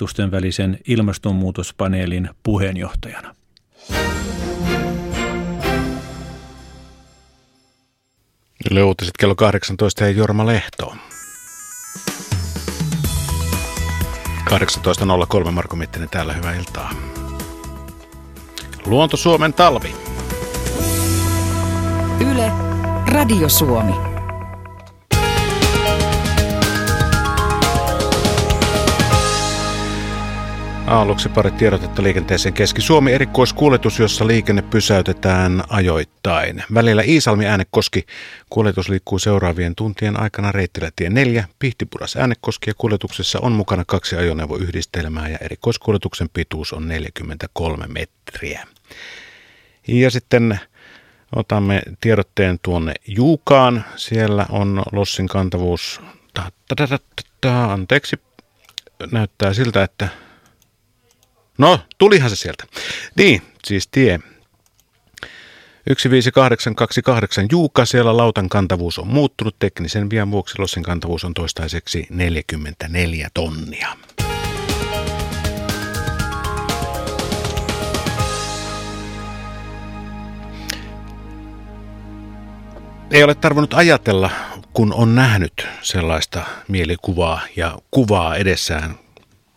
hallitusten välisen ilmastonmuutospaneelin puheenjohtajana. Yle Uutiset kello 18 ja Jorma Lehto. 18.03 Marko Mittinen täällä, hyvää iltaa. Luonto Suomen talvi. Yle, Radio Suomi. Aluksi pari tiedotetta liikenteeseen Keski-Suomi erikoiskuljetus, jossa liikenne pysäytetään ajoittain. Välillä Iisalmi-Äänekoski kuljetus liikkuu seuraavien tuntien aikana reitillä tie 4, Pihtipudas Äänekoski ja kuljetuksessa on mukana kaksi ajoneuvoyhdistelmää ja erikoiskuljetuksen pituus on 43 metriä. Ja sitten otamme tiedotteen tuonne Juukaan. Siellä on Lossin kantavuus, anteeksi, näyttää siltä, että No, tulihan se sieltä. Niin, siis tie 15828 Juuka, siellä lautan kantavuus on muuttunut. Teknisen vian vuoksi lossin kantavuus on toistaiseksi 44 tonnia. Ei ole tarvinnut ajatella, kun on nähnyt sellaista mielikuvaa ja kuvaa edessään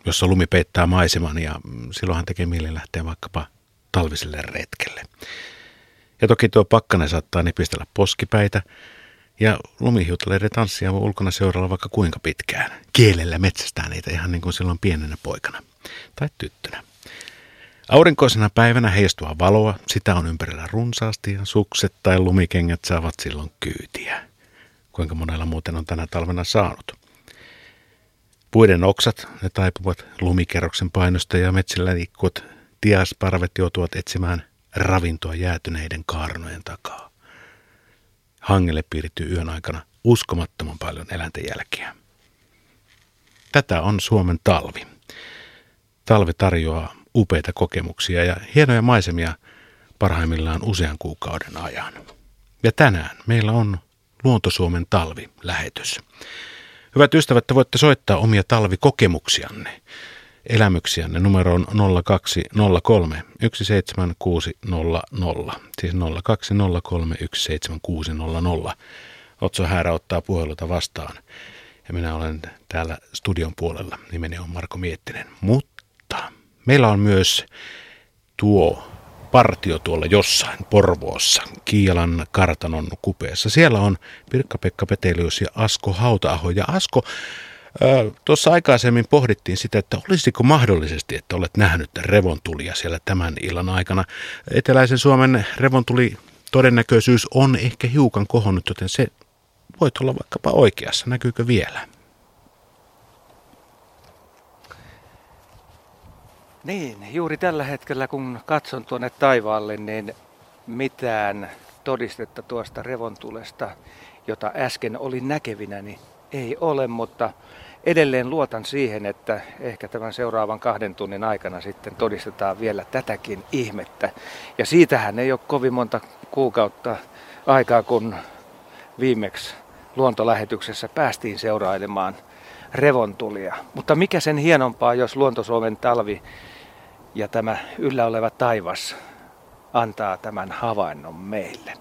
jossa lumi peittää maiseman ja silloinhan tekee mieli lähteä vaikkapa talviselle retkelle. Ja toki tuo pakkanen saattaa nipistellä poskipäitä ja lumihiutaleiden tanssia voi ulkona seuralla vaikka kuinka pitkään. Kielellä metsästää niitä ihan niin kuin silloin pienenä poikana tai tyttönä. Aurinkoisena päivänä heijastua valoa, sitä on ympärillä runsaasti ja sukset tai lumikengät saavat silloin kyytiä. Kuinka monella muuten on tänä talvena saanut. Puiden oksat, ne taipuvat lumikerroksen painosta ja metsillä liikkuvat tiasparvet joutuvat etsimään ravintoa jäätyneiden kaarnojen takaa. Hangelle piirittyy yön aikana uskomattoman paljon eläinten jälkiä. Tätä on Suomen talvi. Talvi tarjoaa upeita kokemuksia ja hienoja maisemia parhaimmillaan usean kuukauden ajan. Ja tänään meillä on Luonto Suomen talvi-lähetys. Hyvät ystävät, te voitte soittaa omia talvikokemuksianne, elämyksiänne numeroon 0203 17600, siis 0203 17600. Otso Häärä ottaa puheluita vastaan ja minä olen täällä studion puolella. Nimeni on Marko Miettinen, mutta meillä on myös tuo partio tuolla jossain Porvoossa, Kiilan kartanon kupeessa. Siellä on Pirkka-Pekka Petelius ja Asko Hautaaho. Ja Asko, tuossa aikaisemmin pohdittiin sitä, että olisiko mahdollisesti, että olet nähnyt revontulia siellä tämän illan aikana. Eteläisen Suomen revontuli todennäköisyys on ehkä hiukan kohonnut, joten se voit olla vaikkapa oikeassa. Näkyykö vielä? Niin, juuri tällä hetkellä kun katson tuonne taivaalle, niin mitään todistetta tuosta revontulesta, jota äsken olin näkevinä, niin ei ole, mutta edelleen luotan siihen, että ehkä tämän seuraavan kahden tunnin aikana sitten todistetaan vielä tätäkin ihmettä. Ja siitähän ei ole kovin monta kuukautta aikaa, kun viimeksi luontolähetyksessä päästiin seurailemaan revontulia. Mutta mikä sen hienompaa, jos Luonto Suomen talvi ja tämä yllä oleva taivas antaa tämän havainnon meille.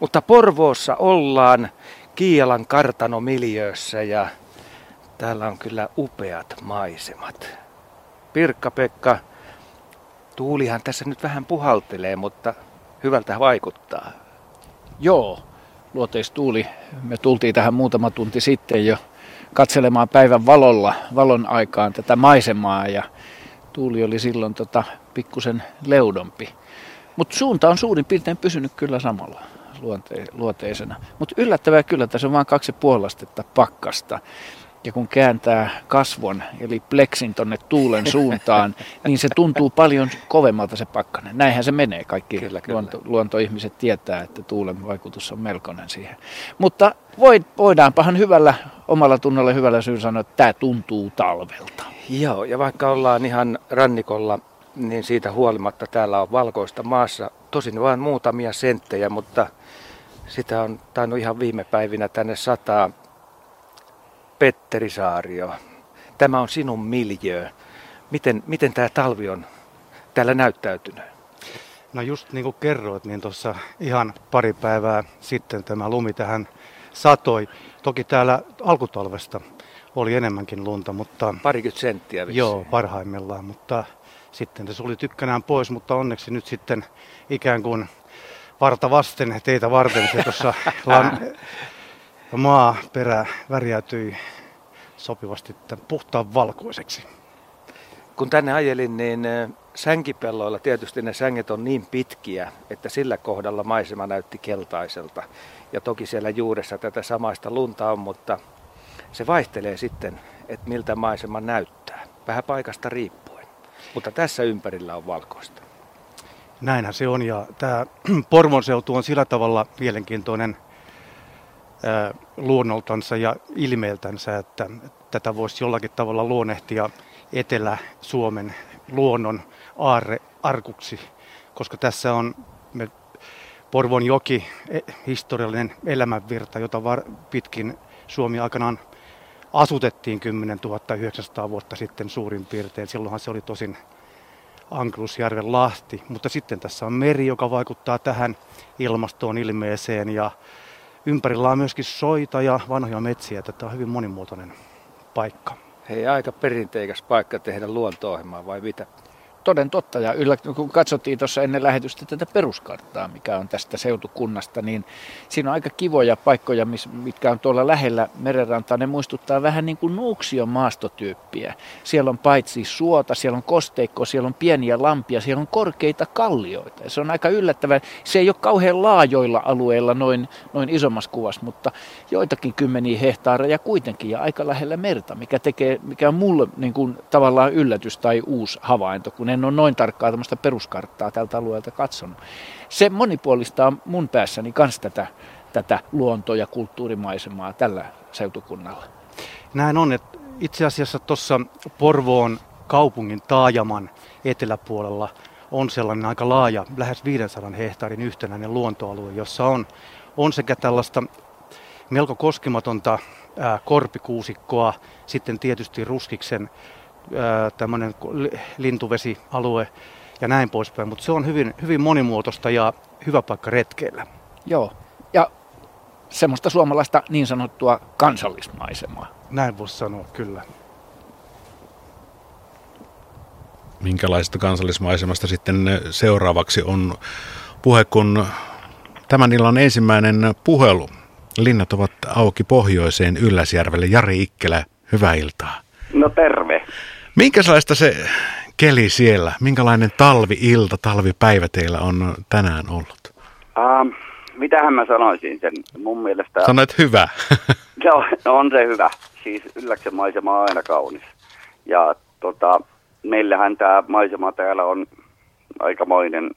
Mutta Porvoossa ollaan Kialan kartanomiljöössä ja täällä on kyllä upeat maisemat. Pirkka-Pekka, tuulihan tässä nyt vähän puhaltelee, mutta hyvältä vaikuttaa. Joo, luoteistuuli. Me tultiin tähän muutama tunti sitten jo katselemaan päivän valolla, valon aikaan tätä maisemaa ja tuuli oli silloin tota, pikkusen leudompi. Mutta suunta on suurin piirtein pysynyt kyllä samalla luonte- luoteisena. Mutta yllättävää kyllä, tässä on vain kaksi puolastetta pakkasta. Ja kun kääntää kasvon, eli pleksin tonne tuulen suuntaan, niin se tuntuu paljon kovemmalta se pakkanen. Näinhän se menee. Kaikki kyllä, kyllä. Luonto, luontoihmiset tietää, että tuulen vaikutus on melkoinen siihen. Mutta voidaanpahan hyvällä, omalla tunnolla hyvällä syyllä sanoa, että tämä tuntuu talvelta. Joo, ja vaikka ollaan ihan rannikolla, niin siitä huolimatta täällä on valkoista maassa. Tosin vain muutamia senttejä, mutta sitä on tainnut ihan viime päivinä tänne sataa. Petteri Saario, tämä on sinun miljö. Miten, miten tämä talvi on täällä näyttäytynyt? No just niin kuin kerroit, niin tuossa ihan pari päivää sitten tämä lumi tähän satoi. Toki täällä alkutalvesta oli enemmänkin lunta, mutta... Parikymmentä senttiä vissiin. Joo, parhaimmillaan, mutta sitten se suli tykkänään pois, mutta onneksi nyt sitten ikään kuin varta vasten teitä varten se tuossa maa perä värjäytyi sopivasti puhtaan valkoiseksi. Kun tänne ajelin, niin sänkipelloilla tietysti ne sänget on niin pitkiä, että sillä kohdalla maisema näytti keltaiselta. Ja toki siellä juuressa tätä samaista lunta on, mutta se vaihtelee sitten, että miltä maisema näyttää. Vähän paikasta riippuen. Mutta tässä ympärillä on valkoista. Näinhän se on ja tämä Porvon seutu on sillä tavalla mielenkiintoinen luonnoltansa ja ilmeeltänsä, että tätä voisi jollakin tavalla luonnehtia Etelä-Suomen luonnon aarre arkuksi, koska tässä on me Porvon joki, e, historiallinen elämänvirta, jota var, pitkin Suomi aikanaan asutettiin 10 900 vuotta sitten suurin piirtein. Silloinhan se oli tosin Anklusjärven lahti, mutta sitten tässä on meri, joka vaikuttaa tähän ilmastoon ilmeeseen ja ympärillä on myöskin soita ja vanhoja metsiä. Tämä on hyvin monimuotoinen paikka. Hei, aika perinteikäs paikka tehdä luonto-ohjelmaa vai mitä? Toden totta. Ja yllä, kun katsottiin tuossa ennen lähetystä tätä peruskarttaa, mikä on tästä seutukunnasta, niin siinä on aika kivoja paikkoja, mitkä on tuolla lähellä merenrantaa. Ne muistuttaa vähän niin kuin Nuuksion maastotyyppiä. Siellä on paitsi suota, siellä on kosteikko, siellä on pieniä lampia, siellä on korkeita kallioita. Ja se on aika yllättävää. Se ei ole kauhean laajoilla alueilla noin, noin isommassa kuvassa, mutta joitakin kymmeniä hehtaareja kuitenkin ja aika lähellä merta, mikä, tekee, mikä on mulle niin kuin, tavallaan yllätys tai uusi havainto, kun en ole noin tarkkaa tämmöistä peruskarttaa tältä alueelta katsonut. Se monipuolistaa mun päässäni myös tätä, tätä luonto- ja kulttuurimaisemaa tällä seutukunnalla. Näin on, että itse asiassa tuossa Porvoon kaupungin taajaman eteläpuolella on sellainen aika laaja, lähes 500 hehtaarin yhtenäinen luontoalue, jossa on, on sekä tällaista melko koskematonta ää, korpikuusikkoa, sitten tietysti ruskiksen tämmöinen lintuvesialue ja näin poispäin. Mutta se on hyvin, hyvin monimuotoista ja hyvä paikka retkeillä. Joo, ja semmoista suomalaista niin sanottua kansallismaisemaa. Näin voisi sanoa, kyllä. Minkälaista kansallismaisemasta sitten seuraavaksi on puhe, kun tämän illan ensimmäinen puhelu. Linnat ovat auki pohjoiseen Ylläsjärvelle. Jari Ikkelä, hyvää iltaa. No terve. Minkälaista se keli siellä, minkälainen talvi-ilta, talvipäivä teillä on tänään ollut? Uh, mitähän mä sanoisin sen mun mielestä? Sanoit hyvä. no, on se hyvä. Siis ylläksen maisema on aina kaunis. Ja tota, meillähän tämä maisema täällä on aikamoinen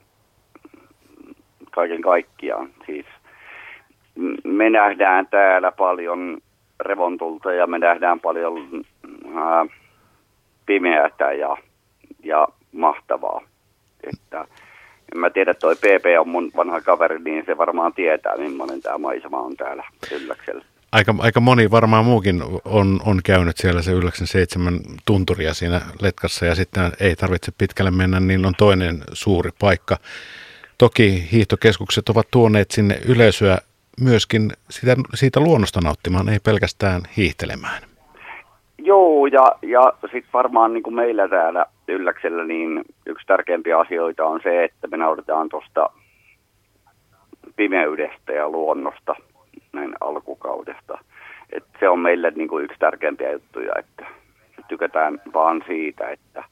kaiken kaikkiaan. Siis me nähdään täällä paljon revontulta ja me nähdään paljon uh, pimeätä ja, ja mahtavaa. Että, en mä tiedä, toi PP on mun vanha kaveri, niin se varmaan tietää, millainen tämä maisema on täällä Ylläksellä. Aika, aika moni varmaan muukin on, on käynyt siellä se Ylläksen seitsemän tunturia siinä letkassa ja sitten ei tarvitse pitkälle mennä, niin on toinen suuri paikka. Toki hiihtokeskukset ovat tuoneet sinne yleisöä myöskin siitä, siitä luonnosta nauttimaan, ei pelkästään hiihtelemään. Joo, ja, ja sitten varmaan niin kuin meillä täällä Ylläksellä, niin yksi tärkeimpiä asioita on se, että me nautetaan tuosta pimeydestä ja luonnosta näin alkukaudesta. Et se on meille niin kuin yksi tärkeimpiä juttuja, että tykätään vaan siitä, että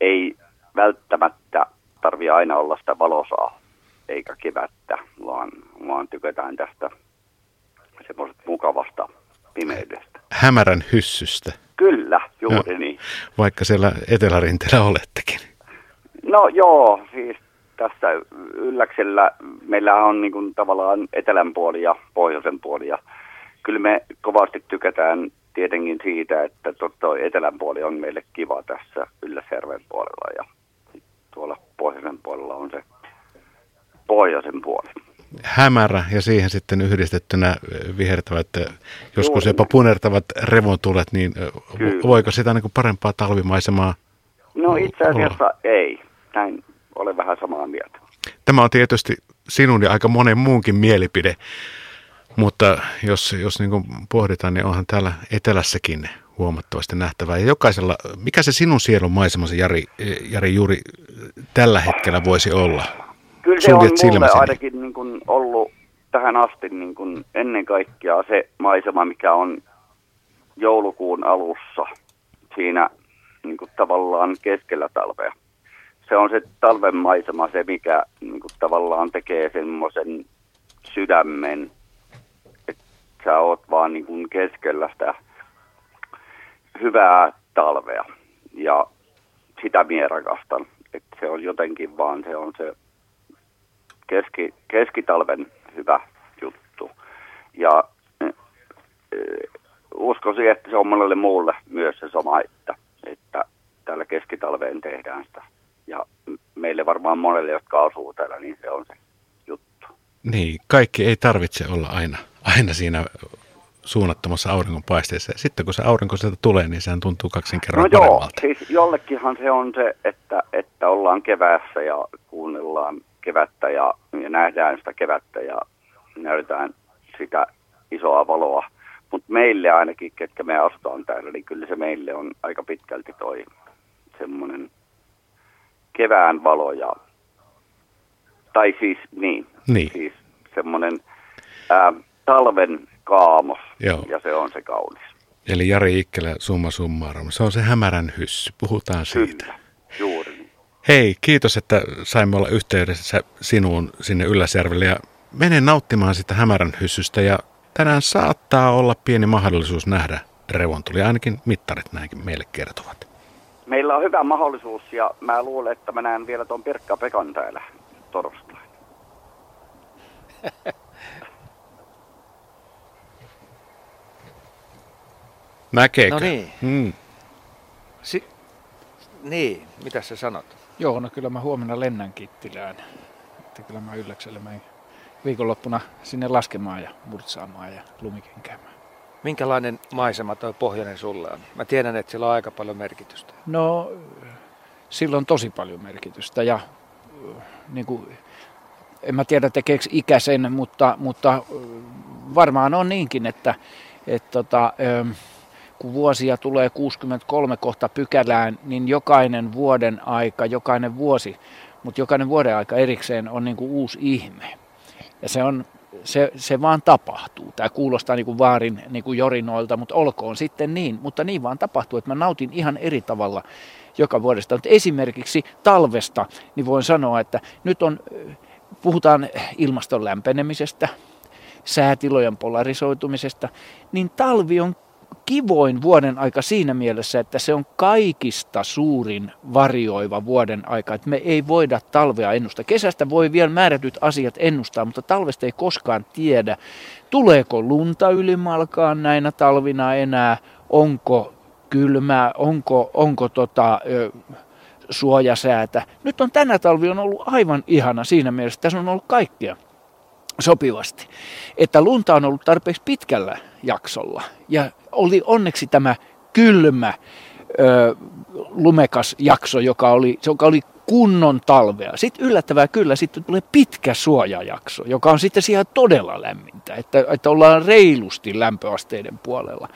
ei välttämättä tarvi aina olla sitä valosaa eikä kevättä, vaan, vaan tykätään tästä semmoisesta mukavasta pimeydestä. Hämärän hyssystä. Kyllä, juuri no, niin. Vaikka siellä etelärinteellä olettekin. No joo, siis tässä Ylläksellä meillä on niin kuin tavallaan etelän puoli ja pohjoisen puoli. Ja kyllä me kovasti tykätään tietenkin siitä, että tuo etelän puoli on meille kiva tässä Ylläsjärven puolella ja tuolla pohjoisen puolella on se pohjoisen puoli hämärä ja siihen sitten yhdistettynä vihertävät, joskus jopa punertavat revontulet, niin Kyllä. voiko sitä niin kuin parempaa talvimaisemaa No itse asiassa ei. Näin olen vähän samaa mieltä. Tämä on tietysti sinun ja aika monen muunkin mielipide, mutta jos, jos niin pohditaan, niin onhan täällä etelässäkin huomattavasti nähtävää. Ja jokaisella, mikä se sinun sielun maisemasi, Jari, Jari juuri tällä hetkellä voisi olla? Kyllä se on mulle ainakin niin kuin ollut tähän asti niin kuin ennen kaikkea se maisema, mikä on joulukuun alussa siinä niin kuin tavallaan keskellä talvea. Se on se talven maisema se, mikä niin kuin tavallaan tekee semmoisen sydämen, että sä oot vaan niin kuin keskellä sitä hyvää talvea. Ja sitä mie rakastan. Että se on jotenkin vaan, se on se keski, keskitalven hyvä juttu. Ja äh, uskoisin, että se on monelle muulle myös se sama, että, että täällä keskitalveen tehdään sitä. Ja meille varmaan monelle, jotka asuu täällä, niin se on se juttu. Niin, kaikki ei tarvitse olla aina, aina siinä suunnattomassa auringonpaisteessa. Ja sitten kun se aurinko sieltä tulee, niin sehän tuntuu kaksin kerran no joo, siis jollekinhan se on se, että, että ollaan keväässä ja kevättä ja, ja nähdään sitä kevättä ja näytetään sitä isoa valoa. Mutta meille ainakin, ketkä me asutaan täällä, niin kyllä se meille on aika pitkälti toi semmoinen kevään valo ja, tai siis niin, niin. siis semmoinen ää, talven kaamos Joo. ja se on se kaunis. Eli Jari Ikkelä, summa summarum, se on se hämärän hyssy, puhutaan siitä. Kyllä, juuri. Hei, kiitos, että saimme olla yhteydessä sinuun sinne Ylläsjärvelle ja mene nauttimaan sitä hämärän hyssystä ja tänään saattaa olla pieni mahdollisuus nähdä revontuli, ainakin mittarit näinkin meille kertovat. Meillä on hyvä mahdollisuus ja mä luulen, että mä näen vielä tuon Pirkka Pekan täällä torstaina. Näkeekö? No niin. Hmm. Si- niin, mitä sä sanot? Joo, no kyllä mä huomenna lennän Kittilään. Että kyllä mä ylläkselle mä viikonloppuna sinne laskemaan ja murtsaamaan ja lumikenkäämään. Minkälainen maisema toi pohjoinen sulle on? Mä tiedän, että sillä on aika paljon merkitystä. No, sillä on tosi paljon merkitystä ja niin kuin, en mä tiedä tekeekö ikäisen, mutta, mutta varmaan on niinkin, että, että tota, kun vuosia tulee 63 kohta pykälään, niin jokainen vuoden aika, jokainen vuosi, mutta jokainen vuoden aika erikseen on niin kuin uusi ihme. Ja se, on, se, se vaan tapahtuu. Tämä kuulostaa niin kuin vaarin niin kuin jorinoilta, mutta olkoon sitten niin. Mutta niin vaan tapahtuu, että mä nautin ihan eri tavalla joka vuodesta. Mutta esimerkiksi talvesta, niin voin sanoa, että nyt on, puhutaan ilmaston lämpenemisestä, säätilojen polarisoitumisesta, niin talvi on kivoin vuoden aika siinä mielessä, että se on kaikista suurin varjoiva vuoden aika. Että me ei voida talvea ennustaa. Kesästä voi vielä määrätyt asiat ennustaa, mutta talvesta ei koskaan tiedä, tuleeko lunta ylimalkaan näinä talvina enää, onko kylmää, onko, onko tota, ö, suojasäätä. Nyt on tänä talvi on ollut aivan ihana siinä mielessä, että tässä on ollut kaikkea sopivasti. Että lunta on ollut tarpeeksi pitkällä jaksolla ja oli onneksi tämä kylmä, ö, lumekas jakso, joka oli, joka oli kunnon talvea. Sitten yllättävää kyllä, sitten tulee pitkä suojajakso, joka on sitten siellä todella lämmintä, että, että ollaan reilusti lämpöasteiden puolella.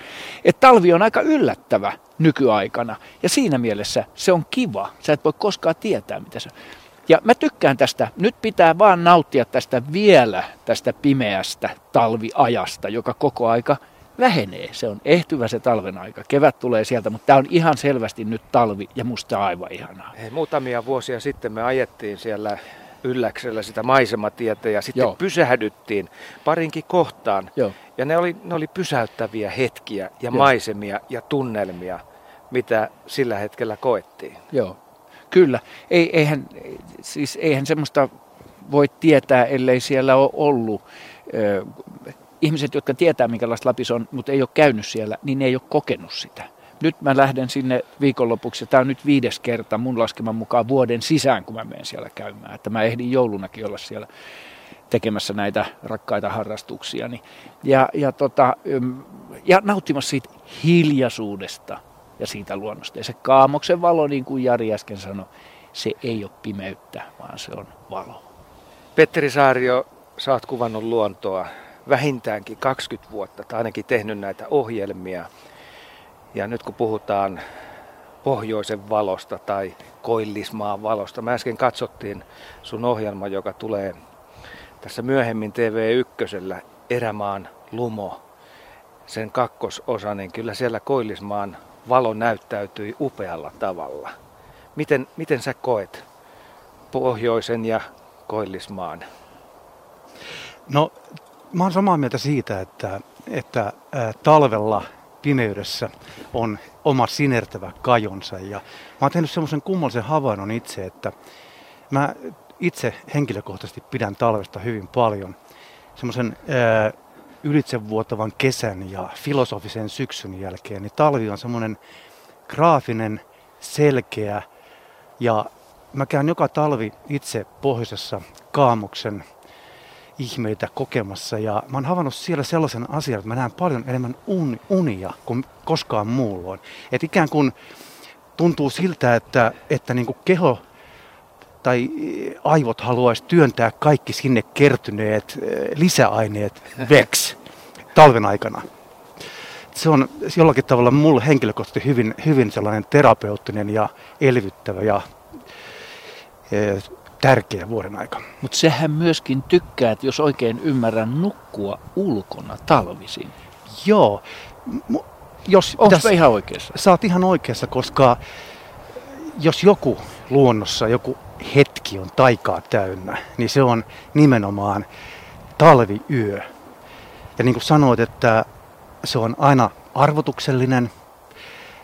Et talvi on aika yllättävä nykyaikana ja siinä mielessä se on kiva. Sä et voi koskaan tietää, mitä se. Ja mä tykkään tästä. Nyt pitää vaan nauttia tästä vielä, tästä pimeästä talviajasta, joka koko aika vähenee. Se on ehtyvä se talven aika. Kevät tulee sieltä, mutta tämä on ihan selvästi nyt talvi ja musta aivan ihanaa. Hei, muutamia vuosia sitten me ajettiin siellä ylläksellä sitä maisematietä ja sitten Joo. pysähdyttiin parinkin kohtaan. Joo. Ja ne oli, ne oli pysäyttäviä hetkiä ja Joo. maisemia ja tunnelmia, mitä sillä hetkellä koettiin. Joo, kyllä. Ei, eihän, siis eihän semmoista voi tietää, ellei siellä ole ollut ihmiset, jotka tietää, minkälaista Lapis on, mutta ei ole käynyt siellä, niin ne ei ole kokenut sitä. Nyt mä lähden sinne viikonlopuksi, ja tämä on nyt viides kerta mun laskeman mukaan vuoden sisään, kun mä menen siellä käymään. Että mä ehdin joulunakin olla siellä tekemässä näitä rakkaita harrastuksia. Ja, ja, tota, ja nauttimassa siitä hiljaisuudesta, ja siitä luonnosta. Ja se kaamoksen valo, niin kuin Jari äsken sanoi, se ei ole pimeyttä, vaan se on valo. Petteri Saario, sä oot kuvannut luontoa vähintäänkin 20 vuotta, tai ainakin tehnyt näitä ohjelmia. Ja nyt kun puhutaan pohjoisen valosta tai koillismaan valosta. Mä äsken katsottiin sun ohjelma, joka tulee tässä myöhemmin TV1, Erämaan Lumo, sen kakkososa, niin kyllä siellä Koillismaan valo näyttäytyi upealla tavalla. Miten, miten sä koet pohjoisen ja Koillismaan? No, mä oon samaa mieltä siitä, että, että talvella pimeydessä on oma sinertävä kajonsa. Ja mä oon tehnyt semmoisen kummallisen havainnon itse, että mä itse henkilökohtaisesti pidän talvesta hyvin paljon. Semmoisen ylitsevuotavan kesän ja filosofisen syksyn jälkeen, niin talvi on semmoinen graafinen, selkeä ja mä käyn joka talvi itse pohjoisessa Kaamuksen ihmeitä kokemassa ja mä oon havainnut siellä sellaisen asian, että mä näen paljon enemmän un, unia kuin koskaan muulloin. Että ikään kuin tuntuu siltä, että, että niin kuin keho tai aivot haluaisi työntää kaikki sinne kertyneet eh, lisäaineet veksi talven aikana. Se on jollakin tavalla mulle henkilökohtaisesti hyvin, hyvin sellainen terapeuttinen ja elvyttävä ja eh, tärkeä vuoden aika. Mutta sehän myöskin tykkää, että jos oikein ymmärrän, nukkua ulkona talvisin. Joo. Jos Onko tässä, ihan oikeassa? Sä oot ihan oikeassa, koska jos joku luonnossa, joku hetki on taikaa täynnä, niin se on nimenomaan talviyö. Ja niin kuin sanoit, että se on aina arvotuksellinen.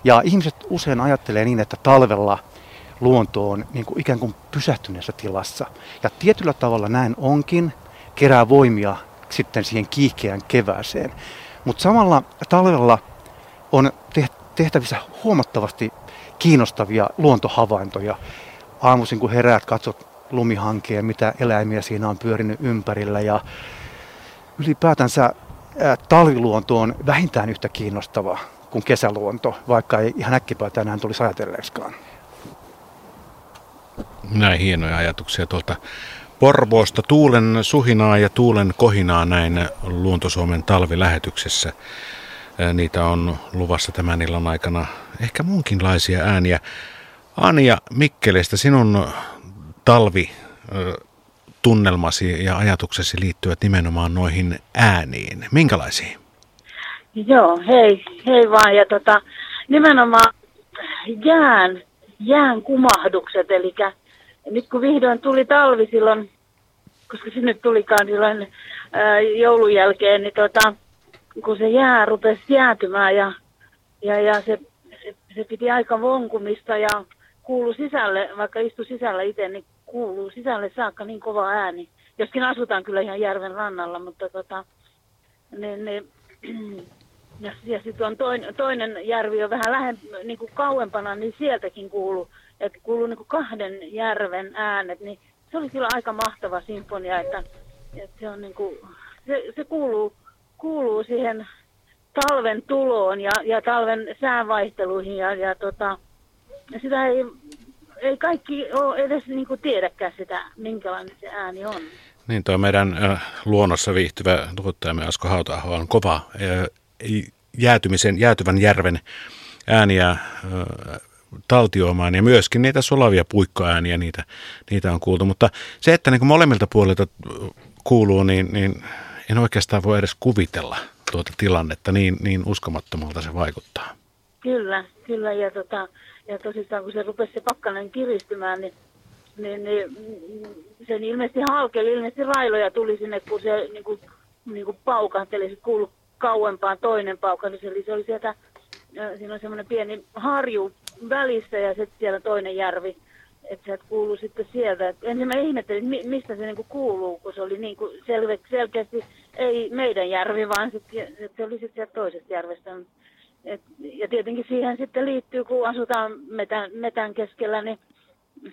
Ja ihmiset usein ajattelee niin, että talvella – luonto on niin kuin ikään kuin pysähtyneessä tilassa. Ja tietyllä tavalla näin onkin, kerää voimia sitten siihen kiihkeään kevääseen. Mutta samalla talvella on tehtävissä huomattavasti kiinnostavia luontohavaintoja. Aamuisin kun heräät, katsot lumihankeen, mitä eläimiä siinä on pyörinyt ympärillä ja ylipäätänsä talviluonto on vähintään yhtä kiinnostava kuin kesäluonto, vaikka ei ihan äkkipäätään näin tulisi ajatelleeksikaan. Näin hienoja ajatuksia tuolta Porvoosta. Tuulen suhinaa ja tuulen kohinaa näin Luontosuomen talvilähetyksessä. Niitä on luvassa tämän illan aikana ehkä muunkinlaisia ääniä. Anja Mikkeleistä, sinun talvi tunnelmasi ja ajatuksesi liittyvät nimenomaan noihin ääniin. Minkälaisiin? Joo, hei, hei vaan. Ja tota, nimenomaan jään, jään kumahdukset, eli nyt kun vihdoin tuli talvi silloin, koska se nyt tulikaan silloin ää, joulun jälkeen, niin tota, kun se jää rupesi jäätymään ja, ja, ja se, se, se, piti aika vonkumista ja kuulu sisälle, vaikka istu sisällä itse, niin kuuluu sisälle saakka niin kova ääni. Joskin asutaan kyllä ihan järven rannalla, mutta tota, niin, niin, ja, ja sitten on toinen, toinen järvi on vähän lähem, niin kuin kauempana, niin sieltäkin kuuluu että kuuluu niin kahden järven äänet, niin se oli kyllä aika mahtava sinfonia, että, että se, on niin kuin, se, se kuuluu, kuuluu siihen talven tuloon ja, ja talven säänvaihteluihin ja, ja tota, sitä ei, ei kaikki ole edes niin kuin tiedäkään sitä, minkälainen se ääni on. Niin, tuo meidän luonnossa viihtyvä tuottajamme Asko hauta on kova jäätymisen, jäätyvän järven ääniä taltioimaan ja myöskin niitä solavia puikkoääniä, niitä, niitä on kuultu. Mutta se, että niin kuin molemmilta puolilta kuuluu, niin, niin en oikeastaan voi edes kuvitella tuota tilannetta, niin, niin uskomattomalta se vaikuttaa. Kyllä, kyllä ja, tota, ja tosissaan kun se rupesi se pakkanen kiristymään, niin, niin, niin sen ilmeisesti halkeli, ilmeisesti railoja tuli sinne, kun se niin kuin, niin kuin paukahteli, se kuului kauempaan toinen paukahdus, eli se oli sieltä, siinä on semmoinen pieni harju välissä ja sitten siellä toinen järvi, että sieltä kuuluu sitten sieltä. Et ensin mä ihmettelin, mistä se niinku kuuluu, kun se oli niinku selve, selkeästi ei meidän järvi, vaan sit, se oli sitten sieltä toisesta järvestä. Et, ja tietenkin siihen sitten liittyy, kun asutaan metän, metän keskellä, niin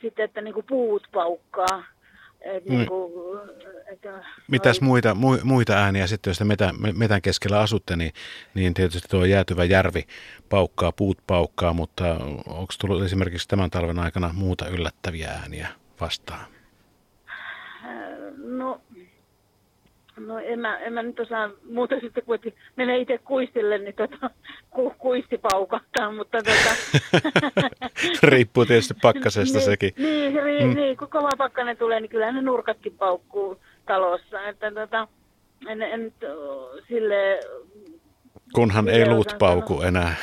sitten, että niinku puut paukkaa. Et Mm. niin kuin, että, Mitäs noi- muita, mu, muita ääniä sitten, jos te metän, metän keskellä asutte, niin, niin tietysti tuo jäätyvä järvi paukkaa, puut paukkaa, mutta onko tullut esimerkiksi tämän talven aikana muuta yllättäviä ääniä vastaan? No, no en, mä, en mä nyt osaa muuta sitten, kun menee itse kuistille, niin tota, ku, kuisti paukahtaa, mutta tota... Riippuu tietysti pakkasesta niin, sekin. Niin, ri, mm. niin, kun kova pakkanen tulee, niin kyllä ne nurkatkin paukkuu talossa. Että tota, en, en nyt sille, Kunhan ei luut osaan pauku enää.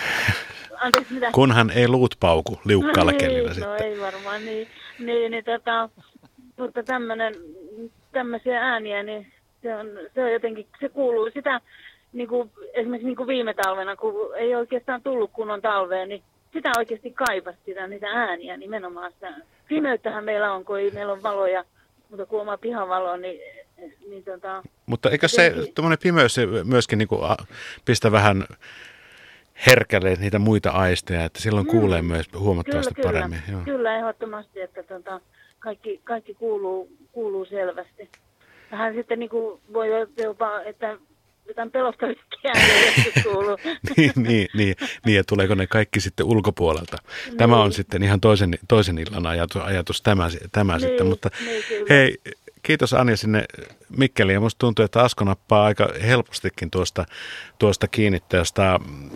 anteeksi mitä? Kunhan ei luut pauku liukkaalla no, kellillä niin, sitten. No ei varmaan, niin, niin, niin tota, mutta tämmönen, tämmöisiä ääniä, niin se on, se on jotenkin, se kuuluu sitä, niin kuin, esimerkiksi niin kuin viime talvena, kun ei oikeastaan tullut kunnon talveen, niin sitä oikeasti kaipasi sitä, niitä ääniä nimenomaan sitä. Pimeyttähän meillä on, kun ei meillä on valoja, mutta kun oma pihavalo, niin, niin tota, Mutta eikö se tuommoinen pimeys se myöskin niin kuin pistä vähän herkälle niitä muita aisteja, että silloin Mm. kuulee myös huomattavasti kyllä, paremmin. Kyllä, Joo. kyllä ehdottomasti, että tota, kaikki, kaikki kuuluu, kuuluu selvästi. Vähän sitten niin kuin voi jopa, että jotain joskus kuuluu. niin, niin, niin, niin, ja tuleeko ne kaikki sitten ulkopuolelta. Tämä on Niin. sitten ihan toisen, toisen illan ajatus, ajatus tämä, tämä Niin, sitten, mutta niin, kyllä. hei, kiitos Anja sinne Mikkeliin, ja musta tuntuu, että Asko nappaa aika helpostikin tuosta, tuosta kiinni tästä mm,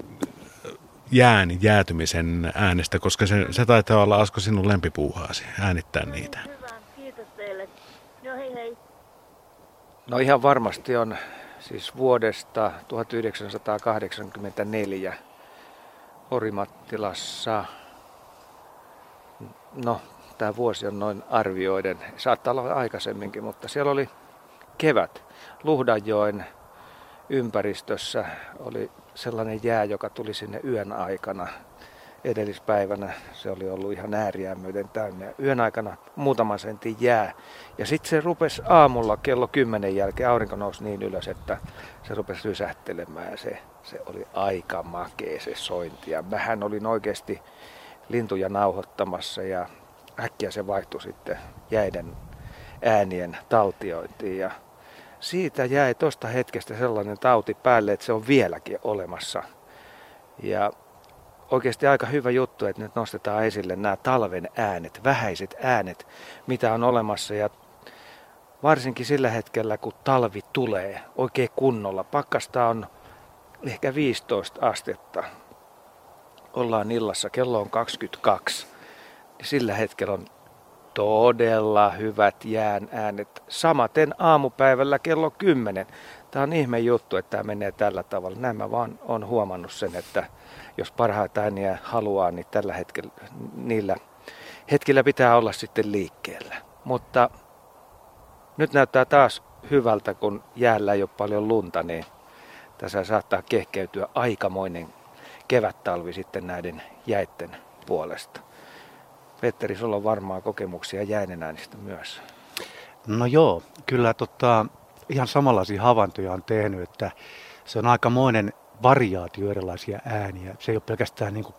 jään jäätymisen äänestä, koska se, se taitaa olla Asko sinun lempipuuhaasi, äänittää niitä. Hyvä, kiitos teille. Joo, hei hei. No ihan varmasti on siis vuodesta 1984 Orimattilassa. No, tämä vuosi on noin arvioiden. Saattaa olla aikaisemminkin, mutta siellä oli kevät. Luhdanjoen ympäristössä oli sellainen jää, joka tuli sinne yön aikana. Edellispäivänä se oli ollut ihan ääriään myöten täynnä. Yön aikana muutaman sentin jää. Ja sitten se rupesi aamulla kello 10 jälkeen, aurinko nousi niin ylös, että se rupesi rysähtelemään. Ja se, se oli aika makea se sointi. Ja mähän olin oikeasti lintuja nauhoittamassa ja äkkiä se vaihtui sitten jäiden äänien taltiointiin. Ja siitä jäi tuosta hetkestä sellainen tauti päälle, että se on vieläkin olemassa. Ja oikeasti aika hyvä juttu, että nyt nostetaan esille nämä talven äänet, vähäiset äänet, mitä on olemassa. Ja varsinkin sillä hetkellä, kun talvi tulee oikein kunnolla. Pakkasta on ehkä 15 astetta. Ollaan illassa, kello on 22. Niin sillä hetkellä on todella hyvät jään äänet. Samaten aamupäivällä kello 10. Tämä on ihme juttu, että tämä menee tällä tavalla. Näin mä vaan on huomannut sen, että jos parhaita ääniä haluaa, niin tällä hetkellä niillä hetkillä pitää olla sitten liikkeellä. Mutta nyt näyttää taas hyvältä, kun jäällä ei ole paljon lunta, niin tässä saattaa kehkeytyä aikamoinen kevättalvi sitten näiden jäitten puolesta. Petteri, sulla on varmaan kokemuksia jäinen äänistä myös. No joo, kyllä tota, ihan samanlaisia havaintoja on tehnyt, että se on aikamoinen variaatio erilaisia ääniä. Se ei ole pelkästään niin kuin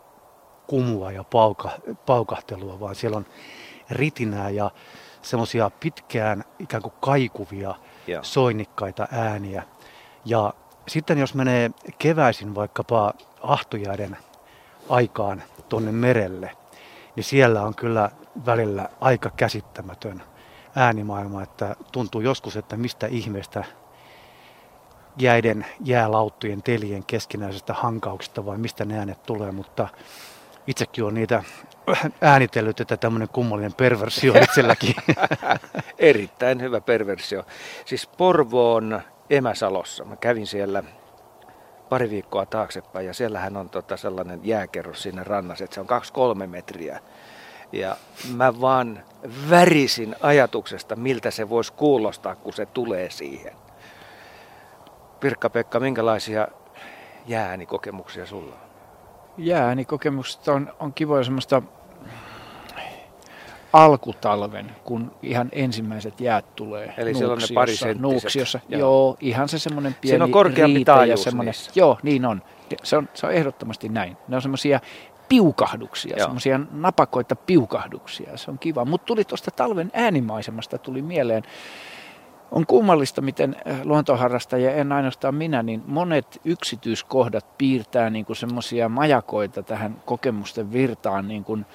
kumua ja pauka, paukahtelua, vaan siellä on ritinää ja semmoisia pitkään ikään kuin kaikuvia, Joo. soinnikkaita ääniä. Ja sitten jos menee keväisin vaikkapa ahtojääden aikaan tuonne merelle, niin siellä on kyllä välillä aika käsittämätön äänimaailma, että tuntuu joskus, että mistä ihmeestä jäiden, jäälauttujen, telien keskinäisestä hankauksesta vai mistä ne äänet tulee, mutta itsekin on niitä äänitellyt, että tämmöinen kummallinen perversio itselläkin. Erittäin hyvä perversio. Siis Porvoon Emäsalossa, mä kävin siellä pari viikkoa taaksepäin ja siellähän on tota sellainen jääkerros siinä rannassa, että se on 2-3 metriä. Ja mä vaan värisin ajatuksesta, miltä se voisi kuulostaa, kun se tulee siihen. Pirkka-Pekka, minkälaisia jäänikokemuksia sulla on? Jääänikokemusta on, on kivoja semmoista alkutalven, kun ihan ensimmäiset jäät tulee. Eli siellä on ne parisenttiset. Nuuksiossa, Joo. joo. ihan se semmoinen pieni Siinä on korkeampi ja taajuus semmoinen, niissä. Joo, niin on. Se on, se on ehdottomasti näin. Ne on semmoisia piukahduksia, semmoisia napakoita piukahduksia. Se on kiva. Mutta tuli tuosta talven äänimaisemasta tuli mieleen. On kummallista, miten äh, luontoharrastajia, en ainoastaan minä, niin monet yksityiskohdat piirtää niin kuin semmoisia majakoita tähän kokemusten virtaan. Niin kuin,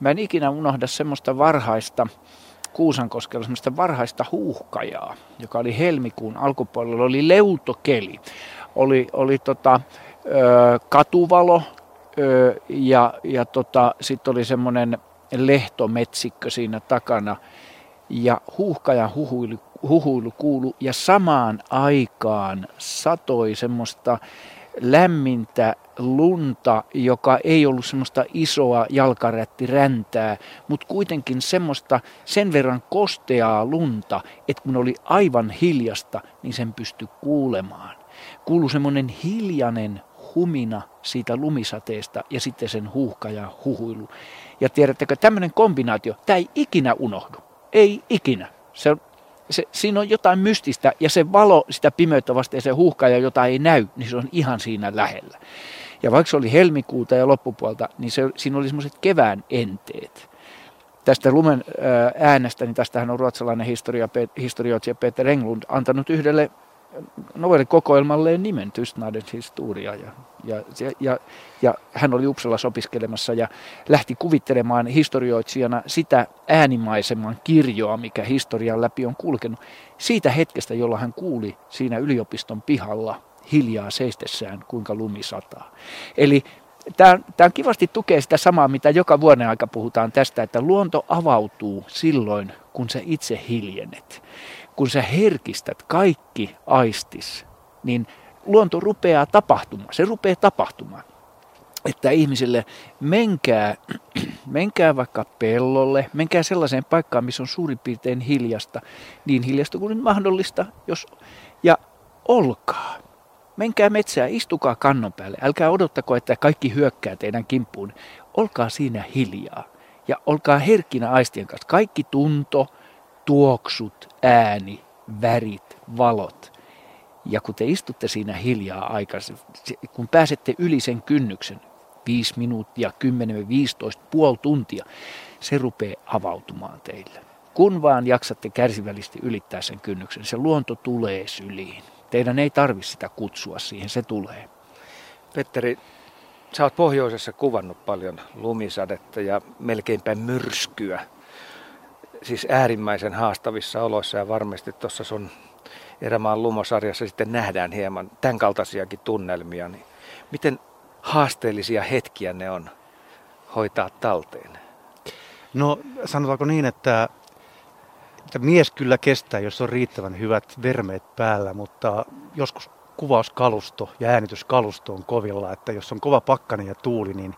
mä en ikinä unohda semmoista varhaista, Kuusankoskella semmoista varhaista huuhkajaa, joka oli helmikuun alkupuolella, oli leutokeli. Oli, oli tota, ö, katuvalo ö, ja, ja tota, sitten oli semmoinen lehtometsikkö siinä takana. Ja huuhkajan huhuilu, huhuilu kuulu ja samaan aikaan satoi semmoista lämmintä lunta, joka ei ollut semmoista isoa jalkarättiräntää, mutta kuitenkin semmoista sen verran kosteaa lunta, että kun oli aivan hiljasta, niin sen pystyi kuulemaan. Kuului semmoinen hiljainen humina siitä lumisateesta ja sitten sen huuhka ja huhuilu. Ja tiedättekö, tämmöinen kombinaatio, tämä ei ikinä unohdu. Ei ikinä. Se se, siinä on jotain mystistä ja se valo sitä pimeyttä vasta ja se huuhka ja jota ei näy, niin se on ihan siinä lähellä. Ja vaikka se oli helmikuuta ja loppupuolta, niin se, siinä oli semmoiset kevään enteet. Tästä lumen äänestä, niin tästähän on ruotsalainen historioitsija Peter Englund antanut yhdelle novellikokoelmalleen nimen Tystnadens historia. Ja, ja, ja, ja hän oli Uppsalassa opiskelemassa ja lähti kuvittelemaan historioitsijana sitä äänimaiseman kirjoa, mikä historian läpi on kulkenut. Siitä hetkestä, jolla hän kuuli siinä yliopiston pihalla hiljaa seistessään, kuinka lumi sataa. Eli tämä, tämä kivasti tukee sitä samaa, mitä joka vuoden aika puhutaan tästä, että luonto avautuu silloin, kun sä itse hiljennet kun sä herkistät kaikki aistis, niin luonto rupeaa tapahtumaan. Se rupeaa tapahtumaan. Että ihmisille menkää, menkää vaikka pellolle, menkää sellaiseen paikkaan, missä on suurin piirtein hiljasta, niin hiljasta kuin mahdollista, jos, ja olkaa. Menkää metsää, istukaa kannon päälle, älkää odottako, että kaikki hyökkää teidän kimppuun. Olkaa siinä hiljaa ja olkaa herkkinä aistien kanssa. Kaikki tunto, tuoksut, ääni, värit, valot. Ja kun te istutte siinä hiljaa aikaa, kun pääsette yli sen kynnyksen, 5 minuuttia, 10-15, puoli tuntia, se rupeaa avautumaan teille. Kun vaan jaksatte kärsivällisesti ylittää sen kynnyksen, se luonto tulee syliin. Teidän ei tarvi sitä kutsua siihen, se tulee. Petteri, sä oot pohjoisessa kuvannut paljon lumisadetta ja melkeinpä myrskyä siis äärimmäisen haastavissa oloissa ja varmasti tuossa sun Erämaan lumosarjassa sitten nähdään hieman tämän kaltaisiakin tunnelmia. Niin miten haasteellisia hetkiä ne on hoitaa talteen? No sanotaanko niin, että, että mies kyllä kestää, jos on riittävän hyvät vermeet päällä, mutta joskus kuvauskalusto ja äänityskalusto on kovilla, että jos on kova pakkanen ja tuuli, niin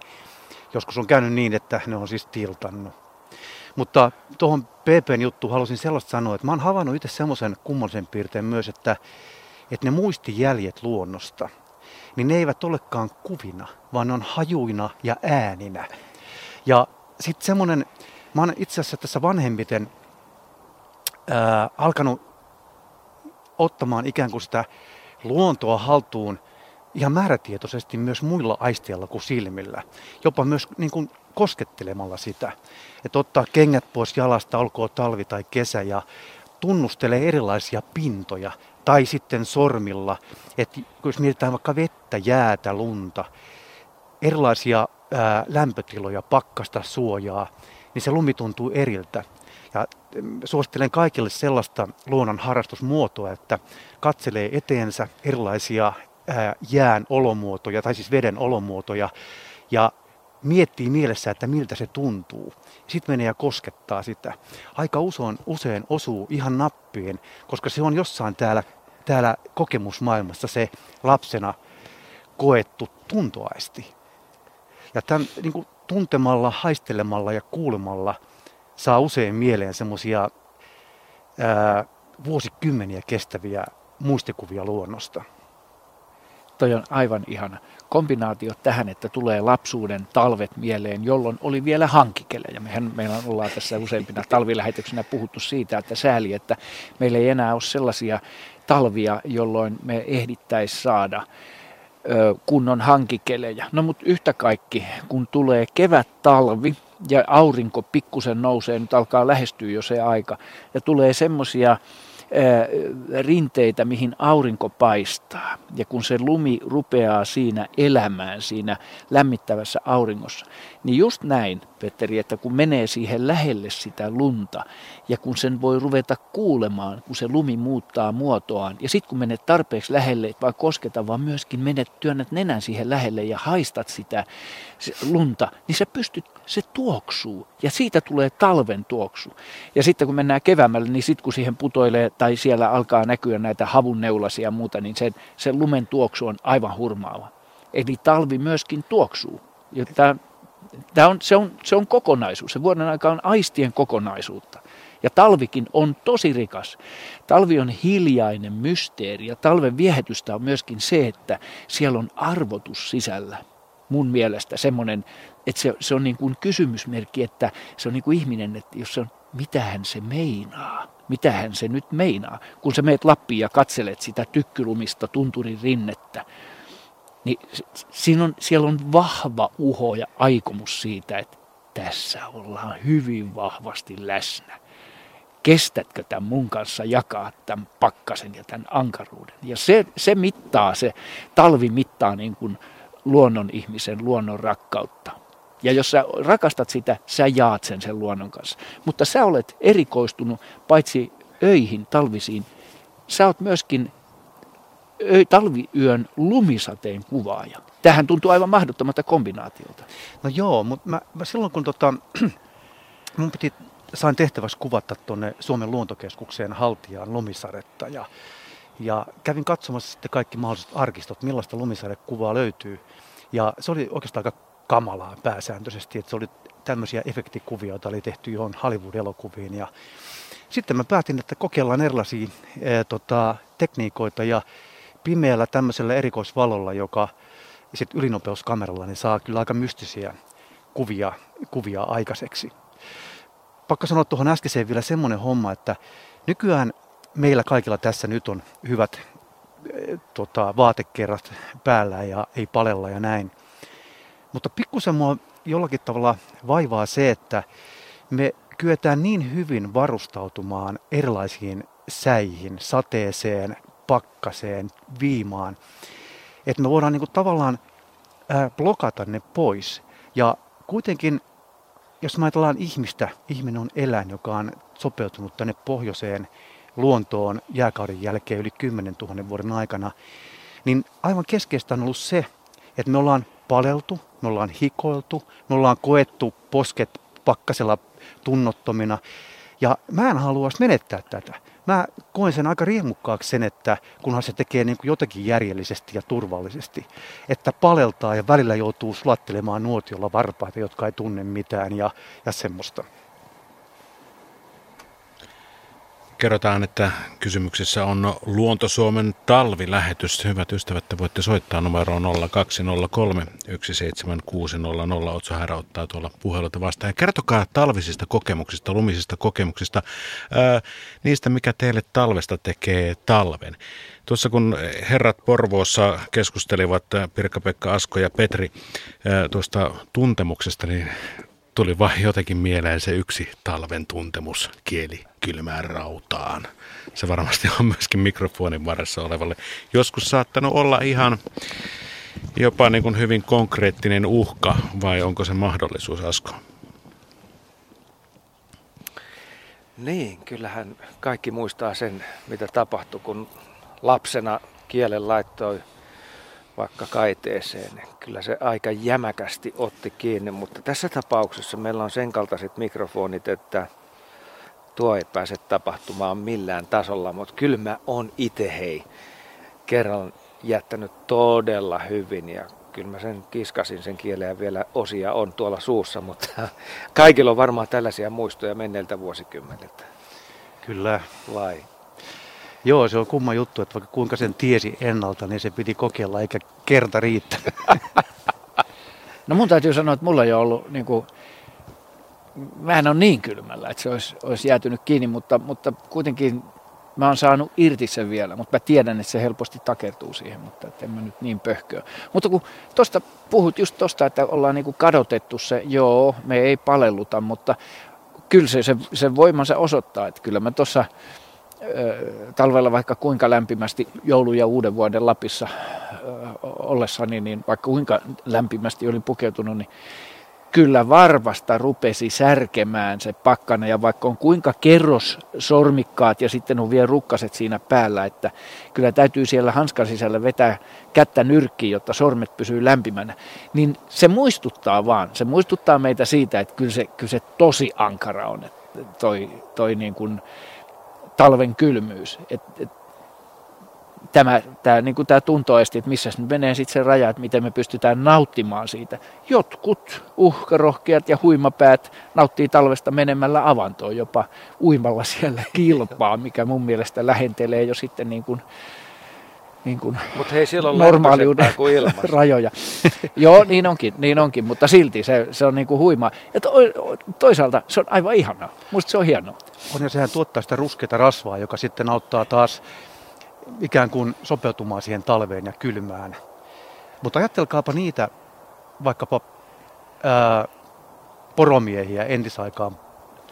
joskus on käynyt niin, että ne on siis tiltannut. Mutta tuohon PPn juttu halusin sellaista sanoa, että mä oon havainnut itse semmoisen kummallisen piirteen myös, että, että ne muistijäljet luonnosta, niin ne eivät olekaan kuvina, vaan ne on hajuina ja ääninä. Ja sitten semmoinen, mä oon itse asiassa tässä vanhemmiten ää, alkanut ottamaan ikään kuin sitä luontoa haltuun ihan määrätietoisesti myös muilla aisteilla kuin silmillä. Jopa myös niin kuin koskettelemalla sitä. Että ottaa kengät pois jalasta, olkoon talvi tai kesä ja tunnustelee erilaisia pintoja. Tai sitten sormilla, että jos mietitään vaikka vettä, jäätä, lunta, erilaisia ää, lämpötiloja, pakkasta, suojaa, niin se lumi tuntuu eriltä. Ja mm, suosittelen kaikille sellaista luonnon harrastusmuotoa, että katselee eteensä erilaisia ää, jään olomuotoja, tai siis veden olomuotoja, ja miettii mielessä, että miltä se tuntuu. Sitten menee ja koskettaa sitä. Aika usein, usein osuu ihan nappiin, koska se on jossain täällä, täällä kokemusmaailmassa se lapsena koettu tuntoaisti. Ja tämän niin kuin tuntemalla, haistelemalla ja kuulemalla saa usein mieleen semmoisia vuosikymmeniä kestäviä muistikuvia luonnosta toi on aivan ihana kombinaatio tähän, että tulee lapsuuden talvet mieleen, jolloin oli vielä hankikelejä. Mehän meillä ollaan tässä useimpina talvilähetyksenä puhuttu siitä, että sääli, että meillä ei enää ole sellaisia talvia, jolloin me ehdittäisi saada kunnon hankikelejä. No mutta yhtä kaikki, kun tulee kevät talvi ja aurinko pikkusen nousee, nyt alkaa lähestyä jo se aika, ja tulee semmoisia rinteitä, mihin aurinko paistaa. Ja kun se lumi rupeaa siinä elämään siinä lämmittävässä auringossa, niin just näin, Petteri, että kun menee siihen lähelle sitä lunta ja kun sen voi ruveta kuulemaan, kun se lumi muuttaa muotoaan ja sitten kun menet tarpeeksi lähelle, et vaan kosketa, vaan myöskin menet, työnnät nenän siihen lähelle ja haistat sitä lunta, niin se pystyt, se tuoksuu ja siitä tulee talven tuoksu. Ja sitten kun mennään keväämällä, niin sitten kun siihen putoilee tai siellä alkaa näkyä näitä havunneulasia ja muuta, niin sen, sen lumen tuoksu on aivan hurmaava. Eli talvi myöskin tuoksuu. Ja tämä Tämä on, se, on, se on kokonaisuus. Se vuoden aika on aistien kokonaisuutta. Ja talvikin on tosi rikas. Talvi on hiljainen mysteeri ja talven viehätystä on myöskin se, että siellä on arvotus sisällä. Mun mielestä semmoinen, että se, se on niin kuin kysymysmerkki, että se on niin kuin ihminen, että jos se on, mitähän se meinaa, mitähän se nyt meinaa. Kun sä meet Lappiin ja katselet sitä tykkylumista tunturin rinnettä, niin siinä on, siellä on vahva uho ja aikomus siitä, että tässä ollaan hyvin vahvasti läsnä. Kestätkö tämän mun kanssa jakaa tämän pakkasen ja tämän ankaruuden? Ja se, se mittaa, se talvi mittaa niin kuin luonnon ihmisen, luonnon rakkautta. Ja jos sä rakastat sitä, sä jaat sen sen luonnon kanssa. Mutta sä olet erikoistunut paitsi öihin, talvisiin, sä oot myöskin talviyön lumisateen kuvaaja. Tähän tuntuu aivan mahdottomalta kombinaatiolta. No joo, mutta mä, mä silloin kun tota, mun piti, sain tehtäväksi kuvata tuonne Suomen luontokeskukseen haltijaan lumisaretta ja, ja kävin katsomassa sitten kaikki mahdolliset arkistot, millaista lumisadekuvaa löytyy. Ja se oli oikeastaan aika kamalaa pääsääntöisesti, että se oli tämmöisiä efektikuvia, joita oli tehty johon Hollywood-elokuviin. Ja sitten mä päätin, että kokeillaan erilaisia ää, tota, tekniikoita ja pimeällä tämmöisellä erikoisvalolla, joka sitten ylinopeuskameralla, niin saa kyllä aika mystisiä kuvia, kuvia aikaiseksi. Pakko sanoa tuohon äskeiseen vielä semmoinen homma, että nykyään meillä kaikilla tässä nyt on hyvät tota, vaatekerrat päällä ja ei palella ja näin. Mutta pikkusen mua jollakin tavalla vaivaa se, että me kyetään niin hyvin varustautumaan erilaisiin säihin, sateeseen, pakkaseen, viimaan. Että me voidaan niin kuin tavallaan blokata ne pois. Ja kuitenkin, jos me ajatellaan ihmistä, ihminen on eläin, joka on sopeutunut tänne pohjoiseen luontoon jääkauden jälkeen yli 10 000 vuoden aikana, niin aivan keskeistä on ollut se, että me ollaan paleltu, me ollaan hikoiltu, me ollaan koettu posket pakkasella tunnottomina. Ja mä en haluaisi menettää tätä mä koen sen aika riemukkaaksi sen, että kunhan se tekee niin kuin jotenkin järjellisesti ja turvallisesti, että paleltaa ja välillä joutuu sulattelemaan nuotiolla varpaita, jotka ei tunne mitään ja, ja semmoista. Kerrotaan, että kysymyksessä on Luonto-Suomen talvilähetys. Hyvät ystävät, te voitte soittaa numeroon 0203 17600. Otso Härä ottaa tuolla puheluita vastaan. Ja kertokaa talvisista kokemuksista, lumisista kokemuksista, ää, niistä mikä teille talvesta tekee talven. Tuossa kun herrat Porvoossa keskustelivat, Pirkka-Pekka Asko ja Petri, ää, tuosta tuntemuksesta, niin tuli vain jotenkin mieleen se yksi talven tuntemus, kieli kylmään rautaan. Se varmasti on myöskin mikrofonin varressa olevalle joskus saattanut olla ihan jopa niin kuin hyvin konkreettinen uhka, vai onko se mahdollisuus, Asko? Niin, kyllähän kaikki muistaa sen, mitä tapahtui, kun lapsena kielen laittoi vaikka kaiteeseen. Kyllä se aika jämäkästi otti kiinni, mutta tässä tapauksessa meillä on sen kaltaiset mikrofonit, että tuo ei pääse tapahtumaan millään tasolla, mutta kyllä mä oon itse hei kerran jättänyt todella hyvin ja kyllä mä sen kiskasin sen kielen ja vielä osia on tuolla suussa, mutta kaikilla on varmaan tällaisia muistoja menneiltä vuosikymmeniltä. Kyllä. Vai? Joo, se on kumma juttu, että vaikka kuinka sen tiesi ennalta, niin se piti kokeilla eikä kerta riittää. No mun täytyy sanoa, että mulla ei ole ollut niin kuin, en ole niin kylmällä, että se olisi, olisi jäätynyt kiinni, mutta, mutta kuitenkin Mä oon saanut irti sen vielä, mutta mä tiedän, että se helposti takertuu siihen, mutta en mä nyt niin pöhköä. Mutta kun tuosta puhut just tuosta, että ollaan niinku kadotettu se, joo, me ei palelluta, mutta kyllä se, se, se voimansa osoittaa, että kyllä mä tuossa talvella vaikka kuinka lämpimästi joulu- ja uuden vuoden Lapissa ollessani, niin vaikka kuinka lämpimästi olin pukeutunut, niin kyllä varvasta rupesi särkemään se pakkana. Ja vaikka on kuinka kerros sormikkaat ja sitten on vielä rukkaset siinä päällä, että kyllä täytyy siellä hanskan sisällä vetää kättä nyrkkiin, jotta sormet pysyy lämpimänä, niin se muistuttaa vaan, se muistuttaa meitä siitä, että kyllä se, kyllä se tosi ankara on, toi, toi niin kuin talven kylmyys. Et, et, tämä, tämä, niin kuin tämä tuntoesti, että missä nyt menee sitten se raja, että miten me pystytään nauttimaan siitä. Jotkut uhkarohkeat ja huimapäät nauttii talvesta menemällä avantoon, jopa uimalla siellä kilpaa, mikä mun mielestä lähentelee jo sitten niin kuin, niin kuin Mut hei, siellä on normaaliuden kuin rajoja. Joo, niin onkin, niin onkin, mutta silti se, se on niin kuin huimaa. Ja to, toisaalta se on aivan ihanaa. Musta se on hienoa. On ja sehän tuottaa sitä ruskeata rasvaa, joka sitten auttaa taas ikään kuin sopeutumaan siihen talveen ja kylmään. Mutta ajattelkaapa niitä vaikkapa ää, poromiehiä entisaikaan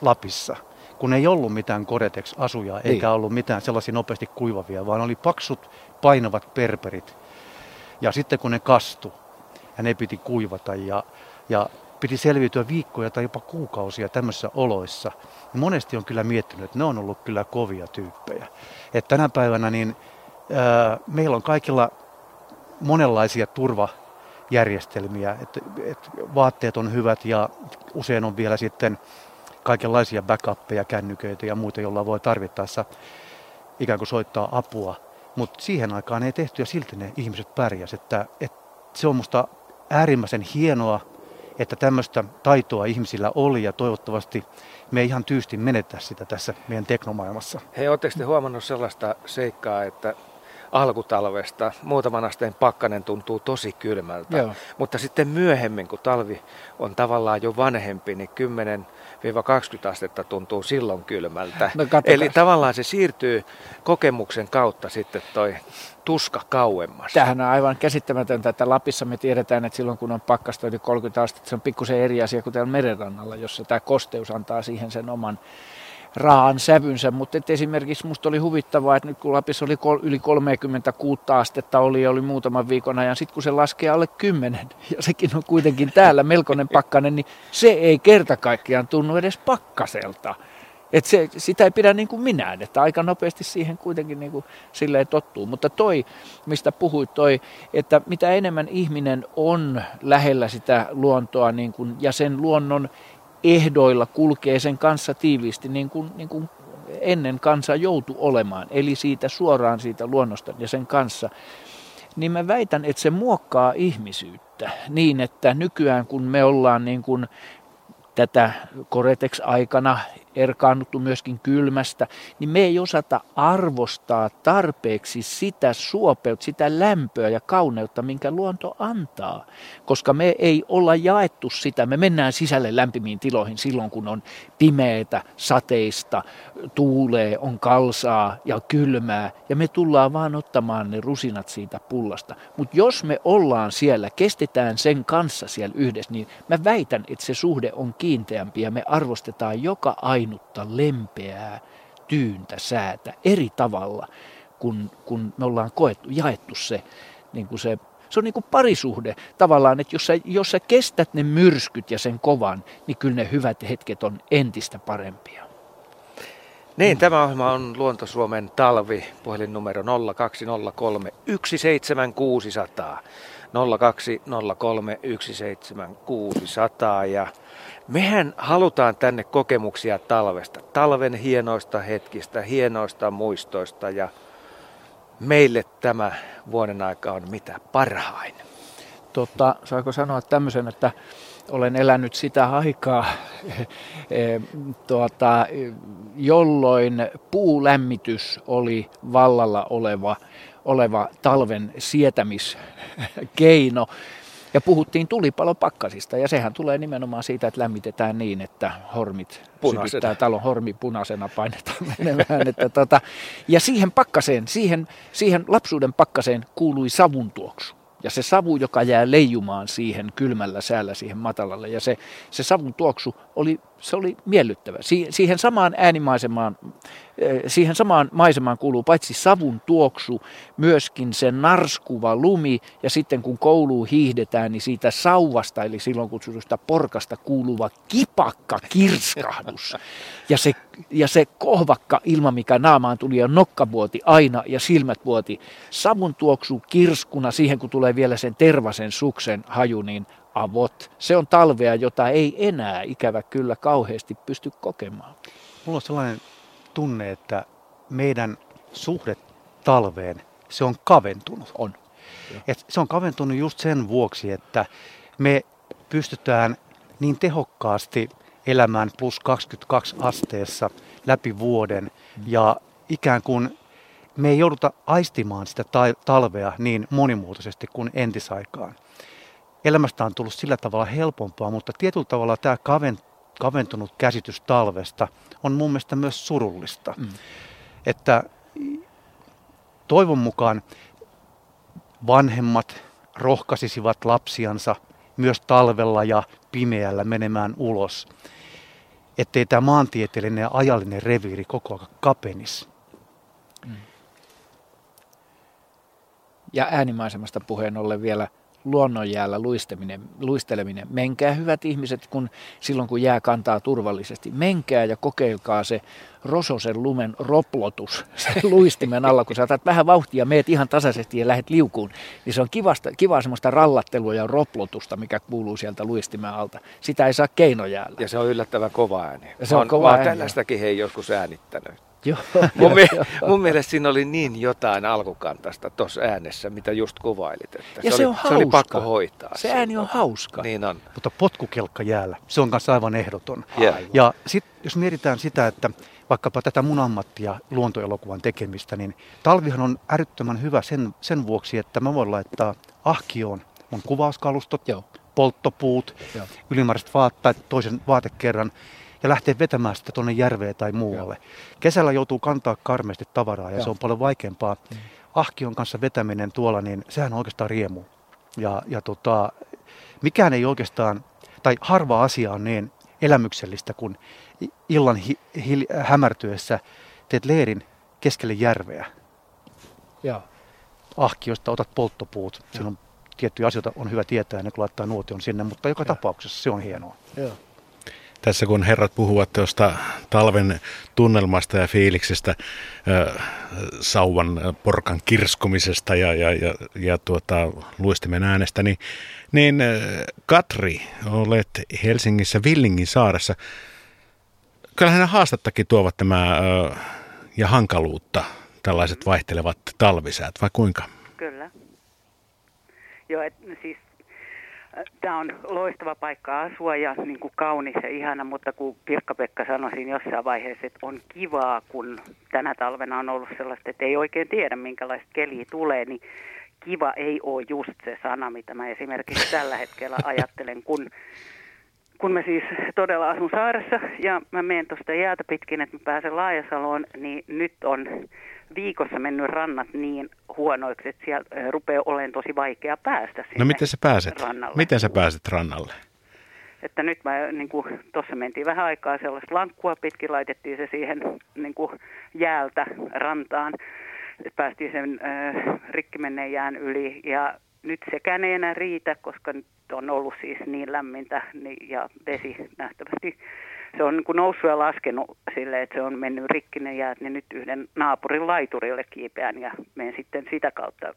Lapissa, kun ei ollut mitään Koretex-asuja eikä niin. ollut mitään sellaisia nopeasti kuivavia, vaan oli paksut painavat perperit. Ja sitten kun ne kastu ja ne piti kuivata ja, ja piti selviytyä viikkoja tai jopa kuukausia tämmöisissä oloissa, niin monesti on kyllä miettinyt, että ne on ollut kyllä kovia tyyppejä. Et tänä päivänä niin, ää, meillä on kaikilla monenlaisia turvajärjestelmiä, että et vaatteet on hyvät ja usein on vielä sitten kaikenlaisia backuppeja, kännyköitä ja muita, joilla voi tarvittaessa ikään kuin soittaa apua. Mutta siihen aikaan ei tehty ja silti ne ihmiset pärjäsivät. Että, että se on musta äärimmäisen hienoa, että tämmöistä taitoa ihmisillä oli ja toivottavasti me ei ihan tyysti menetä sitä tässä meidän teknomaailmassa. Hei, oletteko te huomannut sellaista seikkaa, että alkutalvesta muutaman asteen pakkanen tuntuu tosi kylmältä, Joo. mutta sitten myöhemmin, kun talvi on tavallaan jo vanhempi, niin 10-20 astetta tuntuu silloin kylmältä. No, Eli tavallaan se siirtyy kokemuksen kautta sitten toi tuska kauemmas. Tämähän on aivan käsittämätöntä, että Lapissa me tiedetään, että silloin kun on pakkasta yli 30 astetta, se on pikkusen eri asia kuin täällä merenrannalla, jossa tämä kosteus antaa siihen sen oman raan sävynsä, mutta että esimerkiksi musta oli huvittavaa, että nyt kun Lapissa oli kol, yli 36 astetta oli, oli muutaman viikon ajan, sitten kun se laskee alle 10, ja sekin on kuitenkin täällä melkoinen pakkanen, niin se ei kerta kaikkiaan tunnu edes pakkaselta. Et se, sitä ei pidä niin kuin minään, että aika nopeasti siihen kuitenkin niin kuin tottuu. Mutta toi, mistä puhuit, toi, että mitä enemmän ihminen on lähellä sitä luontoa niin kuin, ja sen luonnon ehdoilla kulkee sen kanssa tiiviisti, niin kuin, niin kuin ennen kansa joutu olemaan, eli siitä suoraan siitä luonnosta ja sen kanssa, niin mä väitän, että se muokkaa ihmisyyttä niin, että nykyään kun me ollaan niin kuin tätä Koretex-aikana erkaannuttu myöskin kylmästä, niin me ei osata arvostaa tarpeeksi sitä suopeutta, sitä lämpöä ja kauneutta, minkä luonto antaa. Koska me ei olla jaettu sitä, me mennään sisälle lämpimiin tiloihin silloin, kun on pimeätä, sateista, tuulee, on kalsaa ja kylmää, ja me tullaan vaan ottamaan ne rusinat siitä pullasta. Mutta jos me ollaan siellä, kestetään sen kanssa siellä yhdessä, niin mä väitän, että se suhde on kiinteämpi ja me arvostetaan joka ainoa ainutta lempeää tyyntä säätä eri tavalla, kun, kun me ollaan koettu, jaettu se, niin kuin se se on niin kuin parisuhde tavallaan, että jos sä, jos sä kestät ne myrskyt ja sen kovan, niin kyllä ne hyvät hetket on entistä parempia. Niin, mm. tämä ohjelma on Luonto Suomen talvi, puhelinnumero 0203 17600. 0203 17600 ja Mehän halutaan tänne kokemuksia talvesta, talven hienoista hetkistä, hienoista muistoista ja meille tämä vuoden aika on mitä parhain. Totta, saako sanoa tämmöisen, että olen elänyt sitä aikaa, eh, tuota, jolloin puulämmitys oli vallalla oleva, oleva talven sietämiskeino Ja puhuttiin tulipalopakkasista ja sehän tulee nimenomaan siitä, että lämmitetään niin, että hormit Punaisena. sytyttää talon hormi punaisena painetaan menemään. Että tota, ja siihen pakkaseen, siihen, siihen lapsuuden pakkaseen kuului savun tuoksu. Ja se savu, joka jää leijumaan siihen kylmällä säällä siihen matalalle. Ja se, se savun tuoksu oli, se oli miellyttävä. Si, siihen samaan äänimaisemaan, eh, siihen samaan maisemaan kuuluu paitsi savun tuoksu, myöskin se narskuva lumi. Ja sitten kun kouluun hiihdetään, niin siitä sauvasta, eli silloin kutsutusta porkasta kuuluva kipakka kirskahdus. Ja se, ja se kohvakka ilma, mikä naamaan tuli ja nokka vuoti aina ja silmät vuoti. Savun tuoksu kirskuna siihen, kun tulee vielä sen tervasen suksen haju, niin avot. Se on talvea, jota ei enää ikävä kyllä kauheasti pysty kokemaan. Mulla on sellainen tunne, että meidän suhde talveen, se on kaventunut. On. Et se on kaventunut just sen vuoksi, että me pystytään niin tehokkaasti elämään plus 22 asteessa läpi vuoden ja ikään kuin me ei jouduta aistimaan sitä ta- talvea niin monimuotoisesti kuin entisaikaan. Elämästä on tullut sillä tavalla helpompaa, mutta tietyllä tavalla tämä kaven, kaventunut käsitys talvesta on mun mielestä myös surullista. Mm. Että toivon mukaan vanhemmat rohkaisisivat lapsiansa myös talvella ja pimeällä menemään ulos, ettei tämä maantieteellinen ja ajallinen reviiri koko ajan kapenisi. Ja äänimaisemasta puheen ollen vielä luonnonjäällä luisteminen, luisteleminen. Menkää hyvät ihmiset, kun silloin kun jää kantaa turvallisesti. Menkää ja kokeilkaa se rososen lumen roplotus sen luistimen alla, kun sä otat vähän vauhtia, meet ihan tasaisesti ja lähdet liukuun. Niin se on kivasta, kivaa semmoista rallattelua ja roplotusta, mikä kuuluu sieltä luistimen alta. Sitä ei saa keinojäällä. Ja se on yllättävän kova ääni. Ja se on Mä kova ääni, tällaistakin hei joskus äänittänyt. Joo, Mun, joo. mun mielestä siinä oli niin jotain alkukantasta tuossa äänessä, mitä just kuvailit. Että Ja se, se oli, on se oli hauska. pakko hoitaa. Se ääni on hauska. Niin on. Mutta potkukelkka jäällä, se on kanssa aivan ehdoton. Yeah. Ja sitten jos mietitään sitä, että vaikkapa tätä mun ammattia, luontoelokuvan tekemistä, niin talvihan on älyttömän hyvä sen, sen vuoksi, että mä voin laittaa ahkioon mun kuvauskalustot, Joo. polttopuut, Joo. ylimääräiset vaatteet, toisen vaatekerran ja lähteä vetämään sitä tuonne järveen tai muualle. Kesällä joutuu kantaa karmeasti tavaraa ja Joo. se on paljon vaikeampaa. Ahkion kanssa vetäminen tuolla, niin sehän on oikeastaan riemu. Ja, ja tota, mikään ei oikeastaan, tai harva asia on niin elämyksellistä, kun illan hi, hi, hämärtyessä teet leirin keskelle järveä. Joo. Ahkiosta otat polttopuut. Siinä on tiettyjä asioita on hyvä tietää ennen kuin laittaa nuotion sinne, mutta joka tapauksessa se on hienoa. Joo. Tässä kun herrat puhuvat tuosta talven tunnelmasta ja fiiliksestä, sauvan porkan kirskumisesta ja, ja, ja, ja tuota, luistimen äänestä, niin, niin Katri, olet Helsingissä Villingin saaressa. Kyllähän haastattakin tuovat tämä ja hankaluutta, tällaiset vaihtelevat talvisäät, vai kuinka? Kyllä. Joo, et, siis tämä on loistava paikka asua ja niin kuin kaunis ja ihana, mutta kun Pirkka-Pekka sanoi siinä jossain vaiheessa, että on kivaa, kun tänä talvena on ollut sellaista, että ei oikein tiedä, minkälaista keliä tulee, niin kiva ei ole just se sana, mitä mä esimerkiksi tällä hetkellä ajattelen, kun kun mä siis todella asun saaressa ja mä menen tuosta jäätä pitkin, että mä pääsen Laajasaloon, niin nyt on viikossa mennyt rannat niin huonoiksi, että siellä rupeaa olemaan tosi vaikea päästä sinne No miten sä pääset? rannalle. Miten sä pääset rannalle? Että nyt mä, niin kuin, tuossa mentiin vähän aikaa sellaista lankkua pitkin, laitettiin se siihen niin kuin, jäältä rantaan. Päästiin sen äh, rikki menneen jään yli ja nyt sekään ei enää riitä, koska nyt on ollut siis niin lämmintä niin, ja vesi nähtävästi. Se on niin kuin noussut ja laskenut silleen, että se on mennyt rikki ne jäät, niin nyt yhden naapurin laiturille kiipeän ja menen sitten sitä kautta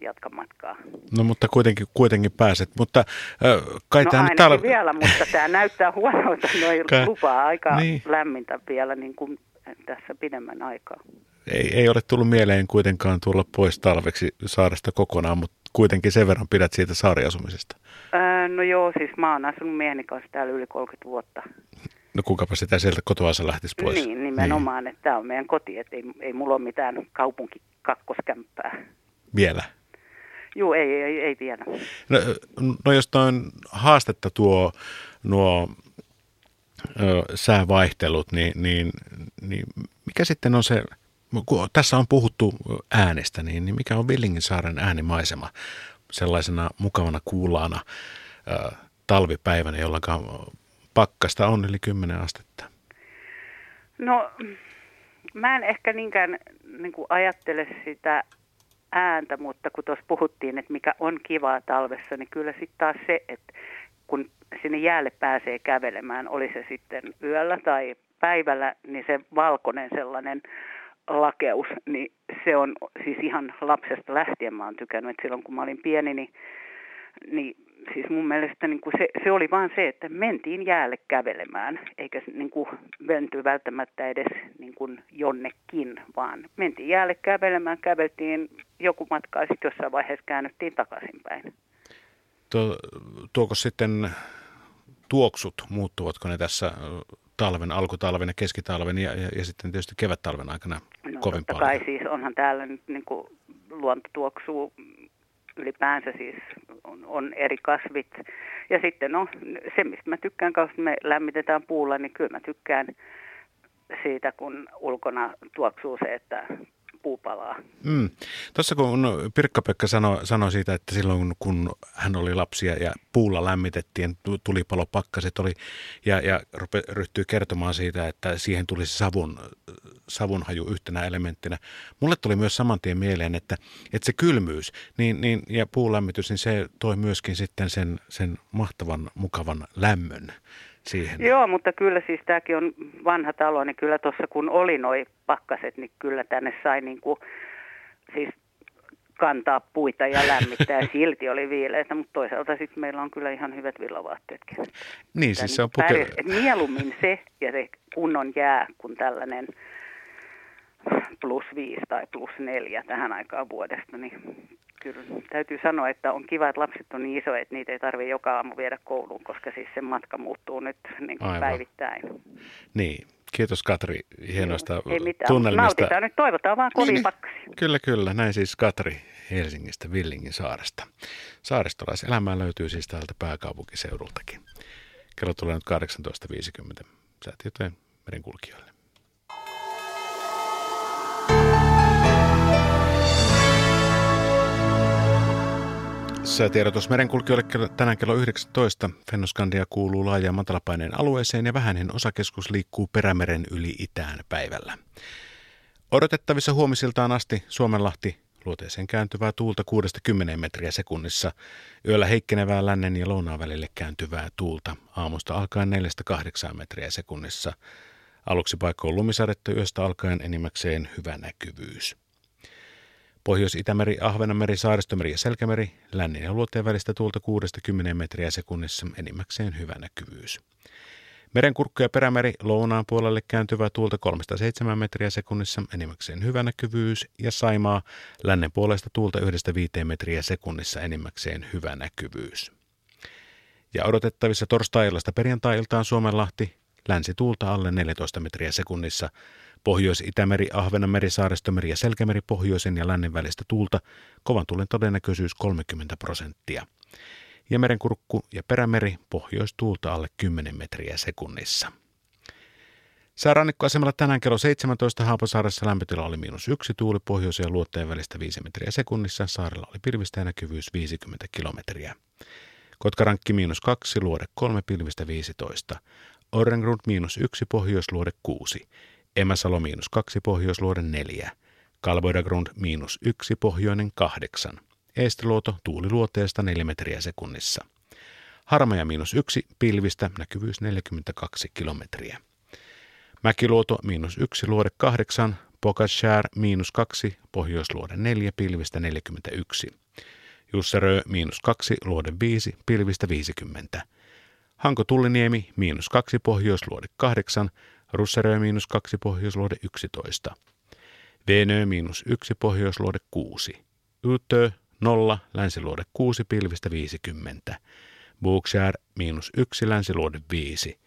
jatkan matkaa. No mutta kuitenkin, kuitenkin pääset, mutta ö, kai no tämä nyt vielä, mutta tämä näyttää huonolta. Noin Kai- lupaa aika niin. lämmintä vielä niin kuin tässä pidemmän aikaa. ei, ei ole tullut mieleen kuitenkaan tulla pois talveksi saaresta kokonaan, mutta kuitenkin sen verran pidät siitä saariasumisesta. Ää, no joo, siis mä oon asunut mieheni kanssa täällä yli 30 vuotta. No kukapa sitä sieltä kotoansa lähtisi pois. Niin, nimenomaan, että tämä on meidän koti, että ei, ei mulla ole mitään kaupunkikakkoskämppää. Vielä. Joo, ei, ei, ei vielä. No, no jos on haastetta tuo, nuo ö, säävaihtelut, niin, niin, niin mikä sitten on se, kun tässä on puhuttu äänestä, niin, niin mikä on Villingin saaren äänimaisema sellaisena mukavana kuulaana talvipäivänä, jolloin pakkasta on yli 10 astetta? No, mä en ehkä niinkään niin kuin ajattele sitä ääntä, mutta kun tuossa puhuttiin, että mikä on kivaa talvessa, niin kyllä sitten taas se, että kun sinne jäälle pääsee kävelemään, oli se sitten yöllä tai päivällä, niin se valkoinen sellainen lakeus, niin se on siis ihan lapsesta lähtien mä oon tykännyt, että silloin kun mä olin pieni, niin, niin siis mun mielestä niin kuin se, se oli vaan se, että mentiin jäälle kävelemään, eikä niin kuin menty välttämättä edes niin kuin jonnekin, vaan mentiin jäälle kävelemään, käveltiin joku matka ja sitten jossain vaiheessa käännyttiin takaisinpäin. Tuo, tuoko sitten tuoksut, muuttuvatko ne tässä talven, alkutalven ja keskitalven ja, ja, ja sitten tietysti kevättalven aikana no, kovin totta paljon? kai siis onhan täällä nyt niin kuin luonto tuoksuu ylipäänsä siis on, on eri kasvit. Ja sitten no, se, mistä mä tykkään, kun me lämmitetään puulla, niin kyllä mä tykkään siitä, kun ulkona tuoksuu se, että puupalaa. Mm. Tuossa kun Pirkka-Pekka sanoi, sanoi siitä, että silloin kun hän oli lapsia ja puulla lämmitettiin, tulipalopakkaset oli, ja, ja ryhtyi kertomaan siitä, että siihen tuli savun, savunhaju yhtenä elementtinä. Mulle tuli myös saman tien mieleen, että, että se kylmyys niin, niin, ja puulämmitys, niin se toi myöskin sitten sen, sen mahtavan, mukavan lämmön siihen. Joo, mutta kyllä siis tämäkin on vanha talo, niin kyllä tuossa kun oli noi pakkaset, niin kyllä tänne sai niin kuin, siis kantaa puita ja lämmittää ja silti oli viileitä, mutta toisaalta sitten meillä on kyllä ihan hyvät villavaatteetkin. Niin, siis se on puke... Mieluummin se ja se kunnon jää kuin tällainen plus viisi tai plus neljä tähän aikaan vuodesta, niin kyllä täytyy sanoa, että on kiva, että lapset on niin isoja, että niitä ei tarvitse joka aamu viedä kouluun, koska siis se matka muuttuu nyt niin kuin päivittäin. Niin, kiitos Katri hienoista ei mitään, tunnelmista. Nautitaan nyt, toivotaan vaan kovin niin, niin. Kyllä, kyllä. Näin siis Katri Helsingistä Villingin saaresta. Saaristolaiselämää löytyy siis täältä pääkaupunkiseudultakin. Kello tulee nyt 18.50 säätietojen merenkulkijoille. Säätiedotus merenkulkijoille tänään kello 19. Fennoskandia kuuluu laajaan matalapaineen alueeseen ja vähäinen osakeskus liikkuu perämeren yli itään päivällä. Odotettavissa huomisiltaan asti Suomenlahti luoteeseen kääntyvää tuulta 60 metriä sekunnissa, yöllä heikkenevää lännen ja lounaan välille kääntyvää tuulta aamusta alkaen 4-8 metriä sekunnissa. Aluksi paikkoon lumisadetta yöstä alkaen enimmäkseen hyvä näkyvyys. Pohjois-Itämeri, Ahvenanmeri, Saaristomeri ja Selkämeri, lännin ja luoteen välistä tuulta 60 metriä sekunnissa, enimmäkseen hyvä näkyvyys. Merenkurkku ja perämeri, lounaan puolelle kääntyvää tuulta 307 metriä sekunnissa, enimmäkseen hyvä näkyvyys, ja Saimaa, lännen puolesta tuulta 1-5 metriä sekunnissa, enimmäkseen hyvä näkyvyys. Ja odotettavissa torstai-illasta perjantai-iltaan Suomenlahti, länsituulta alle 14 metriä sekunnissa, Pohjois-Itämeri, Ahvenanmeri, Saaristomeri ja Selkämeri pohjoisen ja lännen välistä tuulta, kovan tulen todennäköisyys 30 prosenttia. Ja merenkurkku ja perämeri pohjoistuulta alle 10 metriä sekunnissa. Säärannikkoasemalla tänään kello 17 Haapasaaressa lämpötila oli miinus yksi tuuli pohjoisen ja luotteen välistä 5 metriä sekunnissa. Saarella oli pilvistä ja näkyvyys 50 kilometriä. Kotkarankki miinus kaksi, luode 3 pilvistä 15. Orrengrund miinus yksi, pohjoisluode 6. Emäsalo miinus kaksi, pohjoisluoden neljä. Kalvoidagrund miinus yksi, pohjoinen kahdeksan. Eestiluoto tuuliluoteesta 4 metriä sekunnissa. Harmaja miinus yksi, pilvistä, näkyvyys 42 kilometriä. Mäkiluoto miinus yksi, luode kahdeksan. Pokashär miinus kaksi, pohjoisluode neljä, pilvistä 41. Jusserö miinus kaksi, luode viisi, pilvistä 50. Hanko Tulliniemi miinus kaksi, pohjoisluode kahdeksan, Russerö miinus 2 pohjoisluode 11. Venö miinus 1 pohjoisluode 6. Ytö 0 länsiluode 6 pilvistä 50. Bookshare miinus 1 länsiluode 5.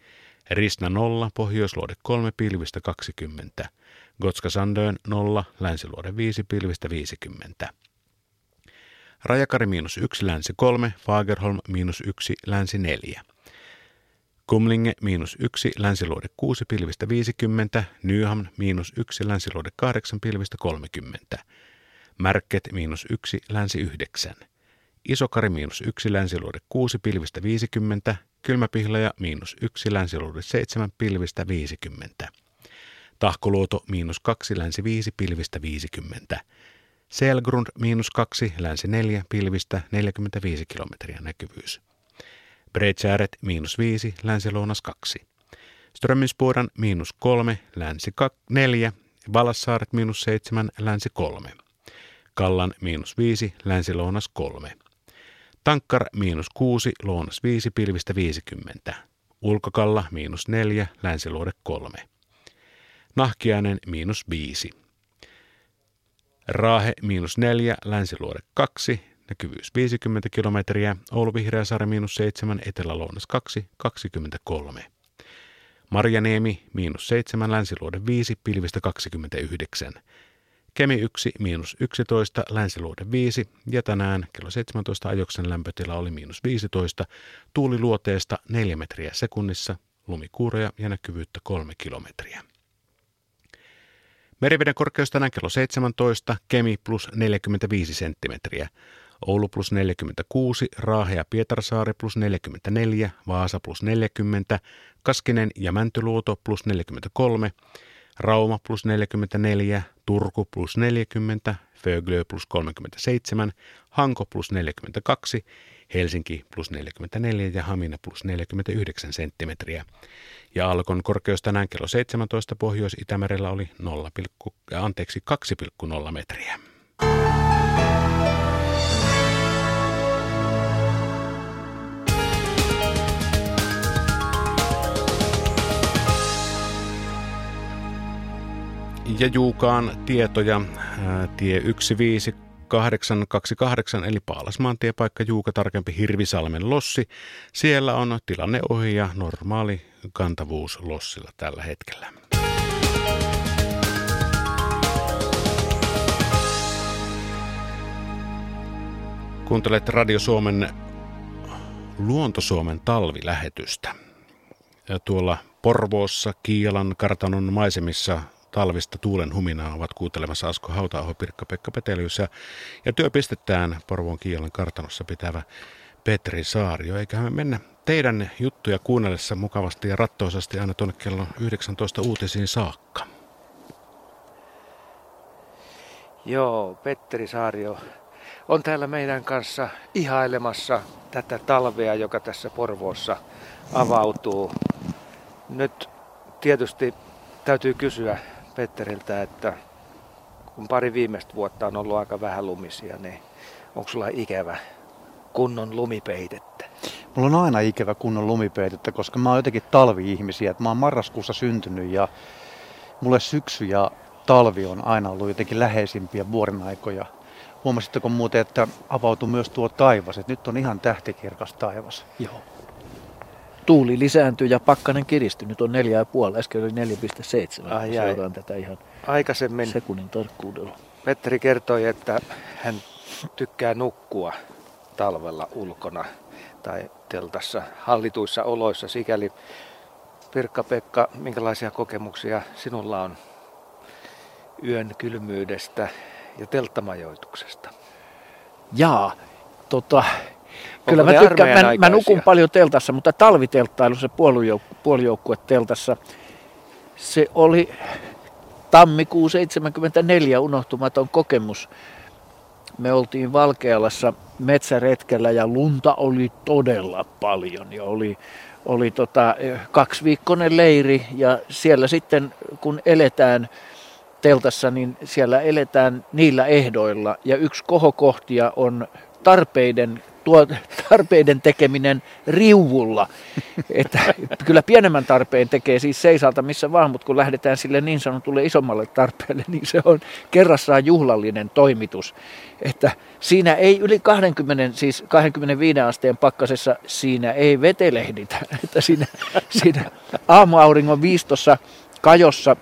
Risna 0 pohjoisluode 3 pilvistä 20. Gotska Sandön 0 länsiluode 5 pilvistä 50. Rajakari miinus 1 länsi 3, Fagerholm miinus 1 länsi 4. Kumlinge miinus 1 länsiluode 6 pilvistä 50, Nyham miinus 1 länsiluode 8 pilvistä 30. Märket miinus 1 länsi 9. Isokari miinus 1 länsiluode 6 pilvistä 50, Kylmäpihlaja miinus 1 länsiluode 7 pilvistä 50. Tahkoluoto miinus 2 länsi 5 pilvistä 50. Selgrund miinus 2 länsi 4 pilvistä 45 kilometriä näkyvyys. Bredsääret miinus 5 länsi-lounas 2. Strömmingspuodan miinus 3 länsi 4. Valassaaret miinus 7 länsi 3. Kallan miinus 5 länsi-lounas 3. Tankkar miinus 6 lounas 5 pilvistä 50. Ulkokalla miinus 4 länsiluode 3. Nahkiainen miinus 5. Raahe miinus 4, länsiluode 2, näkyvyys 50 kilometriä, Oulu Vihreäsaari miinus 7, Etelä-Lounas 2, 23. Marjaniemi miinus 7, länsiluode 5, pilvistä 29. Kemi 1, miinus 11, länsiluode 5 ja tänään kello 17 ajoksen lämpötila oli miinus 15, tuuli luoteesta 4 metriä sekunnissa, lumikuureja ja näkyvyyttä 3 kilometriä. Meriveden korkeus tänään kello 17, Kemi plus 45 senttimetriä. Oulu plus 46, Raahe ja Pietarsaari plus 44, Vaasa plus 40, Kaskinen ja Mäntyluoto plus 43, Rauma plus 44, Turku plus 40, Föglö plus 37, Hanko plus 42, Helsinki plus 44 ja Hamina plus 49 senttimetriä. Ja Alkon korkeus tänään kello 17 Pohjois-Itämerellä oli 0, anteeksi 2,0 metriä. Ja Juukaan tietoja. Tie 15 828 eli Paalasmaan tiepaikka Juuka tarkempi Hirvisalmen lossi. Siellä on tilanne ohi ja normaali kantavuus lossilla tällä hetkellä. Kuuntelet Radio Suomen Luonto-Suomen talvilähetystä. Ja tuolla Porvoossa, Kiilan kartanon maisemissa talvista tuulen huminaa ovat kuuntelemassa Asko hauta Pirkka-Pekka Petelius ja, ja työpistetään Porvoon Kiilan kartanossa pitävä Petri Saario. Eiköhän me mennä teidän juttuja kuunnellessa mukavasti ja rattoisasti aina tuonne kello 19 uutisiin saakka. Joo, Petteri Saario on täällä meidän kanssa ihailemassa tätä talvea, joka tässä Porvoossa avautuu. Nyt tietysti täytyy kysyä Petteriltä, että kun pari viimeistä vuotta on ollut aika vähän lumisia, niin onko sulla ikävä kunnon lumipeitettä? Mulla on aina ikävä kunnon lumipeitettä, koska mä oon jotenkin talvi-ihmisiä. Mä oon marraskuussa syntynyt ja mulle syksy ja talvi on aina ollut jotenkin läheisimpiä vuoden aikoja. Huomasitteko muuten, että avautui myös tuo taivas, että nyt on ihan tähtikirkas taivas. Joo tuuli lisääntyy ja pakkanen kiristyi. Nyt on 4,5, äsken oli 4,7. Ai Seuraan tätä ihan Aikaisemmin sekunnin tarkkuudella. Petteri kertoi, että hän tykkää nukkua talvella ulkona tai teltassa hallituissa oloissa. Sikäli Pirkka-Pekka, minkälaisia kokemuksia sinulla on yön kylmyydestä ja telttamajoituksesta? tota, Kyllä mä tykkään, mä, mä nukun paljon teltassa, mutta puolijoukku, puolijoukkue teltassa, se oli tammikuu 74 unohtumaton kokemus. Me oltiin Valkealassa metsäretkellä ja lunta oli todella paljon ja oli, oli tota, kaksiviikkoinen leiri ja siellä sitten kun eletään teltassa, niin siellä eletään niillä ehdoilla. Ja yksi kohokohtia on tarpeiden tuo tarpeiden tekeminen riuvulla. Että kyllä pienemmän tarpeen tekee siis seisalta missä vaan, mutta kun lähdetään sille niin sanotulle isommalle tarpeelle, niin se on kerrassaan juhlallinen toimitus. Että siinä ei yli 20, siis 25 asteen pakkasessa, siinä ei vetelehditä. Että siinä, siinä aamuauringon viistossa kajossa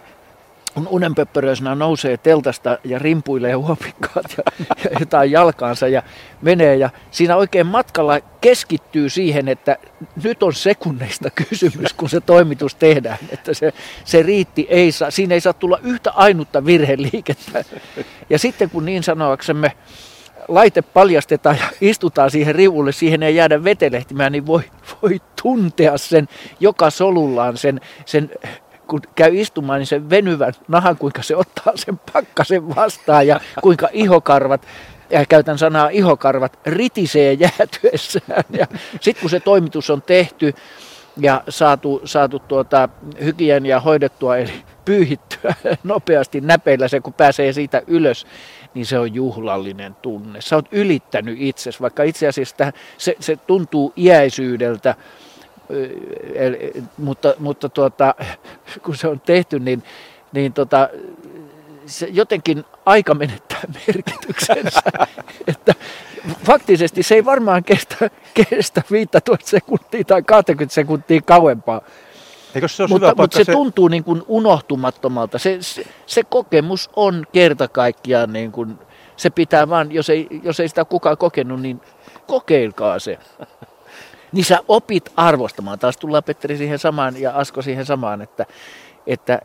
kun unenpöppöröisenä nousee teltasta ja rimpuilee huopikkaat ja, ja jotain jalkaansa ja menee. Ja siinä oikein matkalla keskittyy siihen, että nyt on sekunneista kysymys, kun se toimitus tehdään. Että se, se riitti, ei saa, siinä ei saa tulla yhtä ainutta virheliikettä. Ja sitten kun niin sanoaksemme laite paljastetaan ja istutaan siihen rivulle, siihen ei jäädä vetelehtimään, niin voi, voi tuntea sen joka solullaan sen, sen kun käy istumaan, niin sen venyvän nahan, kuinka se ottaa sen pakkasen vastaan ja kuinka ihokarvat, ja käytän sanaa ihokarvat, ritisee jäätyessään. Ja sitten kun se toimitus on tehty ja saatu, saatu tuota hygienia hoidettua, eli pyyhittyä nopeasti näpeillä se, kun pääsee siitä ylös, niin se on juhlallinen tunne. Sä oot ylittänyt itsesi, vaikka itse asiassa se, se tuntuu iäisyydeltä, mutta, mutta tuota, kun se on tehty, niin, niin tota, se jotenkin aika menettää merkityksensä. että faktisesti se ei varmaan kestä, kestä 15 sekuntia tai 20 sekuntia kauempaa. Eikö se mutta, mutta se, se tuntuu niin kuin unohtumattomalta. Se, se, se kokemus on kerta kaikkiaan, niin kuin, se pitää vaan, jos ei, jos ei sitä kukaan kokenut, niin kokeilkaa se niin sä opit arvostamaan. Taas tullaan Petteri siihen samaan ja Asko siihen samaan, että, että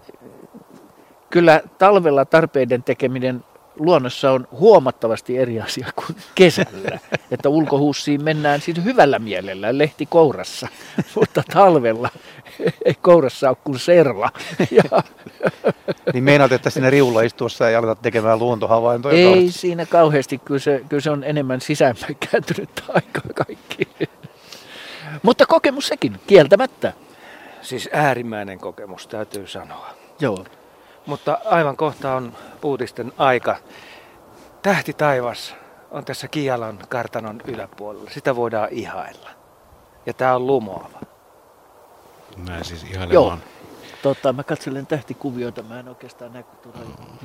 kyllä talvella tarpeiden tekeminen luonnossa on huomattavasti eri asia kuin kesällä. Että ulkohuussiin mennään siis hyvällä mielellä, lehti kourassa, mutta talvella ei kourassa ole kuin serla. Ja... Niin meinaat, että sinne riulla istuessa ei aleta tekemään luontohavaintoja? Ei kauheasti. siinä kauheasti, kyllä se, kyllä se on enemmän sisäänpäin kääntynyt aikaa kaikki. Mutta kokemus sekin, kieltämättä. Siis äärimmäinen kokemus, täytyy sanoa. Joo. Mutta aivan kohta on uutisten aika. Tähti taivas on tässä Kialan kartanon yläpuolella. Sitä voidaan ihailla. Ja tämä on lumoava. Näin siis ihailemaan. Joo. Totta, mä katselen tähtikuvioita, mä en oikeastaan näe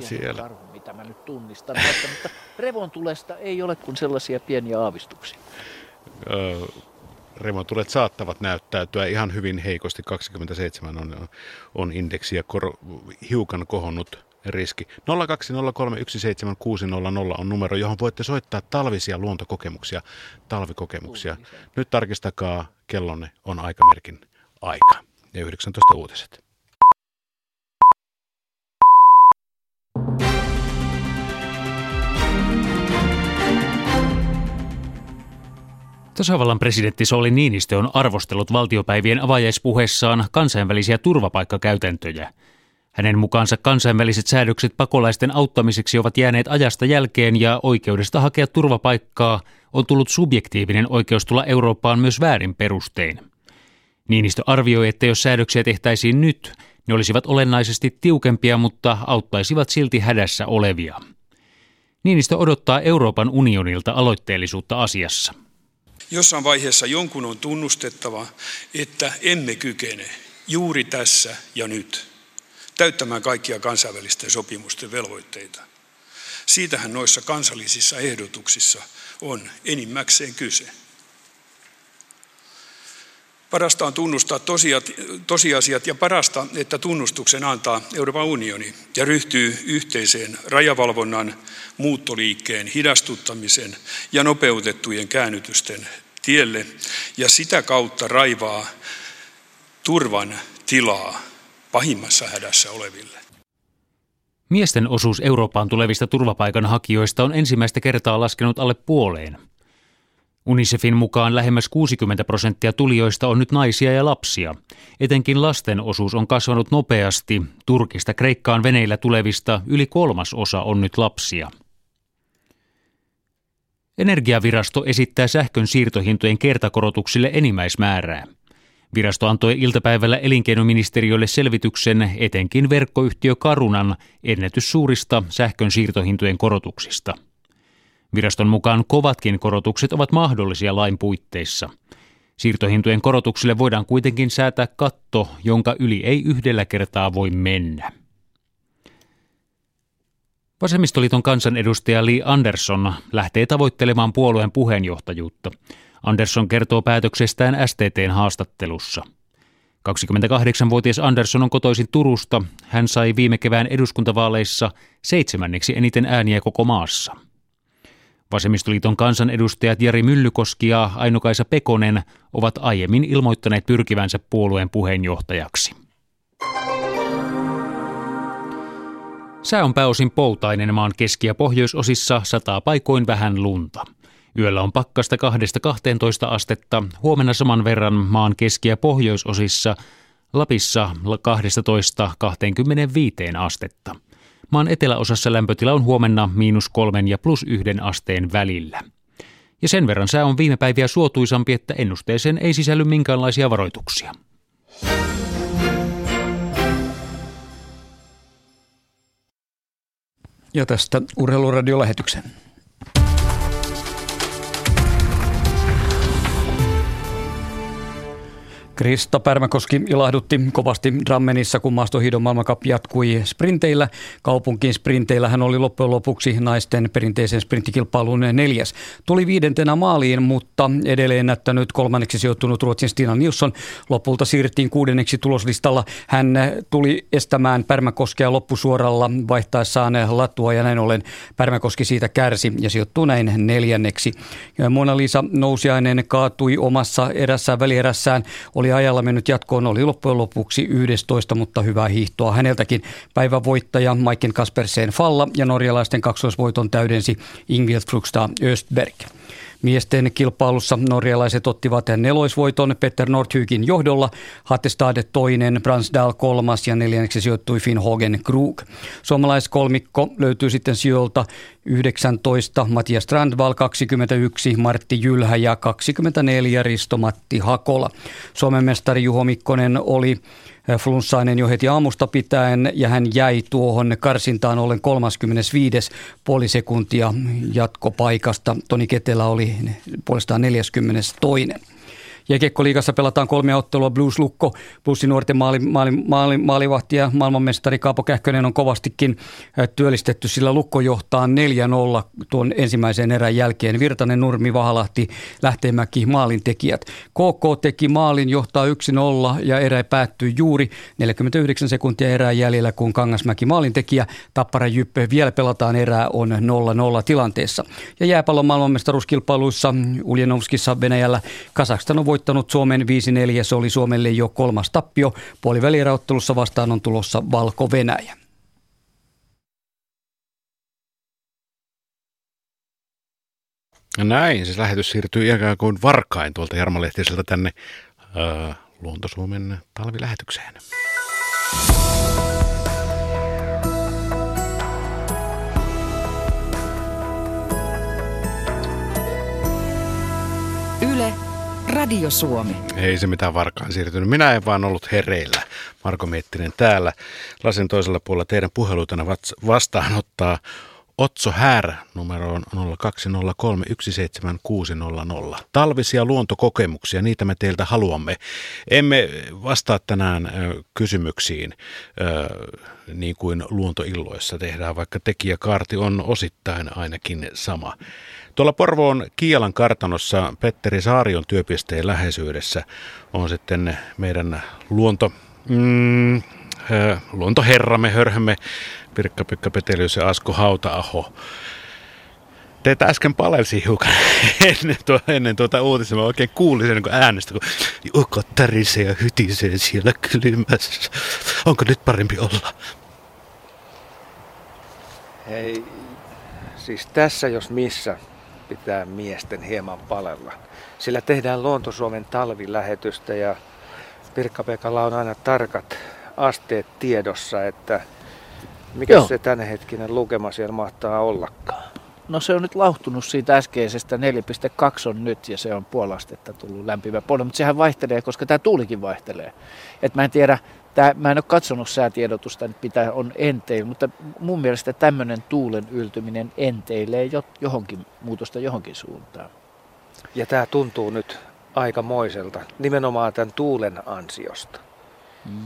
pieni karhu, mitä mä nyt tunnistan. Mutta, mutta revontulesta ei ole kuin sellaisia pieniä aavistuksia. Öö, remontulet saattavat näyttäytyä ihan hyvin heikosti. 27 on, on indeksi ja kor, hiukan kohonnut riski. 020317600 on numero, johon voitte soittaa talvisia luontokokemuksia, talvikokemuksia. Nyt tarkistakaa, kellonne on aikamerkin aika. Ja 19 uutiset. Tasavallan presidentti Sauli Niinistö on arvostellut valtiopäivien avajaispuheessaan kansainvälisiä turvapaikkakäytäntöjä. Hänen mukaansa kansainväliset säädökset pakolaisten auttamiseksi ovat jääneet ajasta jälkeen ja oikeudesta hakea turvapaikkaa on tullut subjektiivinen oikeus tulla Eurooppaan myös väärin perustein. Niinistö arvioi, että jos säädöksiä tehtäisiin nyt, ne olisivat olennaisesti tiukempia, mutta auttaisivat silti hädässä olevia. Niinistö odottaa Euroopan unionilta aloitteellisuutta asiassa. Jossain vaiheessa jonkun on tunnustettava, että emme kykene juuri tässä ja nyt täyttämään kaikkia kansainvälisten sopimusten velvoitteita. Siitähän noissa kansallisissa ehdotuksissa on enimmäkseen kyse. Parasta on tunnustaa tosiasiat ja parasta, että tunnustuksen antaa Euroopan unioni ja ryhtyy yhteiseen rajavalvonnan, muuttoliikkeen hidastuttamisen ja nopeutettujen käännytysten tielle ja sitä kautta raivaa turvan tilaa pahimmassa hädässä oleville. Miesten osuus Eurooppaan tulevista turvapaikanhakijoista on ensimmäistä kertaa laskenut alle puoleen – Unicefin mukaan lähemmäs 60 prosenttia tulijoista on nyt naisia ja lapsia. Etenkin lasten osuus on kasvanut nopeasti. Turkista Kreikkaan veneillä tulevista yli kolmas osa on nyt lapsia. Energiavirasto esittää sähkön siirtohintojen kertakorotuksille enimmäismäärää. Virasto antoi iltapäivällä elinkeinoministeriölle selvityksen etenkin verkkoyhtiö Karunan ennätyssuurista sähkön siirtohintojen korotuksista – Viraston mukaan kovatkin korotukset ovat mahdollisia lain puitteissa. Siirtohintojen korotuksille voidaan kuitenkin säätää katto, jonka yli ei yhdellä kertaa voi mennä. Vasemmistoliiton kansanedustaja Lee Andersson lähtee tavoittelemaan puolueen puheenjohtajuutta. Andersson kertoo päätöksestään STTn haastattelussa. 28-vuotias Andersson on kotoisin Turusta. Hän sai viime kevään eduskuntavaaleissa seitsemänneksi eniten ääniä koko maassa. Vasemmistoliiton kansanedustajat Jari Myllykoski ja Ainokaisa Pekonen ovat aiemmin ilmoittaneet pyrkivänsä puolueen puheenjohtajaksi. Sää on pääosin poutainen maan keski- ja pohjoisosissa, sataa paikoin vähän lunta. Yöllä on pakkasta 2-12 astetta, huomenna saman verran maan keski- ja pohjoisosissa, Lapissa 12-25 astetta. Maan eteläosassa lämpötila on huomenna miinus kolmen ja plus yhden asteen välillä. Ja sen verran sää on viime päiviä suotuisampi, että ennusteeseen ei sisälly minkäänlaisia varoituksia. Ja tästä urheiluradiolähetyksen. Krista Pärmäkoski ilahdutti kovasti Drammenissa, kun maastohiidon maailmankap jatkui sprinteillä. Kaupunkin sprinteillä hän oli loppujen lopuksi naisten perinteisen sprinttikilpailun neljäs. Tuli viidentenä maaliin, mutta edelleen näyttänyt kolmanneksi sijoittunut Ruotsin Stina Nilsson. Lopulta siirrettiin kuudenneksi tuloslistalla. Hän tuli estämään Pärmäkoskea loppusuoralla vaihtaessaan latua ja näin ollen Pärmäkoski siitä kärsi ja sijoittuu näin neljänneksi. Mona-Lisa Nousiainen kaatui omassa erässään välierässään. Oli oli ajalla mennyt jatkoon, oli loppujen lopuksi 11, mutta hyvää hiihtoa häneltäkin. Päivän voittaja Maiken Kaspersen Falla ja norjalaisten kaksoisvoiton täydensi Ingvild Frugstad Östberg. Miesten kilpailussa norjalaiset ottivat neloisvoiton Peter Nordhygin johdolla, Hattestad toinen, Bransdal kolmas ja neljänneksi sijoittui Finn Hogen Krug. Suomalaiskolmikko löytyy sitten sijoilta 19 Matias Strandval 21, Martti Jylhä ja 24 Risto-Matti Hakola. Suomen mestari Juho Mikkonen oli flunssainen jo heti aamusta pitäen ja hän jäi tuohon karsintaan ollen 35. puoli sekuntia jatkopaikasta. Toni Ketelä oli puolestaan 42. Jääkiekkoliigassa pelataan kolme ottelua. Blues Lukko, Bluesin nuorten maali, maali, maali, maalivahti ja maailmanmestari Kaapo Kähkönen on kovastikin työllistetty, sillä Lukko johtaa 4-0 tuon ensimmäisen erän jälkeen. Virtanen, Nurmi, Vahalahti, Lähteenmäki, maalintekijät. KK teki maalin, johtaa 1-0 ja erä päättyy juuri 49 sekuntia erää jäljellä, kun Kangasmäki maalintekijä. Tappara Jyppe vielä pelataan erää on 0-0 tilanteessa. Ja jääpallon maailmanmestaruuskilpailuissa Uljanovskissa Venäjällä Kazakstan on voittanut Suomen 5-4. Se oli Suomelle jo kolmas tappio. Puolivälieräottelussa vastaan on tulossa Valko-Venäjä. Näin, siis lähetys siirtyy ikään kuin varkain tuolta Jarmo tänne äh, Luontosuomen talvilähetykseen. Radio Suomi. Ei se mitään varkaan siirtynyt. Minä en vaan ollut hereillä. Marko Miettinen täällä. Lasin toisella puolella teidän puheluitana vastaanottaa Otso Här numeroon 0203 Talvisia luontokokemuksia, niitä me teiltä haluamme. Emme vastaa tänään kysymyksiin niin kuin luontoilloissa tehdään, vaikka tekijäkaarti on osittain ainakin sama. Tuolla Porvoon Kialan kartanossa Petteri Saarion työpisteen läheisyydessä on sitten meidän luonto, mm, luontoherramme, hörhömme Pirkka-Pekka Petelius ja Asko Hautaaho. Teitä äsken palelsi hiukan ennen, tuo, ennen tuota uutista. Mä oikein kuulin sen äänestä, kun ukko tärisee ja hytisee siellä kylmässä. Onko nyt parempi olla? Hei, siis tässä jos missä pitää miesten hieman palella. Sillä tehdään Luonto-Suomen talvilähetystä ja Pirkka-Pekalla on aina tarkat asteet tiedossa, että mikä Joo. se tämänhetkinen lukema siellä mahtaa ollakaan? No se on nyt lauhtunut siitä äskeisestä, 4,2 on nyt ja se on puolastetta tullut lämpimä puoli, mutta sehän vaihtelee, koska tämä tuulikin vaihtelee. Et mä en tiedä, tää, mä en ole katsonut säätiedotusta, mitä on enteillä, mutta mun mielestä tämmöinen tuulen yltyminen enteilee johonkin muutosta johonkin suuntaan. Ja tämä tuntuu nyt aikamoiselta, nimenomaan tämän tuulen ansiosta.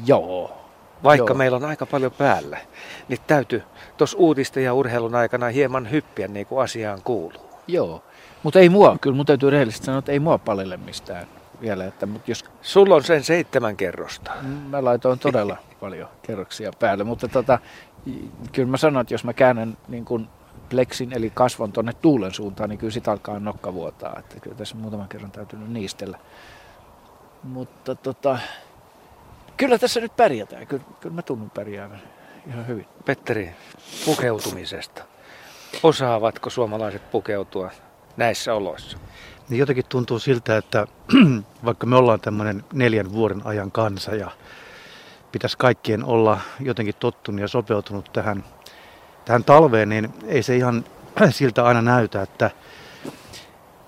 Joo, vaikka Joo. meillä on aika paljon päällä, niin täytyy tuossa uutisten ja urheilun aikana hieman hyppiä niin kuin asiaan kuuluu. Joo, mutta ei mua, kyllä mun täytyy rehellisesti sanoa, että ei mua palelle mistään vielä. Että, mutta jos... Sulla on sen seitsemän kerrosta. Mä laitoin todella paljon kerroksia päälle, mutta tota, kyllä mä sanon, että jos mä käännän niin kuin pleksin eli kasvon tuonne tuulen suuntaan, niin kyllä sitä alkaa nokka vuotaa. Että kyllä tässä muutaman kerran täytynyt niistellä. Mutta tota, kyllä tässä nyt pärjätään. Kyllä, kyllä mä tunnun pärjäävän ihan hyvin. Petteri, pukeutumisesta. Osaavatko suomalaiset pukeutua näissä oloissa? Niin jotenkin tuntuu siltä, että vaikka me ollaan tämmöinen neljän vuoden ajan kansa ja pitäisi kaikkien olla jotenkin tottunut ja sopeutunut tähän, tähän talveen, niin ei se ihan siltä aina näytä, että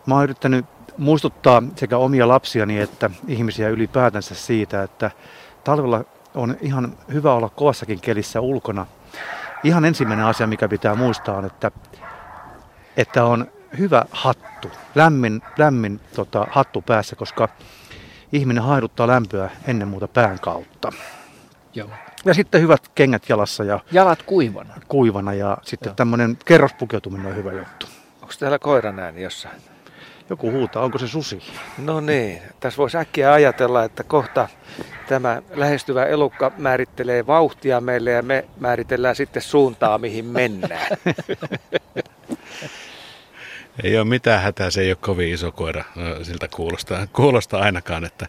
mä oon yrittänyt muistuttaa sekä omia lapsiani että ihmisiä ylipäätänsä siitä, että talvella on ihan hyvä olla kovassakin kelissä ulkona. Ihan ensimmäinen asia, mikä pitää muistaa, on, että, että on hyvä hattu, lämmin, lämmin tota, hattu päässä, koska ihminen haiduttaa lämpöä ennen muuta pään kautta. Joo. Ja sitten hyvät kengät jalassa. Ja Jalat kuivana. Kuivana ja sitten tämmöinen kerrospukeutuminen on hyvä juttu. Onko täällä koiran ääni jossain? Joku huutaa, onko se susi? No niin, tässä voisi äkkiä ajatella, että kohta tämä lähestyvä elukka määrittelee vauhtia meille ja me määritellään sitten suuntaa, mihin mennään. Ei ole mitään hätää, se ei ole kovin iso koira, siltä kuulostaa, kuulostaa ainakaan, että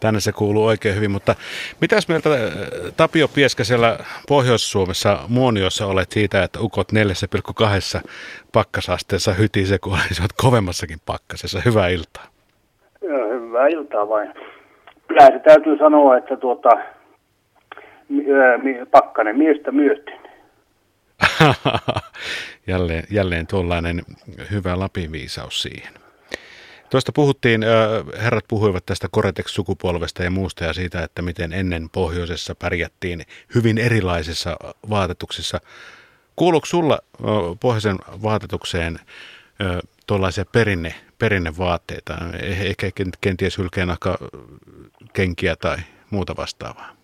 tänne se kuuluu oikein hyvin. Mutta mitäs mieltä Tapio Pieska siellä Pohjois-Suomessa Muoniossa olet siitä, että ukot 4,2 pakkasasteessa hytisee, kun olisivat kovemmassakin pakkasessa. Hyvää iltaa. Joo, hyvää iltaa vain. Kyllä se täytyy sanoa, että tuota, pakkanen miestä myöten. jälleen, jälleen tuollainen hyvä Lapin viisaus siihen. Tuosta puhuttiin, herrat puhuivat tästä Koretex-sukupolvesta ja muusta ja siitä, että miten ennen pohjoisessa pärjättiin hyvin erilaisissa vaatetuksissa. Kuuluuko sulla pohjoisen vaatetukseen tuollaisia perinne, perinnevaatteita, ehkä kenties hylkeenakka kenkiä tai muuta vastaavaa?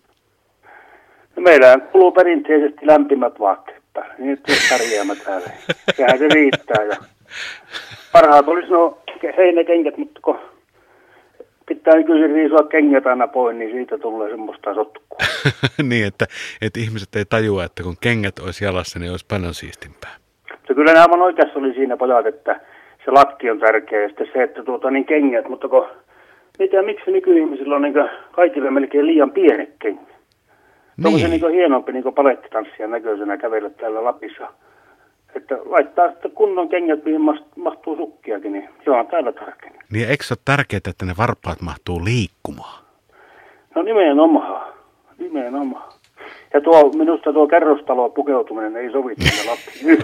No meillä kuluu perinteisesti lämpimät vaatteet Niin nyt pärjäämä täällä. Sehän se riittää. Ja parhaat olisi no heinäkengät, mutta kun pitää nykyisin riisua kengät aina pois, niin siitä tulee semmoista sotkua. niin, että, että ihmiset ei tajua, että kun kengät olisi jalassa, niin olisi paljon siistimpää. Se kyllä nämä oikeassa oli siinä pojat, että se lakki on tärkeä ja sitten se, että tuota, niin kengät, mutta kun mitä, miksi nykyihmisillä on niin kaikille melkein liian pienet kengät? Niin. Onko se niin hienompi niin palettitanssia näköisenä kävellä täällä Lapissa? Että laittaa sitten kunnon kengät, mihin mahtuu sukkiakin, niin se on täällä tärkeää. Niin eikö se ole tärkeää, että ne varpaat mahtuu liikkumaan? No nimenomaan, nimenomaan. Ja tuo, minusta tuo kerrostalo pukeutuminen ei sovi tänne Lappiin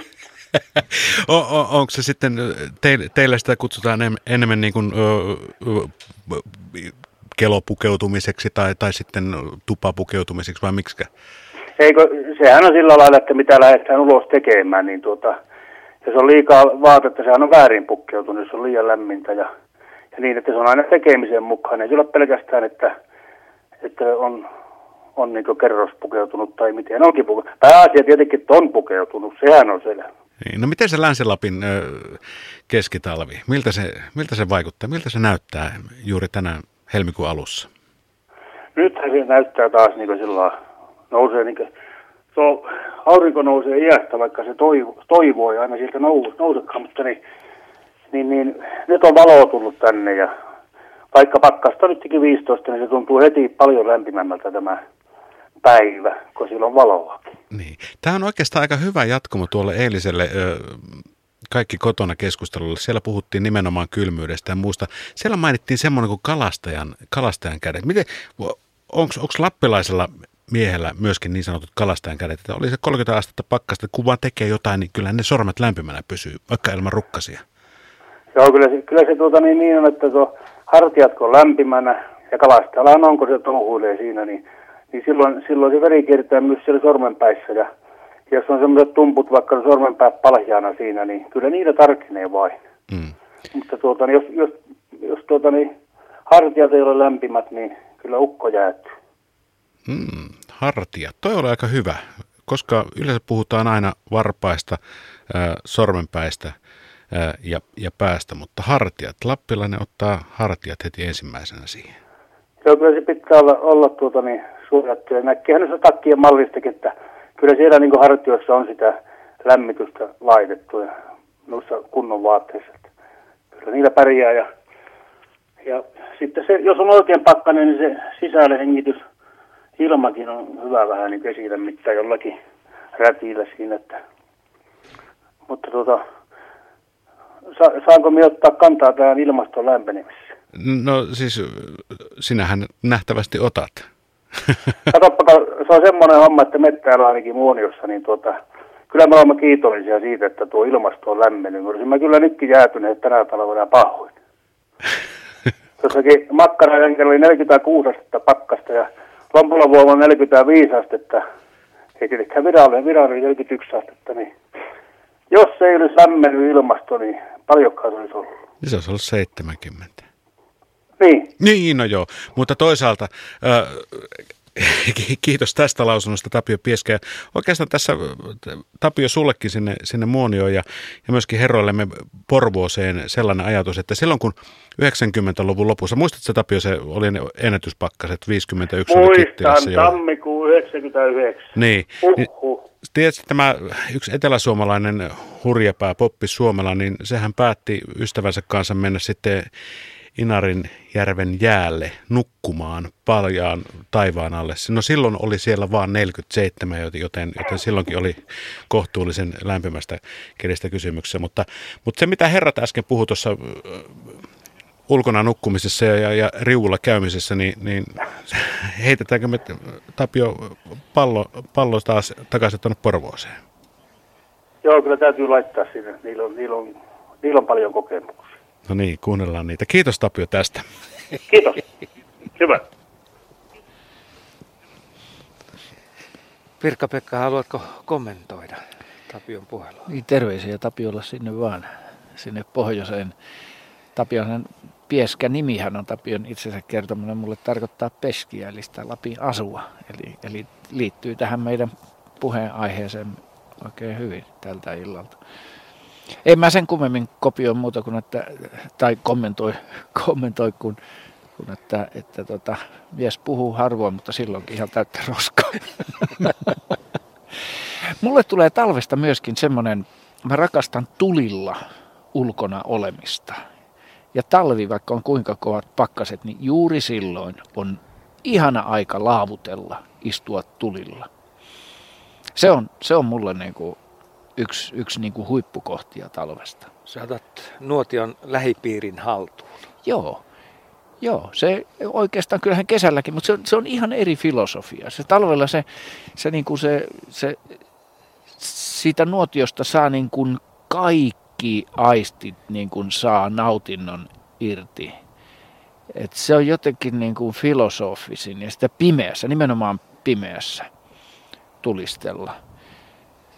on, on, onko se sitten, teille, teille sitä kutsutaan enemmän niin kuin, ö, ö, kelopukeutumiseksi tai, tai sitten tupapukeutumiseksi vai miksikä? Eikö, sehän on sillä lailla, että mitä lähdetään ulos tekemään, niin tuota, jos on liikaa vaatetta, sehän on väärin pukkeutunut, jos on liian lämmintä ja, ja niin, että se on aina tekemisen mukaan. Ei se ole pelkästään, että, että on, on niin kerros pukeutunut tai miten onkin pukeutunut. Pääasia tietenkin, että on pukeutunut, sehän on selvä. Niin, no miten se Länsi-Lapin ö, keskitalvi, miltä se, miltä se vaikuttaa, miltä se näyttää juuri tänään helmikuun alussa? Nythän se näyttää taas niin kuin sillä nousee niin kuin, tuo aurinko nousee iästä, vaikka se toivo, toivoo ja aina sieltä nous, nousekaan, mutta niin, niin, niin, nyt on valoa tullut tänne ja vaikka pakkasta nytkin 15, niin se tuntuu heti paljon lämpimämmältä tämä päivä, kun sillä on valoa. Niin. Tämä on oikeastaan aika hyvä jatkumo tuolle eiliselle ö, kaikki kotona keskustelulle. Siellä puhuttiin nimenomaan kylmyydestä ja muusta. Siellä mainittiin semmoinen kuin kalastajan, kalastajan kädet. Miten, onko lappilaisella miehellä myöskin niin sanotut kalastajan kädet, että oli se 30 astetta pakkasta, kun vaan tekee jotain, niin kyllä ne sormet lämpimänä pysyy, vaikka ilman rukkasia. Joo, kyllä se, kyllä se tuota niin, niin on, että tuo hartiat on lämpimänä ja kalastajalla onko se touhuilee siinä, niin, niin silloin, silloin se veri kiertää myös siellä sormenpäissä ja jos on semmoiset tumput vaikka sormenpää paljaana siinä, niin kyllä niitä tarkenee vain. Mm. Mutta tuota, niin jos, jos, jos tuota, niin hartiat ei ole lämpimät, niin kyllä ukko jäätyy. Mm, hartiat, toi oli aika hyvä, koska yleensä puhutaan aina varpaista, äh, sormenpäistä, ja, ja päästä, mutta hartiat, lappilainen ottaa hartiat heti ensimmäisenä siihen. Joo, kyllä se pitää olla, olla tuota, niin, suojattu. Ja näkee se takkien mallistakin, että kyllä siellä niin hartioissa on sitä lämmitystä laitettu ja noissa kunnon vaatteissa. Kyllä niillä pärjää ja, ja sitten se, jos on oikein pakkanen, niin se sisällä hengitys ilmakin on hyvä vähän niin esillä mitään jollakin rätillä siinä. Että. Mutta tuota, sa, saanko me ottaa kantaa tähän ilmaston lämpenemiseen? No siis sinähän nähtävästi otat. Katsoppa, se on semmoinen homma, että me täällä ainakin Muoniossa, niin tuota, kyllä me olemme kiitollisia siitä, että tuo ilmasto on lämmennyt. Olisimme kyllä nytkin jäätyneet tänä talvena pahoin. Jossakin makkarajan oli 46 astetta pakkasta ja Lompulla vuonna 45 astetta. Ei tietenkään virallinen, virallinen 41 astetta, niin jos ei olisi lämmennyt ilmasto, niin paljonkaan se olisi ollut. Se olisi ollut 70. Niin. Niin, no joo. Mutta toisaalta äh, Kiitos tästä lausunnosta Tapio Pieske. Oikeastaan tässä Tapio sullekin sinne, sinne Muonioon ja, ja myöskin herroillemme Porvooseen sellainen ajatus, että silloin kun 90-luvun lopussa, muistatko Tapio, se oli ne ennätyspakkaset, 51 Muistan, tammikuu 99. Niin. niin Tiedätkö, tämä yksi eteläsuomalainen hurjapää Poppi Suomela, niin sehän päätti ystävänsä kanssa mennä sitten Inarin järven jäälle nukkumaan paljaan taivaan alle. No silloin oli siellä vain 47, joten, joten silloinkin oli kohtuullisen lämpimästä kirjasta kysymyksessä. Mutta, mutta se, mitä herrat äsken puhui tuossa ulkona nukkumisessa ja, ja, ja riuulla käymisessä, niin, niin heitetäänkö me Tapio pallo, pallo taas takaisin tuonne Porvooseen? Joo, kyllä täytyy laittaa sinne. Niillä on, niillä on, niillä on paljon kokemuksia. No niin, kuunnellaan niitä. Kiitos Tapio tästä. Kiitos. Hyvä. Pirkka-Pekka, haluatko kommentoida Tapion puhelua? Niin, terveisiä Tapiolla sinne vaan, sinne pohjoiseen. Tapion Pieskä nimihän on Tapion itsensä kertominen mulle tarkoittaa peskiä, eli sitä Lapin asua. Eli, eli liittyy tähän meidän puheenaiheeseen oikein hyvin tältä illalta. En mä sen kummemmin kopioi muuta kuin, että, tai kommentoi, kommentoi kun, kun että, että tota, mies puhuu harvoin, mutta silloinkin ihan täyttä roskaa. Mulle tulee talvesta myöskin semmoinen, mä rakastan tulilla ulkona olemista. Ja talvi, vaikka on kuinka kovat pakkaset, niin juuri silloin on ihana aika laavutella, istua tulilla. Se on, se on mulle niin kuin yksi, yksi niin kuin huippukohtia talvesta. Sä otat nuotion lähipiirin haltuun. Joo. Joo, se oikeastaan kyllähän kesälläkin, mutta se, se on ihan eri filosofia. Se talvella se, se, niin kuin se, se siitä nuotiosta saa niin kuin kaikki aistit niin kuin saa nautinnon irti. Et se on jotenkin niin kuin filosofisin ja sitä pimeässä, nimenomaan pimeässä tulistella –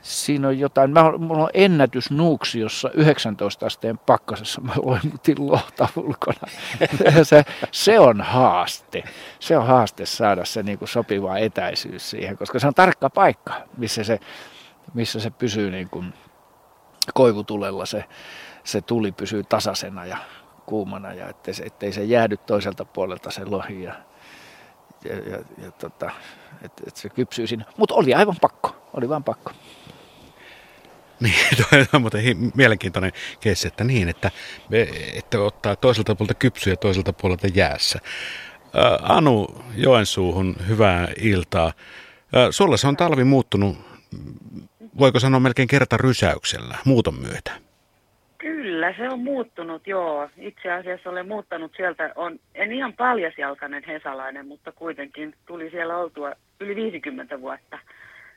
siinä on jotain, mä, mulla on ennätys Nuuksiossa 19 asteen pakkasessa, mä loimutin lohta ulkona. se, se on haaste. Se on haaste saada se niin kuin sopiva etäisyys siihen, koska se on tarkka paikka, missä se, missä se pysyy niin kuin koivutulella, se, se tuli pysyy tasaisena ja kuumana ja ettei se, ettei se jäädy toiselta puolelta se lohi ja, ja, ja, ja tota, että et se kypsyy siinä. Mutta oli aivan pakko, oli vaan pakko. Niin, toi on muuten mielenkiintoinen keissi, että niin, että, että ottaa toiselta puolelta kypsyä ja toiselta puolelta jäässä. Anu Joensuuhun, hyvää iltaa. Sulle se on talvi muuttunut, voiko sanoa melkein kerta rysäyksellä, muuton myötä? Kyllä, se on muuttunut, joo. Itse asiassa olen muuttanut sieltä, on, en ihan paljasjalkainen hesalainen, mutta kuitenkin tuli siellä oltua yli 50 vuotta.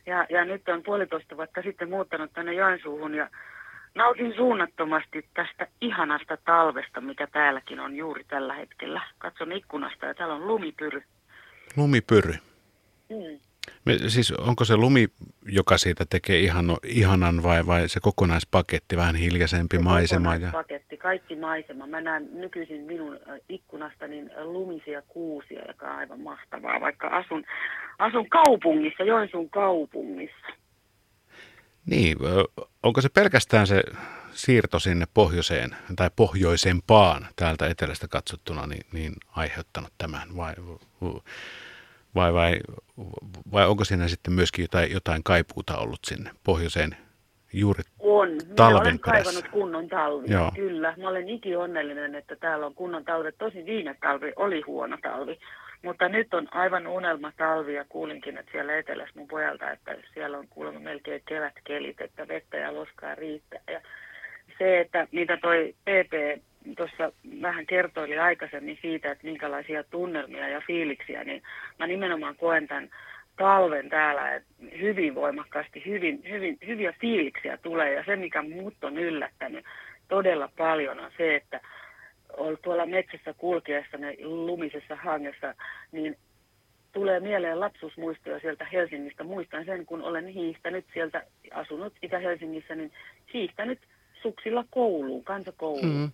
Ja, ja nyt on puolitoista vuotta sitten muuttanut tänne Joensuuhun ja nautin suunnattomasti tästä ihanasta talvesta, mikä täälläkin on juuri tällä hetkellä. Katson ikkunasta ja täällä on lumipyry. Lumipyry. Mm. Me, siis onko se lumi, joka siitä tekee ihan, ihanan vai, vai se kokonaispaketti, vähän hiljaisempi se maisema? Ja... kaikki maisema. Mä näen nykyisin minun äh, ikkunasta niin lumisia kuusia, joka on aivan mahtavaa, vaikka asun, asun kaupungissa, Joensuun kaupungissa. Niin, onko se pelkästään se, siirto sinne pohjoiseen tai pohjoisempaan täältä etelästä katsottuna niin, niin aiheuttanut tämän vai, vai, vai, vai onko siinä sitten myöskin jotain, jotain kaipuuta ollut sinne pohjoiseen juuri on. talven olen perässä? kaivannut kunnon talvia, Joo. kyllä. Mä olen iki onnellinen, että täällä on kunnon talvet. Tosin viime talvi oli huono talvi, mutta nyt on aivan unelma talvi ja kuulinkin, että siellä etelässä mun pojalta, että siellä on kuulemma melkein kevätkelit, että vettä ja loskaa riittää. Ja se, että mitä toi PP tuossa vähän kertoili aikaisemmin siitä, että minkälaisia tunnelmia ja fiiliksiä, niin mä nimenomaan koen tämän talven täällä että hyvin voimakkaasti, hyvin, hyvin, hyviä fiiliksiä tulee. Ja se, mikä mut on yllättänyt todella paljon, on se, että on tuolla metsässä kulkiessa lumisessa hangessa, niin tulee mieleen lapsuusmuistoja sieltä Helsingistä. Muistan sen, kun olen hiihtänyt sieltä, asunut Itä-Helsingissä, niin hiihtänyt suksilla kouluun, kansakouluun. Mm.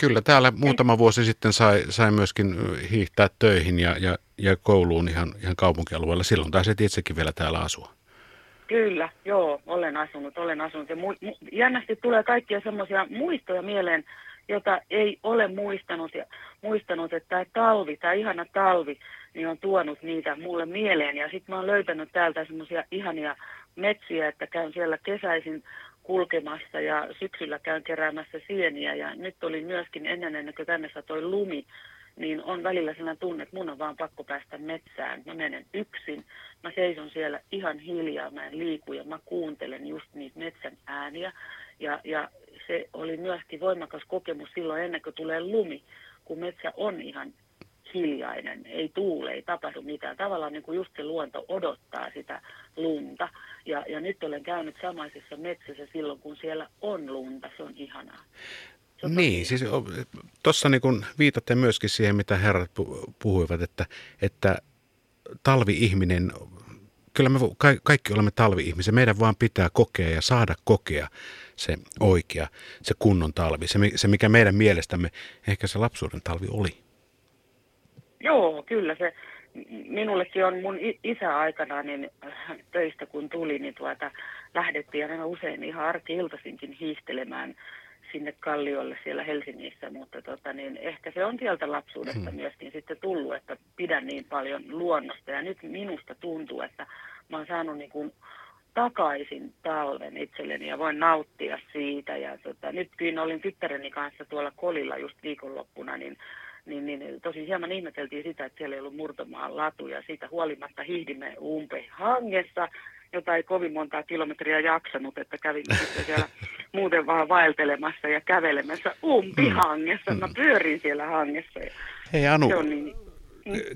Kyllä, täällä muutama vuosi sitten sai, sai myöskin hiihtää töihin ja, ja, ja kouluun ihan, ihan kaupunkialueella. Silloin taisit itsekin vielä täällä asua. Kyllä, joo, olen asunut, olen asunut. Ja mu- mu- jännästi tulee kaikkia semmoisia muistoja mieleen, jota ei ole muistanut. Ja muistanut, että tämä talvi, tämä ihana talvi, niin on tuonut niitä mulle mieleen. Ja sitten mä oon löytänyt täältä semmoisia ihania metsiä, että käyn siellä kesäisin kulkemassa ja syksyllä käyn keräämässä sieniä. Ja nyt oli myöskin ennen ennen kuin tänne satoi lumi, niin on välillä sellainen tunne, että mun on vaan pakko päästä metsään. Mä menen yksin, mä seison siellä ihan hiljaa, mä en liiku ja mä kuuntelen just niitä metsän ääniä. Ja, ja se oli myöskin voimakas kokemus silloin ennen kuin tulee lumi, kun metsä on ihan hiljainen, ei tuule, ei tapahdu mitään. Tavallaan niin kuin just se luonto odottaa sitä lunta. Ja, ja nyt olen käynyt samaisessa metsässä silloin, kun siellä on lunta. Se on ihanaa. Se on Niin, siis tuossa niin kun viitatte myöskin siihen, mitä herrat pu- puhuivat, että, että talvi-ihminen, kyllä me kaikki olemme talvi-ihmisiä, meidän vaan pitää kokea ja saada kokea se oikea, se kunnon talvi, se, se mikä meidän mielestämme ehkä se lapsuuden talvi oli. Joo, kyllä se. Minullekin on mun isä aikana niin äh, töistä kun tuli, niin tuota, lähdettiin aina usein ihan arki-iltaisinkin hiihtelemään sinne kalliolle siellä Helsingissä, mutta tota, niin ehkä se on sieltä lapsuudesta hmm. myöskin sitten tullut, että pidän niin paljon luonnosta. Ja nyt minusta tuntuu, että mä oon saanut niin kuin takaisin talven itselleni ja voin nauttia siitä. Ja tota, nytkin olin tyttäreni kanssa tuolla Kolilla just viikonloppuna, niin niin, niin tosi hieman ihmeteltiin sitä, että siellä ei ollut murtomaan latuja. Siitä huolimatta hiihdimme umpe hangessa, jota ei kovin montaa kilometriä jaksanut, että kävimme sitten siellä muuten vaan vaeltelemassa ja kävelemässä umpihangessa. Mä pyörin siellä hangessa. Ja Hei Anu, se on niin,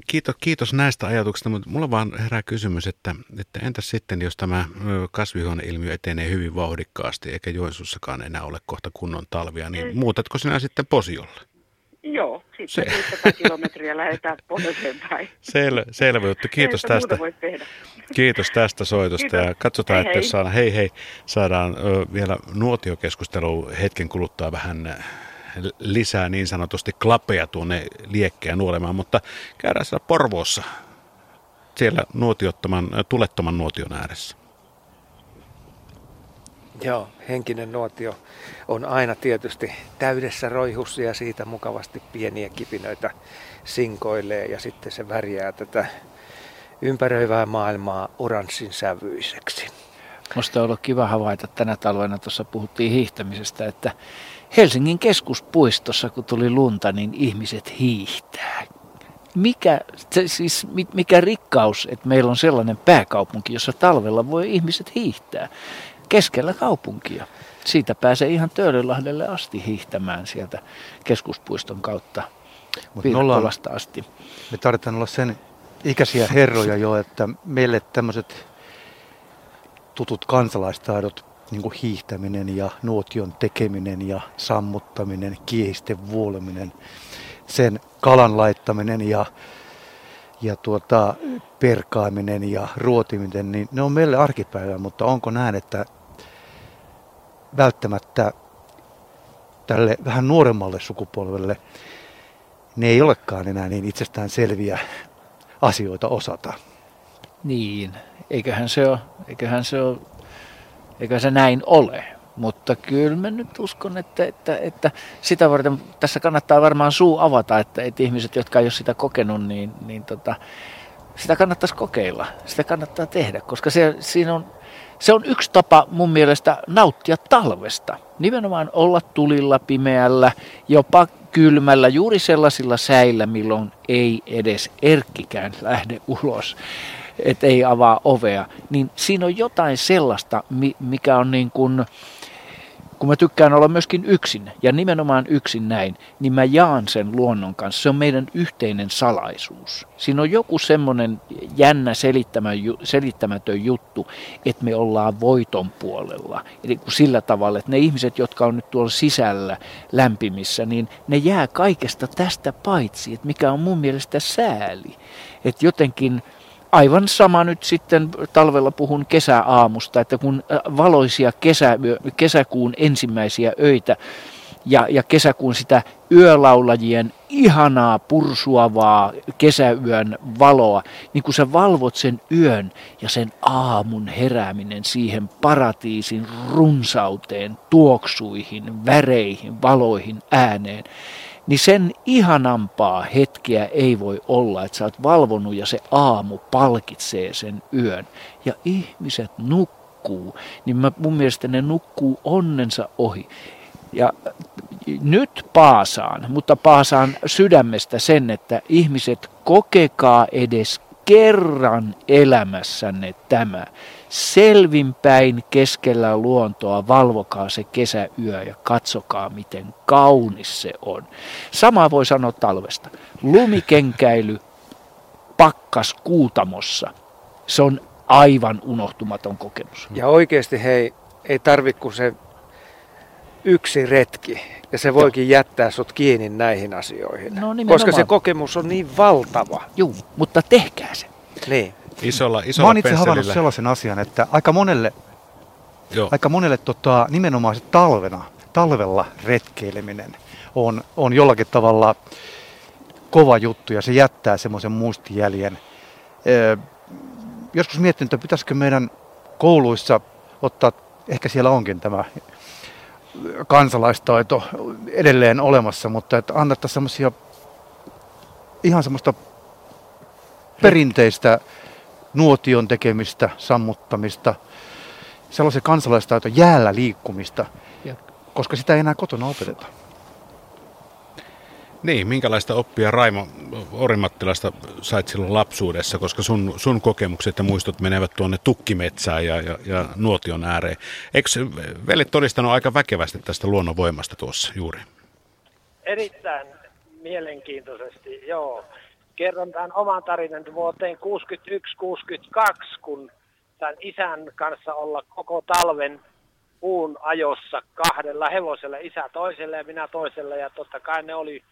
kiitos, kiitos näistä ajatuksista, mutta mulla vaan herää kysymys, että, että entäs sitten, jos tämä kasvihuoneilmiö etenee hyvin vauhdikkaasti, eikä Joensuussakaan enää ole kohta kunnon talvia, niin muutatko sinä sitten Posiolle? Joo, sitten Se- se. 500 kilometriä lähdetään pohjoiseen päin. Sel, selvä juttu. Kiitos Ei tästä. Kiitos tästä soitosta Kiitos. ja katsotaan, Hei että jos hei. saadaan, hei hei, saadaan ö, vielä nuotiokeskustelu hetken kuluttua vähän lisää niin sanotusti klappeja tuonne liekkeen nuolemaan, mutta käydään siellä Porvoossa, siellä nuotiottoman, tulettoman nuotion ääressä. Joo, henkinen nuotio on aina tietysti täydessä roihussa ja siitä mukavasti pieniä kipinöitä sinkoilee ja sitten se värjää tätä ympäröivää maailmaa oranssin sävyiseksi. Musta on ollut kiva havaita tänä talvena, tuossa puhuttiin hiihtämisestä, että Helsingin keskuspuistossa, kun tuli lunta, niin ihmiset hiihtää. Mikä, siis, mi- mikä rikkaus, että meillä on sellainen pääkaupunki, jossa talvella voi ihmiset hiihtää keskellä kaupunkia. Siitä pääsee ihan Töölönlahdelle asti hiihtämään sieltä keskuspuiston kautta Mut Viirapolasta asti. Me tarvitaan olla sen ikäisiä herroja jo, että meille tämmöiset tutut kansalaistaidot, niin kuin hiihtäminen ja nuotion tekeminen ja sammuttaminen, kiehisten vuoleminen, sen kalan laittaminen ja, ja tuota, perkaaminen ja ruotiminen, niin ne on meille arkipäivää, mutta onko näin, että välttämättä tälle vähän nuoremmalle sukupolvelle ne ei olekaan enää niin itsestään selviä asioita osata. Niin, eiköhän se ole, eiköhän se ole, eiköhän se näin ole. Mutta kyllä mä nyt uskon, että, että, että sitä varten tässä kannattaa varmaan suu avata, että, että ihmiset, jotka ei ole sitä kokenut, niin, niin tota, sitä kannattaisi kokeilla. Sitä kannattaa tehdä, koska se, siinä on, se on yksi tapa mun mielestä nauttia talvesta. Nimenomaan olla tulilla, pimeällä, jopa kylmällä, juuri sellaisilla säillä, milloin ei edes erkkikään lähde ulos, että ei avaa ovea. Niin siinä on jotain sellaista, mikä on niin kuin, kun mä tykkään olla myöskin yksin, ja nimenomaan yksin näin, niin mä jaan sen luonnon kanssa. Se on meidän yhteinen salaisuus. Siinä on joku semmoinen jännä selittämätön juttu, että me ollaan voiton puolella. Eli sillä tavalla, että ne ihmiset, jotka on nyt tuolla sisällä lämpimissä, niin ne jää kaikesta tästä paitsi, että mikä on mun mielestä sääli. Että jotenkin aivan sama nyt sitten talvella puhun kesäaamusta, että kun äh, valoisia kesä, kesäkuun ensimmäisiä öitä ja, ja kesäkuun sitä yölaulajien ihanaa pursuavaa kesäyön valoa, niin kun sä valvot sen yön ja sen aamun herääminen siihen paratiisin runsauteen, tuoksuihin, väreihin, valoihin, ääneen, niin sen ihanampaa hetkeä ei voi olla, että sä oot valvonut ja se aamu palkitsee sen yön. Ja ihmiset nukkuu, niin mä, mun mielestä ne nukkuu onnensa ohi. Ja nyt paasaan, mutta paasaan sydämestä sen, että ihmiset kokekaa edes kerran elämässänne tämä. Selvinpäin keskellä luontoa valvokaa se kesäyö ja katsokaa miten kaunis se on. Sama voi sanoa talvesta. Lumikenkäily pakkas kuutamossa. Se on aivan unohtumaton kokemus. Ja oikeasti hei, ei tarvi kuin se yksi retki. Ja se voikin Joo. jättää sut kiinni näihin asioihin. No, koska se kokemus on niin valtava. Joo, mutta tehkää se. Niin. Isolla, isolla Mä oon itse havainnut sellaisen asian, että aika monelle, Joo. Aika monelle tota, nimenomaan se talvena, talvella retkeileminen on, on jollakin tavalla kova juttu ja se jättää semmoisen muistijäljen. Ee, joskus miettinyt, että pitäisikö meidän kouluissa ottaa, ehkä siellä onkin tämä kansalaistaito edelleen olemassa, mutta että annettaisiin semmoisia ihan semmoista perinteistä nuotion tekemistä, sammuttamista, sellaisen kansalaistaito jäällä liikkumista, koska sitä ei enää kotona opeteta. Niin, minkälaista oppia Raimo Orimattilasta sait silloin lapsuudessa, koska sun, sun kokemukset ja muistot menevät tuonne tukkimetsään ja, ja, ja nuotion ääreen. Eikö veli todistanut aika väkevästi tästä luonnonvoimasta tuossa juuri? Erittäin mielenkiintoisesti, joo kerron tämän oman tarinan vuoteen 61-62, kun tämän isän kanssa olla koko talven puun ajossa kahdella hevosella, isä toiselle ja minä toiselle. Ja totta kai ne oli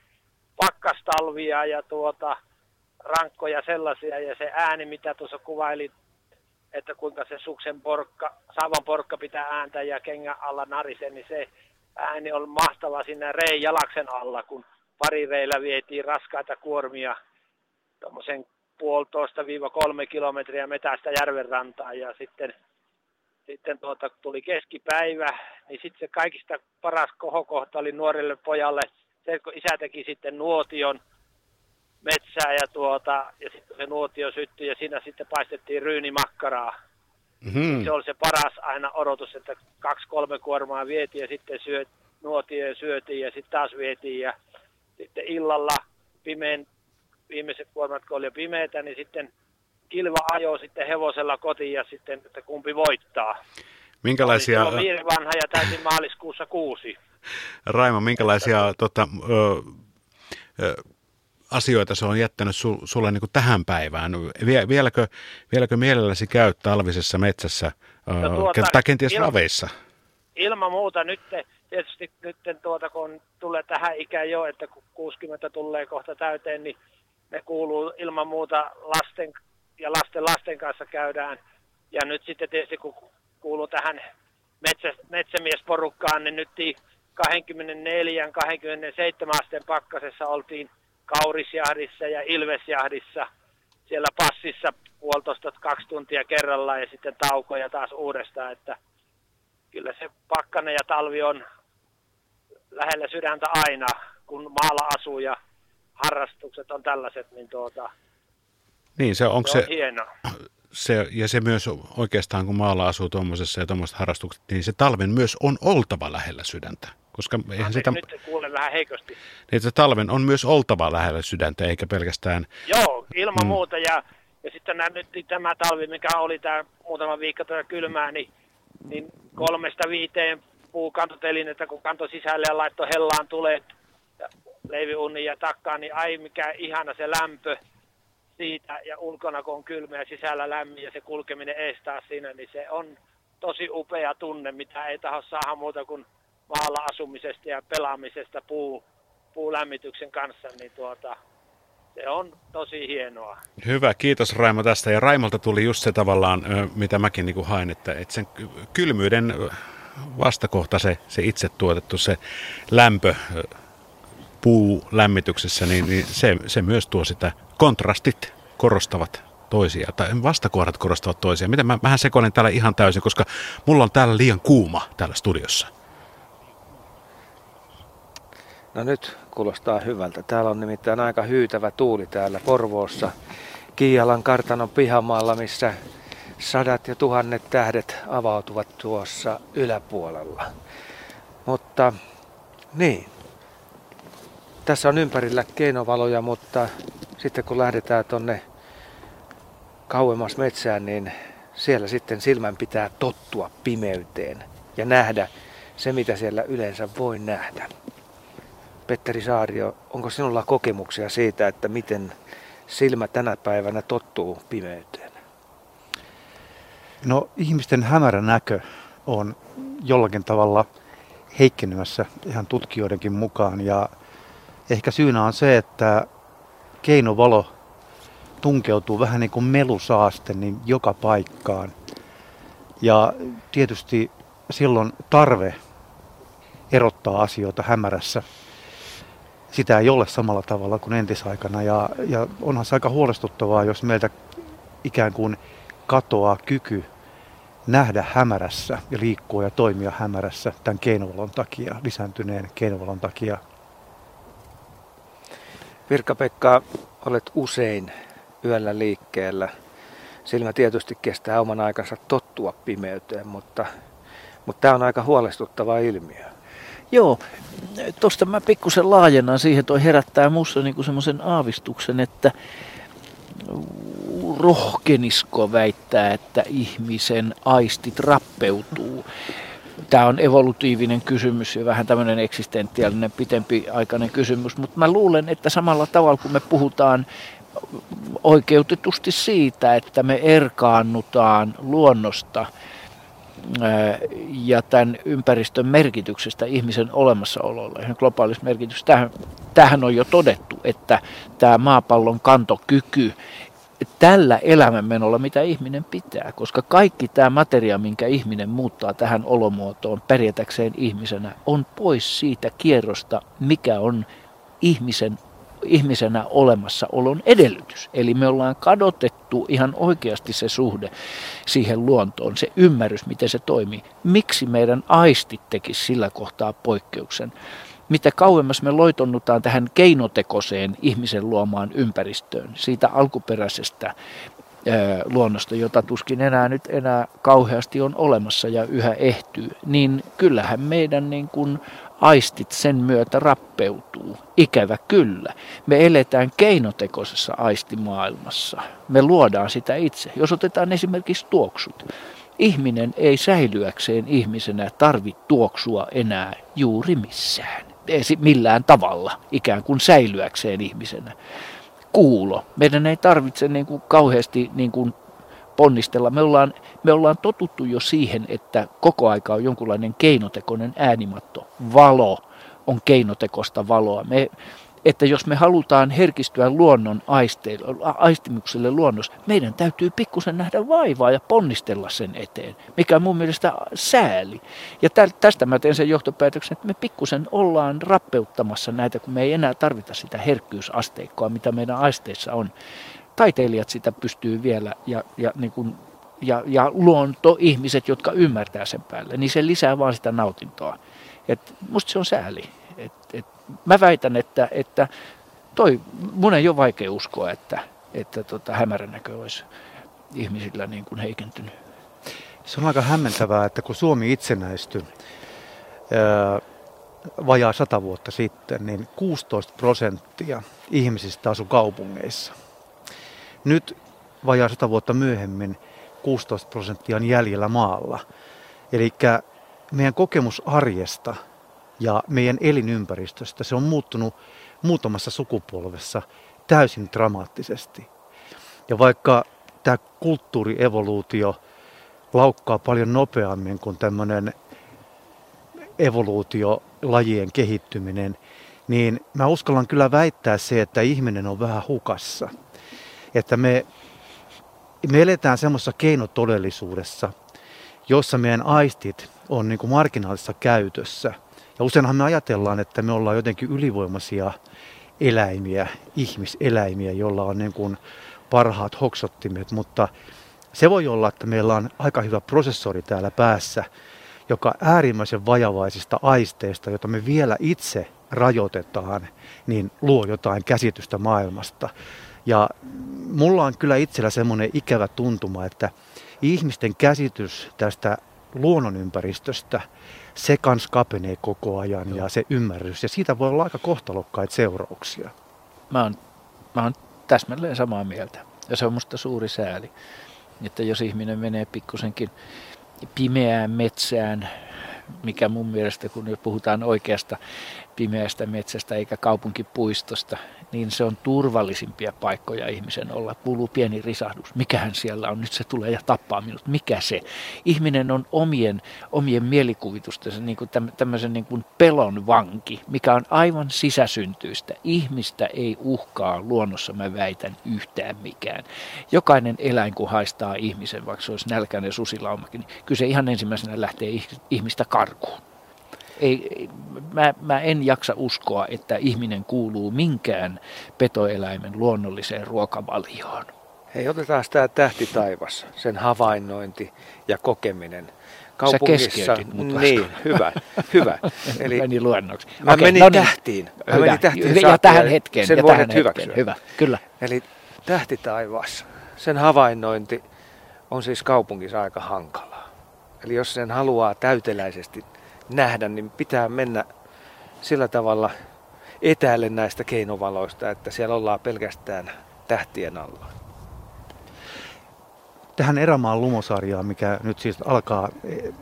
pakkastalvia ja tuota, rankkoja sellaisia ja se ääni, mitä tuossa kuvaili, että kuinka se suksen porkka, saavan porkka pitää ääntä ja kengän alla narise, niin se ääni on mahtava siinä rei jalaksen alla, kun pari reillä vietiin raskaita kuormia tuommoisen puolitoista viiva kolme kilometriä metästä järvenrantaan ja sitten, sitten tuota, tuli keskipäivä, niin sitten se kaikista paras kohokohta oli nuorelle pojalle se, kun isä teki sitten nuotion metsää ja, tuota, ja sitten se nuotio syttyi ja siinä sitten paistettiin ryynimakkaraa. Mm-hmm. Se oli se paras aina odotus, että kaksi-kolme kuormaa vietiin ja sitten syöt, nuotio syötiin ja sitten taas vietiin ja sitten illalla pimeän viimeiset kuormat, kun oli jo pimeitä, niin sitten Kilva ajoi sitten hevosella kotiin ja sitten, että kumpi voittaa. Minkälaisia... Oli vanha ja täysin maaliskuussa kuusi. Raimo, minkälaisia tota, ö, ö, asioita se on jättänyt su, sulle niin kuin tähän päivään? Vie, vieläkö, vieläkö mielelläsi käy talvisessa metsässä no tuota, tai kenties il, raveissa? Ilman muuta nyt tietysti nyt tuota, kun tulee tähän ikään jo, että kun 60 tulee kohta täyteen, niin ne kuuluu ilman muuta lasten ja lasten lasten kanssa käydään. Ja nyt sitten tietysti kun kuuluu tähän metsä, metsämiesporukkaan, niin nyt 24-27 asteen pakkasessa oltiin kaurisjahdissa ja ilvesjahdissa siellä passissa puolitoista kaksi tuntia kerrallaan ja sitten taukoja taas uudestaan, että kyllä se pakkanen ja talvi on lähellä sydäntä aina, kun maalla asuu ja harrastukset on tällaiset, niin tuota, niin, se, onko se, se, on hieno. Se, ja se myös oikeastaan, kun maalla asuu tuommoisessa ja tuommoiset harrastukset, niin se talven myös on oltava lähellä sydäntä. Koska eihän sitä... Nyt kuulen vähän heikosti. Niin, että talven on myös oltava lähellä sydäntä, eikä pelkästään... Joo, ilman mm. muuta. Ja, ja sitten nämä, nyt tämä talvi, mikä oli tämä muutama viikko tätä kylmää, niin, niin kolmesta viiteen että kun kanto sisälle ja laittoi hellaan tulee ja leiviunni ja takkaan, niin ai mikä ihana se lämpö siitä ja ulkona kun on kylmä ja sisällä lämmin ja se kulkeminen estää siinä, niin se on tosi upea tunne, mitä ei taho saada muuta kuin maalla asumisesta ja pelaamisesta puu, puulämmityksen kanssa, niin tuota, se on tosi hienoa. Hyvä, kiitos Raimo tästä. Ja Raimolta tuli just se tavallaan, mitä mäkin niin hain, että, että sen kylmyyden vastakohta, se, se itse tuotettu, se lämpö puulämmityksessä, niin, niin se, se myös tuo sitä, kontrastit korostavat toisia, tai vastakohdat korostavat toisia. Miten mä, mähän sekoilen täällä ihan täysin, koska mulla on täällä liian kuuma täällä studiossa. No nyt kuulostaa hyvältä. Täällä on nimittäin aika hyytävä tuuli täällä Porvoossa. Kiialan kartanon pihamaalla, missä sadat ja tuhannet tähdet avautuvat tuossa yläpuolella. Mutta niin, tässä on ympärillä keinovaloja, mutta sitten kun lähdetään tonne kauemmas metsään, niin siellä sitten silmän pitää tottua pimeyteen ja nähdä se, mitä siellä yleensä voi nähdä. Petteri Saario, onko sinulla kokemuksia siitä, että miten silmä tänä päivänä tottuu pimeyteen? No ihmisten hämärä näkö on jollakin tavalla heikkenemässä ihan tutkijoidenkin mukaan ja ehkä syynä on se, että keinovalo tunkeutuu vähän niin kuin melusaaste niin joka paikkaan. Ja tietysti silloin tarve erottaa asioita hämärässä sitä ei ole samalla tavalla kuin entisaikana. Ja, ja onhan se aika huolestuttavaa, jos meiltä ikään kuin katoaa kyky nähdä hämärässä ja liikkua ja toimia hämärässä tämän keinovalon takia, lisääntyneen keinovalon takia. Virka-Pekka, olet usein yöllä liikkeellä. Silmä tietysti kestää oman aikansa tottua pimeyteen, mutta, mutta tämä on aika huolestuttava ilmiö. Joo, tuosta mä pikkusen laajennan siihen, toi herättää musta niinku semmoisen aavistuksen, että rohkenisko väittää, että ihmisen aistit rappeutuu. Tämä on evolutiivinen kysymys ja vähän tämmöinen eksistentiaalinen pitempiaikainen kysymys, mutta mä luulen, että samalla tavalla kun me puhutaan oikeutetusti siitä, että me erkaannutaan luonnosta – ja tämän ympäristön merkityksestä ihmisen olemassaololle, ihan globaalista merkityksestä. Tähän, tähän on jo todettu, että tämä maapallon kantokyky tällä elämänmenolla, mitä ihminen pitää, koska kaikki tämä materia, minkä ihminen muuttaa tähän olomuotoon pärjätäkseen ihmisenä, on pois siitä kierrosta, mikä on ihmisen ihmisenä olemassaolon edellytys. Eli me ollaan kadotettu ihan oikeasti se suhde siihen luontoon, se ymmärrys, miten se toimii. Miksi meidän aistit tekisi sillä kohtaa poikkeuksen? Mitä kauemmas me loitonnutaan tähän keinotekoseen ihmisen luomaan ympäristöön, siitä alkuperäisestä luonnosta, jota tuskin enää nyt enää kauheasti on olemassa ja yhä ehtyy, niin kyllähän meidän niin kuin aistit sen myötä rappeutuu. Ikävä kyllä. Me eletään keinotekoisessa aistimaailmassa. Me luodaan sitä itse. Jos otetaan esimerkiksi tuoksut. Ihminen ei säilyäkseen ihmisenä tarvitse tuoksua enää juuri missään. Millään tavalla ikään kuin säilyäkseen ihmisenä. Kuulo. Meidän ei tarvitse niin kuin kauheasti niin kuin ponnistella. Me ollaan, me ollaan totuttu jo siihen, että koko aika on jonkunlainen keinotekoinen äänimatto. Valo on keinotekosta valoa. Me, että jos me halutaan herkistyä luonnon aistimukselle luonnossa, meidän täytyy pikkusen nähdä vaivaa ja ponnistella sen eteen, mikä on mun mielestä sääli. Ja tästä mä teen sen johtopäätöksen, että me pikkusen ollaan rappeuttamassa näitä, kun me ei enää tarvita sitä herkkyysasteikkoa, mitä meidän aisteissa on taiteilijat sitä pystyy vielä ja, ja niin kuin ja, ja luonto, ihmiset, jotka ymmärtää sen päälle, niin se lisää vaan sitä nautintoa. Et musta se on sääli. Et, et, mä väitän, että, että toi, mun ei ole vaikea uskoa, että, että tota, hämärän näkö olisi ihmisillä niin kuin heikentynyt. Se on aika hämmentävää, että kun Suomi itsenäistyi ää, vajaa sata vuotta sitten, niin 16 prosenttia ihmisistä asui kaupungeissa. Nyt vajaa sata vuotta myöhemmin 16 prosenttia on jäljellä maalla. Eli meidän kokemus arjesta ja meidän elinympäristöstä, se on muuttunut muutamassa sukupolvessa täysin dramaattisesti. Ja vaikka tämä kulttuurievoluutio laukkaa paljon nopeammin kuin tämmöinen evoluutio, lajien kehittyminen, niin mä uskallan kyllä väittää se, että ihminen on vähän hukassa. Että me, me eletään semmoisessa keinotodellisuudessa, jossa meidän aistit on niin kuin marginaalisessa käytössä. Ja useinhan me ajatellaan, että me ollaan jotenkin ylivoimaisia eläimiä, ihmiseläimiä, joilla on niin kuin parhaat hoksottimet, mutta se voi olla, että meillä on aika hyvä prosessori täällä päässä, joka äärimmäisen vajavaisista aisteista, jota me vielä itse rajoitetaan, niin luo jotain käsitystä maailmasta. Ja mulla on kyllä itsellä semmoinen ikävä tuntuma, että ihmisten käsitys tästä luonnonympäristöstä, se kans kapenee koko ajan ja se ymmärrys. Ja siitä voi olla aika kohtalokkaita seurauksia. Mä oon, mä oon täsmälleen samaa mieltä. Ja se on musta suuri sääli, että jos ihminen menee pikkusenkin pimeään metsään, mikä mun mielestä, kun puhutaan oikeasta pimeästä metsästä eikä kaupunkipuistosta, niin se on turvallisimpia paikkoja ihmisen olla. Kuuluu pieni risahdus. Mikähän siellä on? Nyt se tulee ja tappaa minut. Mikä se? Ihminen on omien, omien mielikuvitustensa niin kuin tämmöisen niin kuin pelon vanki, mikä on aivan sisäsyntyistä. Ihmistä ei uhkaa luonnossa, mä väitän, yhtään mikään. Jokainen eläin, kun haistaa ihmisen, vaikka se olisi nälkäinen susilaumakin, niin kyllä se ihan ensimmäisenä lähtee ihmistä karkuun ei, mä, mä en jaksa uskoa, että ihminen kuuluu minkään petoeläimen luonnolliseen ruokavalioon. Hei, otetaan tämä tähti taivas, sen havainnointi ja kokeminen. Kaupungissa, mut Niin, hyvä, hyvä. Eli meni luennoksi. Mä okay, menin no niin. tähtiin. Mä hyvä. menin tähtiin ja tähän hetkeen. Sen ja tähän hetkeen. hyväksyä. Hyvä, kyllä. Eli tähti taivas, sen havainnointi on siis kaupungissa aika hankalaa. Eli jos sen haluaa täyteläisesti nähdä, niin pitää mennä sillä tavalla etäälle näistä keinovaloista, että siellä ollaan pelkästään tähtien alla. Tähän Erämaan lumosarjaan, mikä nyt siis alkaa eh,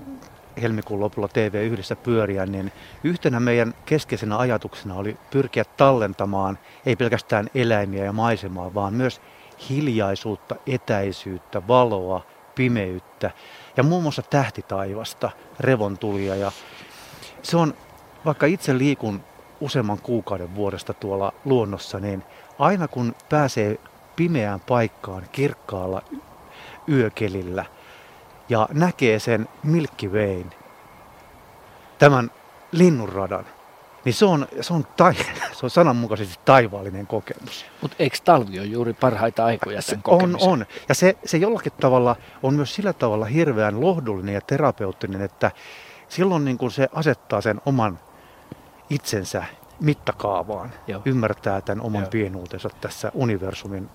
helmikuun lopulla TV yhdessä pyöriä, niin yhtenä meidän keskeisenä ajatuksena oli pyrkiä tallentamaan ei pelkästään eläimiä ja maisemaa, vaan myös hiljaisuutta, etäisyyttä, valoa, pimeyttä ja muun muassa tähtitaivasta, revontulia. Ja se on, vaikka itse liikun useamman kuukauden vuodesta tuolla luonnossa, niin aina kun pääsee pimeään paikkaan kirkkaalla yökelillä ja näkee sen Milky Wayn, tämän linnunradan, niin se on, se on, tai, se on sananmukaisesti taivaallinen kokemus. Mutta eikö talvi ole juuri parhaita aikoja sen On, on. Ja se, se jollakin tavalla on myös sillä tavalla hirveän lohdullinen ja terapeuttinen, että silloin niin kuin se asettaa sen oman itsensä mittakaavaan, Joo. ymmärtää tämän oman Joo. pienuutensa tässä universumin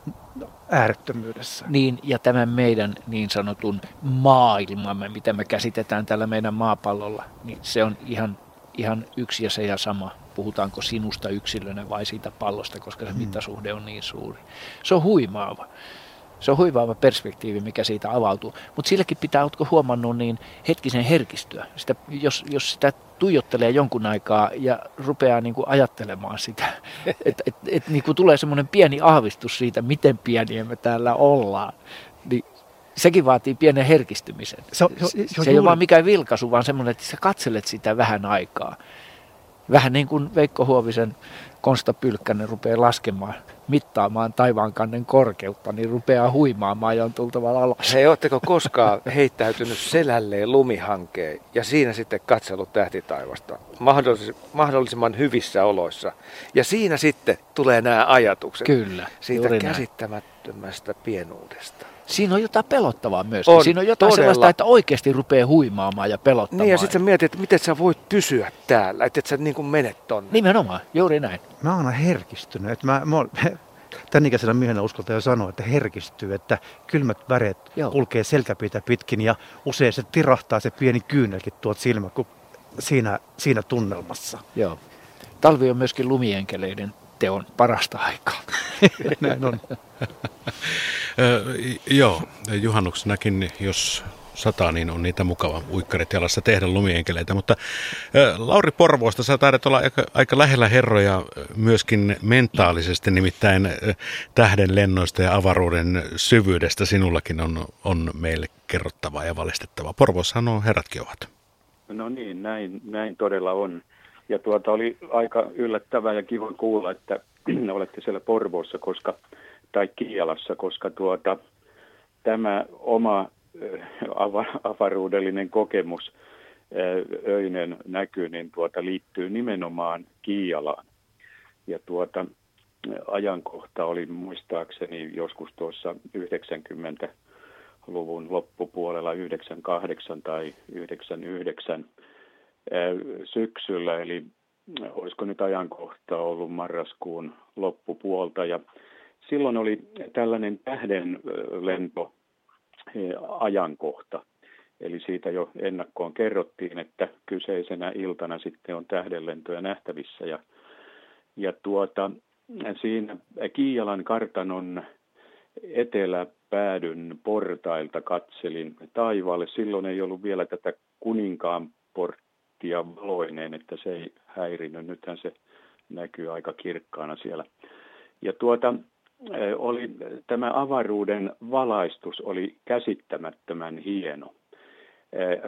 äärettömyydessä. Niin, ja tämän meidän niin sanotun maailmamme, mitä me käsitetään tällä meidän maapallolla, niin se on ihan ihan yksi ja se ja sama, puhutaanko sinusta yksilönä vai siitä pallosta, koska se mm. mittasuhde on niin suuri. Se on huimaava. Se on huimaava perspektiivi, mikä siitä avautuu. Mutta silläkin pitää, oletko huomannut, niin hetkisen herkistyä. Sitä, jos, jos sitä tuijottelee jonkun aikaa ja rupeaa niin kuin ajattelemaan sitä, että et, et, niin kuin tulee semmoinen pieni aavistus siitä, miten pieniä me täällä ollaan, niin sekin vaatii pienen herkistymisen. Se, se, se, se, se ei ole vaan mikään vilkaisu, vaan semmoinen, että sä katselet sitä vähän aikaa. Vähän niin kuin Veikko Huovisen Konsta Pylkkänen rupeaa laskemaan, mittaamaan taivaankannen korkeutta, niin rupeaa huimaamaan ja on tultava alas. Hei, ootteko koskaan heittäytynyt selälleen lumihankeen ja siinä sitten katsellut tähtitaivasta mahdollis- mahdollisimman hyvissä oloissa? Ja siinä sitten tulee nämä ajatukset Kyllä, siitä juuri näin. käsittämättömästä pienuudesta. Siinä on jotain pelottavaa myös. On, Siinä on jotain todella. sellaista, että oikeasti rupeaa huimaamaan ja pelottamaan. Niin ja sitten sä mietit, että miten sä voit pysyä täällä, että et sä niin kuin menet tonne. Nimenomaan, juuri näin. Mä oon aina herkistynyt. Että mä, mä oon, tämän ikäisenä miehenä uskaltaa jo sanoa, että herkistyy, että kylmät väreet Joo. kulkee selkäpiitä pitkin ja usein se tirahtaa se pieni kyynelkin tuot silmä, kun siinä, siinä tunnelmassa. Joo. Talvi on myöskin lumienkeleiden teon parasta aikaa. Näin on. Joo, juhannuksenakin, jos sataa, niin on niitä mukava uikkarit jalassa tehdä lumienkeleitä. Mutta Lauri Porvoosta, sä taidat olla aika, aika lähellä herroja myöskin mentaalisesti, nimittäin tähden lennoista ja avaruuden syvyydestä sinullakin on, on meille kerrottavaa ja valistettavaa. Porvoossahan on herratkin ovat. No niin, näin, näin todella on. Ja tuota oli aika yllättävää ja kiva kuulla, että olette siellä Porvoossa, koska, tai Kialassa, koska tuota, tämä oma ava- avaruudellinen kokemus, ö, öinen näky, niin tuota, liittyy nimenomaan Kialaan. Ja tuota, ajankohta oli muistaakseni joskus tuossa 90-luvun loppupuolella 98 tai 99 syksyllä, eli olisiko nyt ajankohta ollut marraskuun loppupuolta. Ja silloin oli tällainen tähden lento ajankohta. Eli siitä jo ennakkoon kerrottiin, että kyseisenä iltana sitten on tähdenlentoja nähtävissä. Ja, ja tuota, siinä Kiijalan kartanon eteläpäädyn portailta katselin taivaalle. Silloin ei ollut vielä tätä kuninkaan porttia valoineen, että se ei häirinyt. Nythän se näkyy aika kirkkaana siellä. Ja tuota, oli, tämä avaruuden valaistus oli käsittämättömän hieno.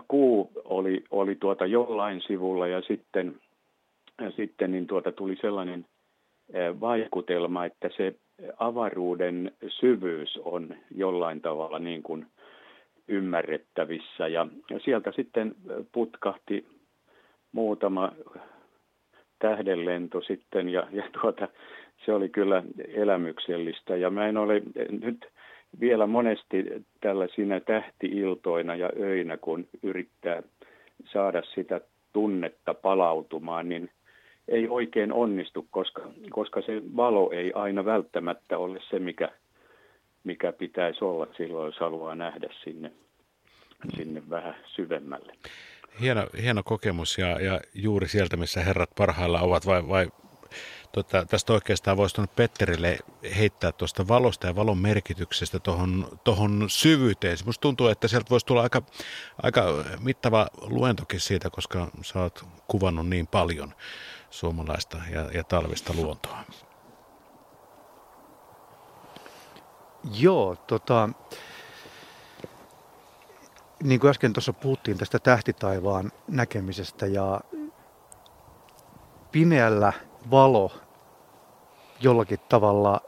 Kuu oli, oli tuota jollain sivulla ja sitten, ja sitten niin tuota tuli sellainen vaikutelma, että se avaruuden syvyys on jollain tavalla niin kuin ymmärrettävissä. Ja sieltä sitten putkahti muutama tähdenlento sitten ja, ja tuota, se oli kyllä elämyksellistä. Ja mä en ole nyt vielä monesti tällaisina tähtiiltoina ja öinä, kun yrittää saada sitä tunnetta palautumaan, niin ei oikein onnistu, koska, koska se valo ei aina välttämättä ole se, mikä, mikä pitäisi olla silloin, jos haluaa nähdä sinne, sinne vähän syvemmälle. Hieno, hieno kokemus ja, ja juuri sieltä, missä herrat parhailla ovat, vai, vai tota, tästä oikeastaan voisi tuonne Petterille heittää tuosta valosta ja valon merkityksestä tuohon tohon syvyyteen. Minusta tuntuu, että sieltä voisi tulla aika, aika mittava luentokin siitä, koska sä oot kuvannut niin paljon suomalaista ja, ja talvista luontoa. Joo, tota, niin kuin äsken tuossa puhuttiin tästä tähtitaivaan näkemisestä ja pimeällä valo jollakin tavalla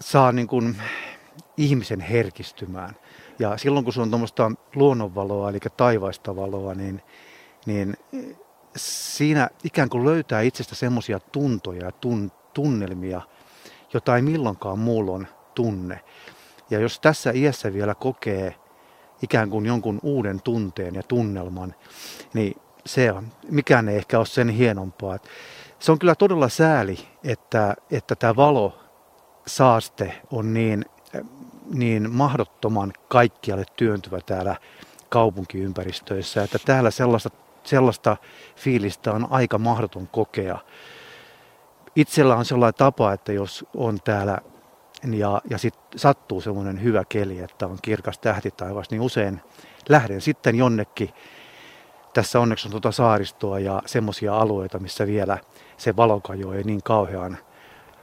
saa niin kuin ihmisen herkistymään. Ja silloin kun se on tuommoista luonnonvaloa, eli taivaista valoa, niin, niin siinä ikään kuin löytää itsestä semmoisia tuntoja ja tun, tunnelmia, jota ei milloinkaan muulloin tunne. Ja jos tässä iässä vielä kokee ikään kuin jonkun uuden tunteen ja tunnelman, niin se on, mikään ei ehkä ole sen hienompaa. Se on kyllä todella sääli, että, että tämä valo saaste on niin, niin mahdottoman kaikkialle työntyvä täällä kaupunkiympäristöissä, että täällä sellaista, sellaista fiilistä on aika mahdoton kokea. Itsellä on sellainen tapa, että jos on täällä ja, ja sit sattuu semmoinen hyvä keli, että on kirkas tähtitaivas, niin usein lähden sitten jonnekin. Tässä onneksi on tuota saaristoa ja semmoisia alueita, missä vielä se valokajo ei niin kauhean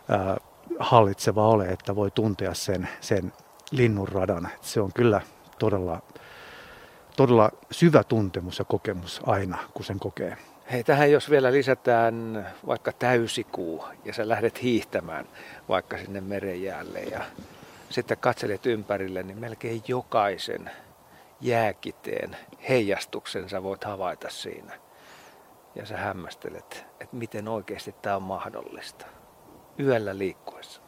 ää, hallitseva ole, että voi tuntea sen, sen linnunradan. Se on kyllä todella, todella syvä tuntemus ja kokemus aina, kun sen kokee. Hei, tähän jos vielä lisätään vaikka täysikuu ja sä lähdet hiihtämään vaikka sinne merenjäälle ja sitten katselet ympärille, niin melkein jokaisen jääkiteen heijastuksen sä voit havaita siinä. Ja sä hämmästelet, että miten oikeasti tämä on mahdollista yöllä liikkuessa.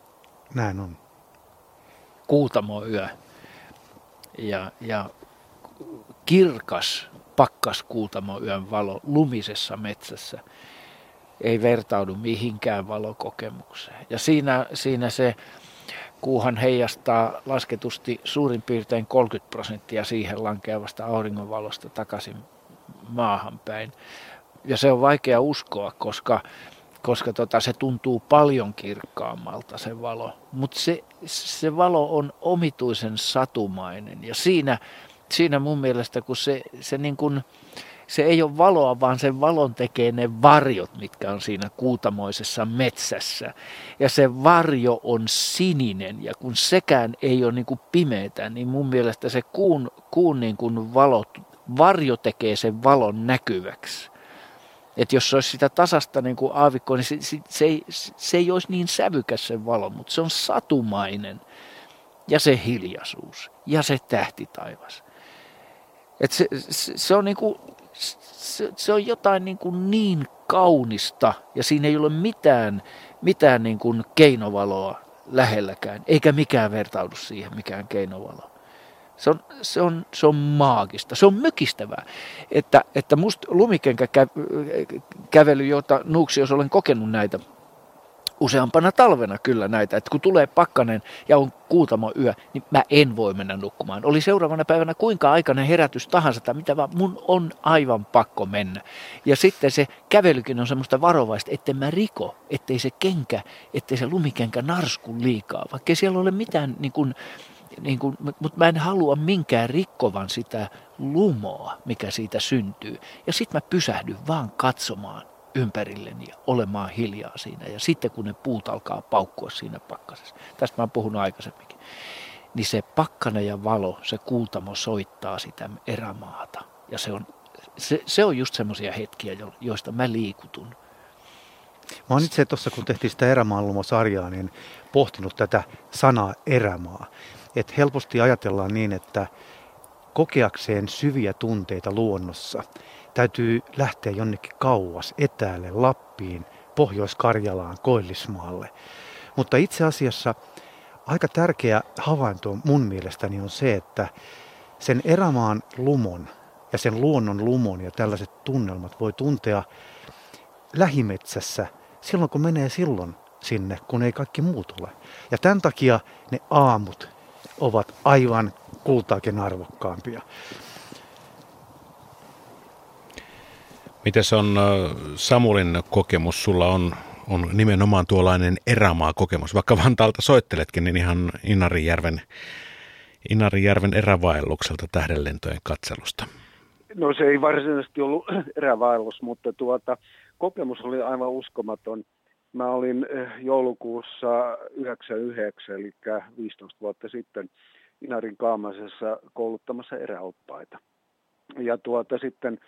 Näin on. Kuutamo yö ja, ja kirkas pakkaskuutamo yön valo lumisessa metsässä ei vertaudu mihinkään valokokemukseen. Ja siinä, siinä se kuuhan heijastaa lasketusti suurin piirtein 30 prosenttia siihen lankeavasta auringonvalosta takaisin maahan päin. Ja se on vaikea uskoa, koska, koska tota, se tuntuu paljon kirkkaammalta se valo. Mutta se, se valo on omituisen satumainen ja siinä, siinä mun mielestä, kun se, se niin kuin, se ei ole valoa, vaan sen valon tekee ne varjot, mitkä on siinä kuutamoisessa metsässä. Ja se varjo on sininen, ja kun sekään ei ole niin kuin pimeätä, niin mun mielestä se kuun, kuun niin kuin valot, varjo tekee sen valon näkyväksi. Että jos se olisi sitä tasasta niin kuin aavikkoa, niin se, se, se, ei, se ei olisi niin sävykäs se valo, mutta se on satumainen. Ja se hiljaisuus ja se tähtitaivas. Et se, se, se, on niin kuin, se, se on jotain niin, kuin niin kaunista ja siinä ei ole mitään, mitään niin kuin keinovaloa lähelläkään, eikä mikään vertaudu siihen mikään keinovalo. Se on, se on, se on maagista, se on mykistävää. Että, että musta lumikenkä kävely, jota nuuksi, jos olen kokenut näitä useampana talvena kyllä näitä, että kun tulee pakkanen ja on kuutamo yö, niin mä en voi mennä nukkumaan. Oli seuraavana päivänä kuinka aikainen herätys tahansa tai mitä vaan, mun on aivan pakko mennä. Ja sitten se kävelykin on semmoista varovaista, ettei mä riko, ettei se kenkä, ettei se lumikenkä narsku liikaa, vaikka siellä ole mitään niin kuin, niin kuin, mutta mä en halua minkään rikkovan sitä lumoa, mikä siitä syntyy. Ja sitten mä pysähdyn vaan katsomaan ympärilleni ja olemaan hiljaa siinä. Ja sitten kun ne puut alkaa paukkua siinä pakkasessa, tästä mä oon puhunut aikaisemminkin, niin se pakkana ja valo, se kuutamo soittaa sitä erämaata. Ja se on, se, se on just semmoisia hetkiä, joista mä liikutun. Mä oon itse tuossa, kun tehtiin sitä erämaallumo-sarjaa, niin pohtinut tätä sanaa erämaa. Että helposti ajatellaan niin, että kokeakseen syviä tunteita luonnossa – täytyy lähteä jonnekin kauas, etäälle, Lappiin, Pohjois-Karjalaan, Koillismaalle. Mutta itse asiassa aika tärkeä havainto mun mielestäni on se, että sen erämaan lumon ja sen luonnon lumon ja tällaiset tunnelmat voi tuntea lähimetsässä silloin, kun menee silloin sinne, kun ei kaikki muut ole. Ja tämän takia ne aamut ovat aivan kultaakin arvokkaampia. Miten se on Samulin kokemus? Sulla on, on nimenomaan tuollainen erämaa-kokemus. Vaikka Vantaalta soitteletkin, niin ihan Inarijärven, Inarijärven erävaellukselta tähdenlentojen katselusta. No se ei varsinaisesti ollut erävaellus, mutta tuota, kokemus oli aivan uskomaton. Mä olin joulukuussa 99, eli 15 vuotta sitten Inarin Kaamasessa kouluttamassa eräoppaita. Ja tuota sitten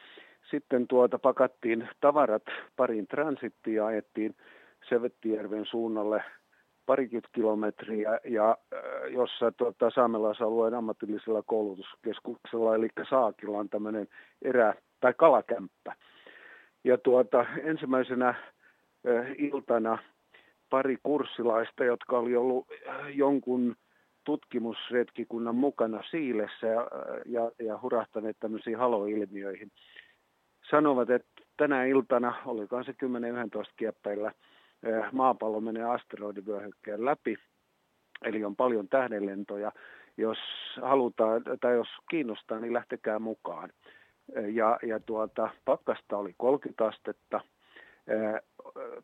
sitten tuota pakattiin tavarat parin transittiin ja ajettiin Sevettijärven suunnalle parikymmentä kilometriä, ja äh, jossa tuota, saamelaisalueen ammatillisella koulutuskeskuksella, eli Saakilla on tämmöinen erä- tai kalakämppä. Ja tuota, ensimmäisenä äh, iltana pari kurssilaista, jotka oli ollut äh, jonkun tutkimusretkikunnan mukana Siilessä ja, ja, ja hurahtaneet tämmöisiin haloilmiöihin, sanovat, että tänä iltana, olikohan se 10-11 kieppeillä, eh, maapallo menee asteroidivyöhykkeen läpi, eli on paljon tähdenlentoja. Jos halutaan tai jos kiinnostaa, niin lähtekää mukaan. Eh, ja, ja tuota, pakkasta oli 30 astetta,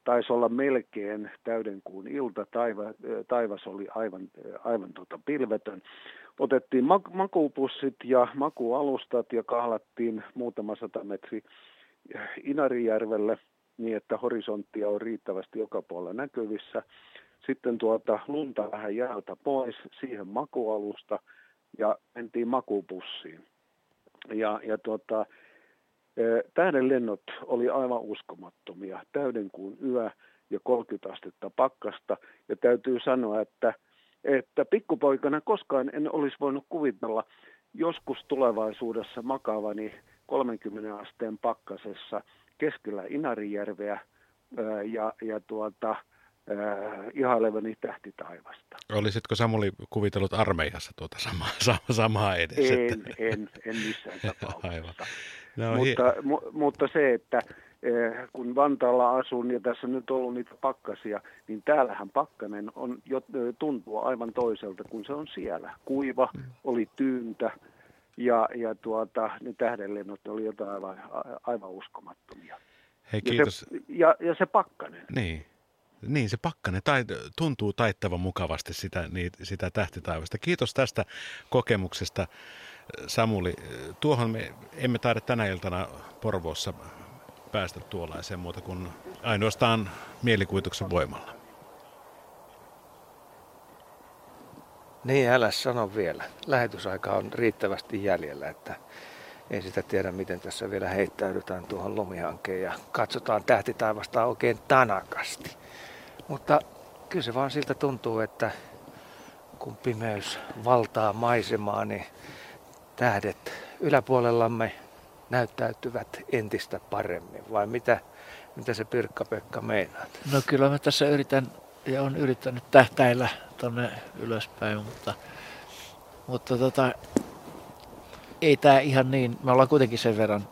taisi olla melkein täydenkuun ilta, taiva, taivas oli aivan, aivan tota pilvetön. Otettiin mak- makupussit ja makualustat ja kahlattiin muutama sata metri Inarijärvelle niin, että horisonttia on riittävästi joka puolella näkyvissä. Sitten tuota lunta vähän jäältä pois, siihen makualusta ja mentiin makupussiin. Ja, ja tuota, Tähdenlennot oli aivan uskomattomia. Täydenkuun yö ja 30 astetta pakkasta. Ja täytyy sanoa, että, että pikkupoikana koskaan en olisi voinut kuvitella joskus tulevaisuudessa makavani 30 asteen pakkasessa keskellä Inarijärveä ja, ja tuota, ihailevani tähtitaivasta. Olisitko Samuli kuvitellut armeijassa tuota samaa, samaa edes? En, en, en missään tapauksessa. Aivan. No, mutta, mu, mutta se, että eh, kun Vantaalla asun ja tässä on nyt ollut niitä pakkasia, niin täällähän pakkanen on, jo, tuntuu aivan toiselta kuin se on siellä. Kuiva, mm. oli tyyntä ja, ja tuota, ne tähdenlennot oli jotain aivan, aivan uskomattomia. Hei, kiitos. Ja se, ja, ja se pakkanen. Niin. Niin, se pakkane tai, tuntuu taittavan mukavasti sitä, niin, sitä tähtitaivasta. Kiitos tästä kokemuksesta, Samuli. Tuohon me emme taida tänä iltana Porvoossa päästä tuollaiseen muuta kuin ainoastaan mielikuvituksen voimalla. Niin, älä sano vielä. Lähetysaika on riittävästi jäljellä, että ei sitä tiedä, miten tässä vielä heittäydytään tuohon lumihankeen ja katsotaan tähtitaivasta oikein tanakasti. Mutta kyllä se vaan siltä tuntuu, että kun pimeys valtaa maisemaa, niin tähdet yläpuolellamme näyttäytyvät entistä paremmin. Vai mitä, mitä se Pirkka-Pekka meinaa? No kyllä mä tässä yritän ja on yrittänyt tähtäillä tonne ylöspäin, mutta, mutta tota, ei tämä ihan niin, me ollaan kuitenkin sen verran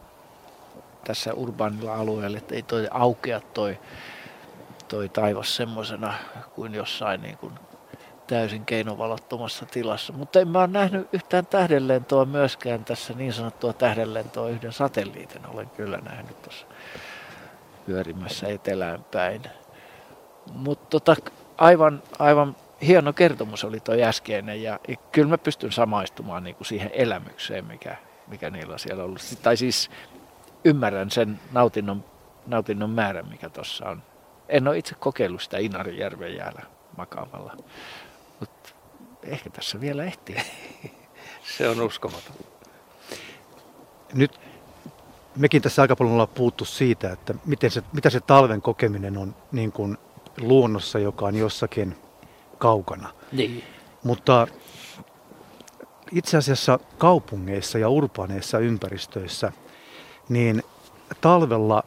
tässä urbaanilla alueella, että ei toi aukea toi toi taivas semmoisena kuin jossain niin kuin täysin keinovalottomassa tilassa. Mutta en mä ole nähnyt yhtään tähdenlentoa myöskään tässä niin sanottua tähdenlentoa yhden satelliitin. Olen kyllä nähnyt tuossa pyörimässä etelään päin. Mutta tota, aivan, aivan hieno kertomus oli tuo äskeinen ja, kyllä mä pystyn samaistumaan niin kuin siihen elämykseen, mikä, mikä niillä on siellä ollut. Tai siis ymmärrän sen nautinnon, nautinnon määrän, mikä tuossa on en ole itse kokeillut sitä Inarijärven jäällä makaamalla, mutta ehkä tässä vielä ehtii. Se on uskomaton. Nyt mekin tässä aika paljon ollaan puhuttu siitä, että miten se, mitä se talven kokeminen on niin kuin luonnossa, joka on jossakin kaukana. Niin. Mutta itse asiassa kaupungeissa ja urbaaneissa ympäristöissä, niin talvella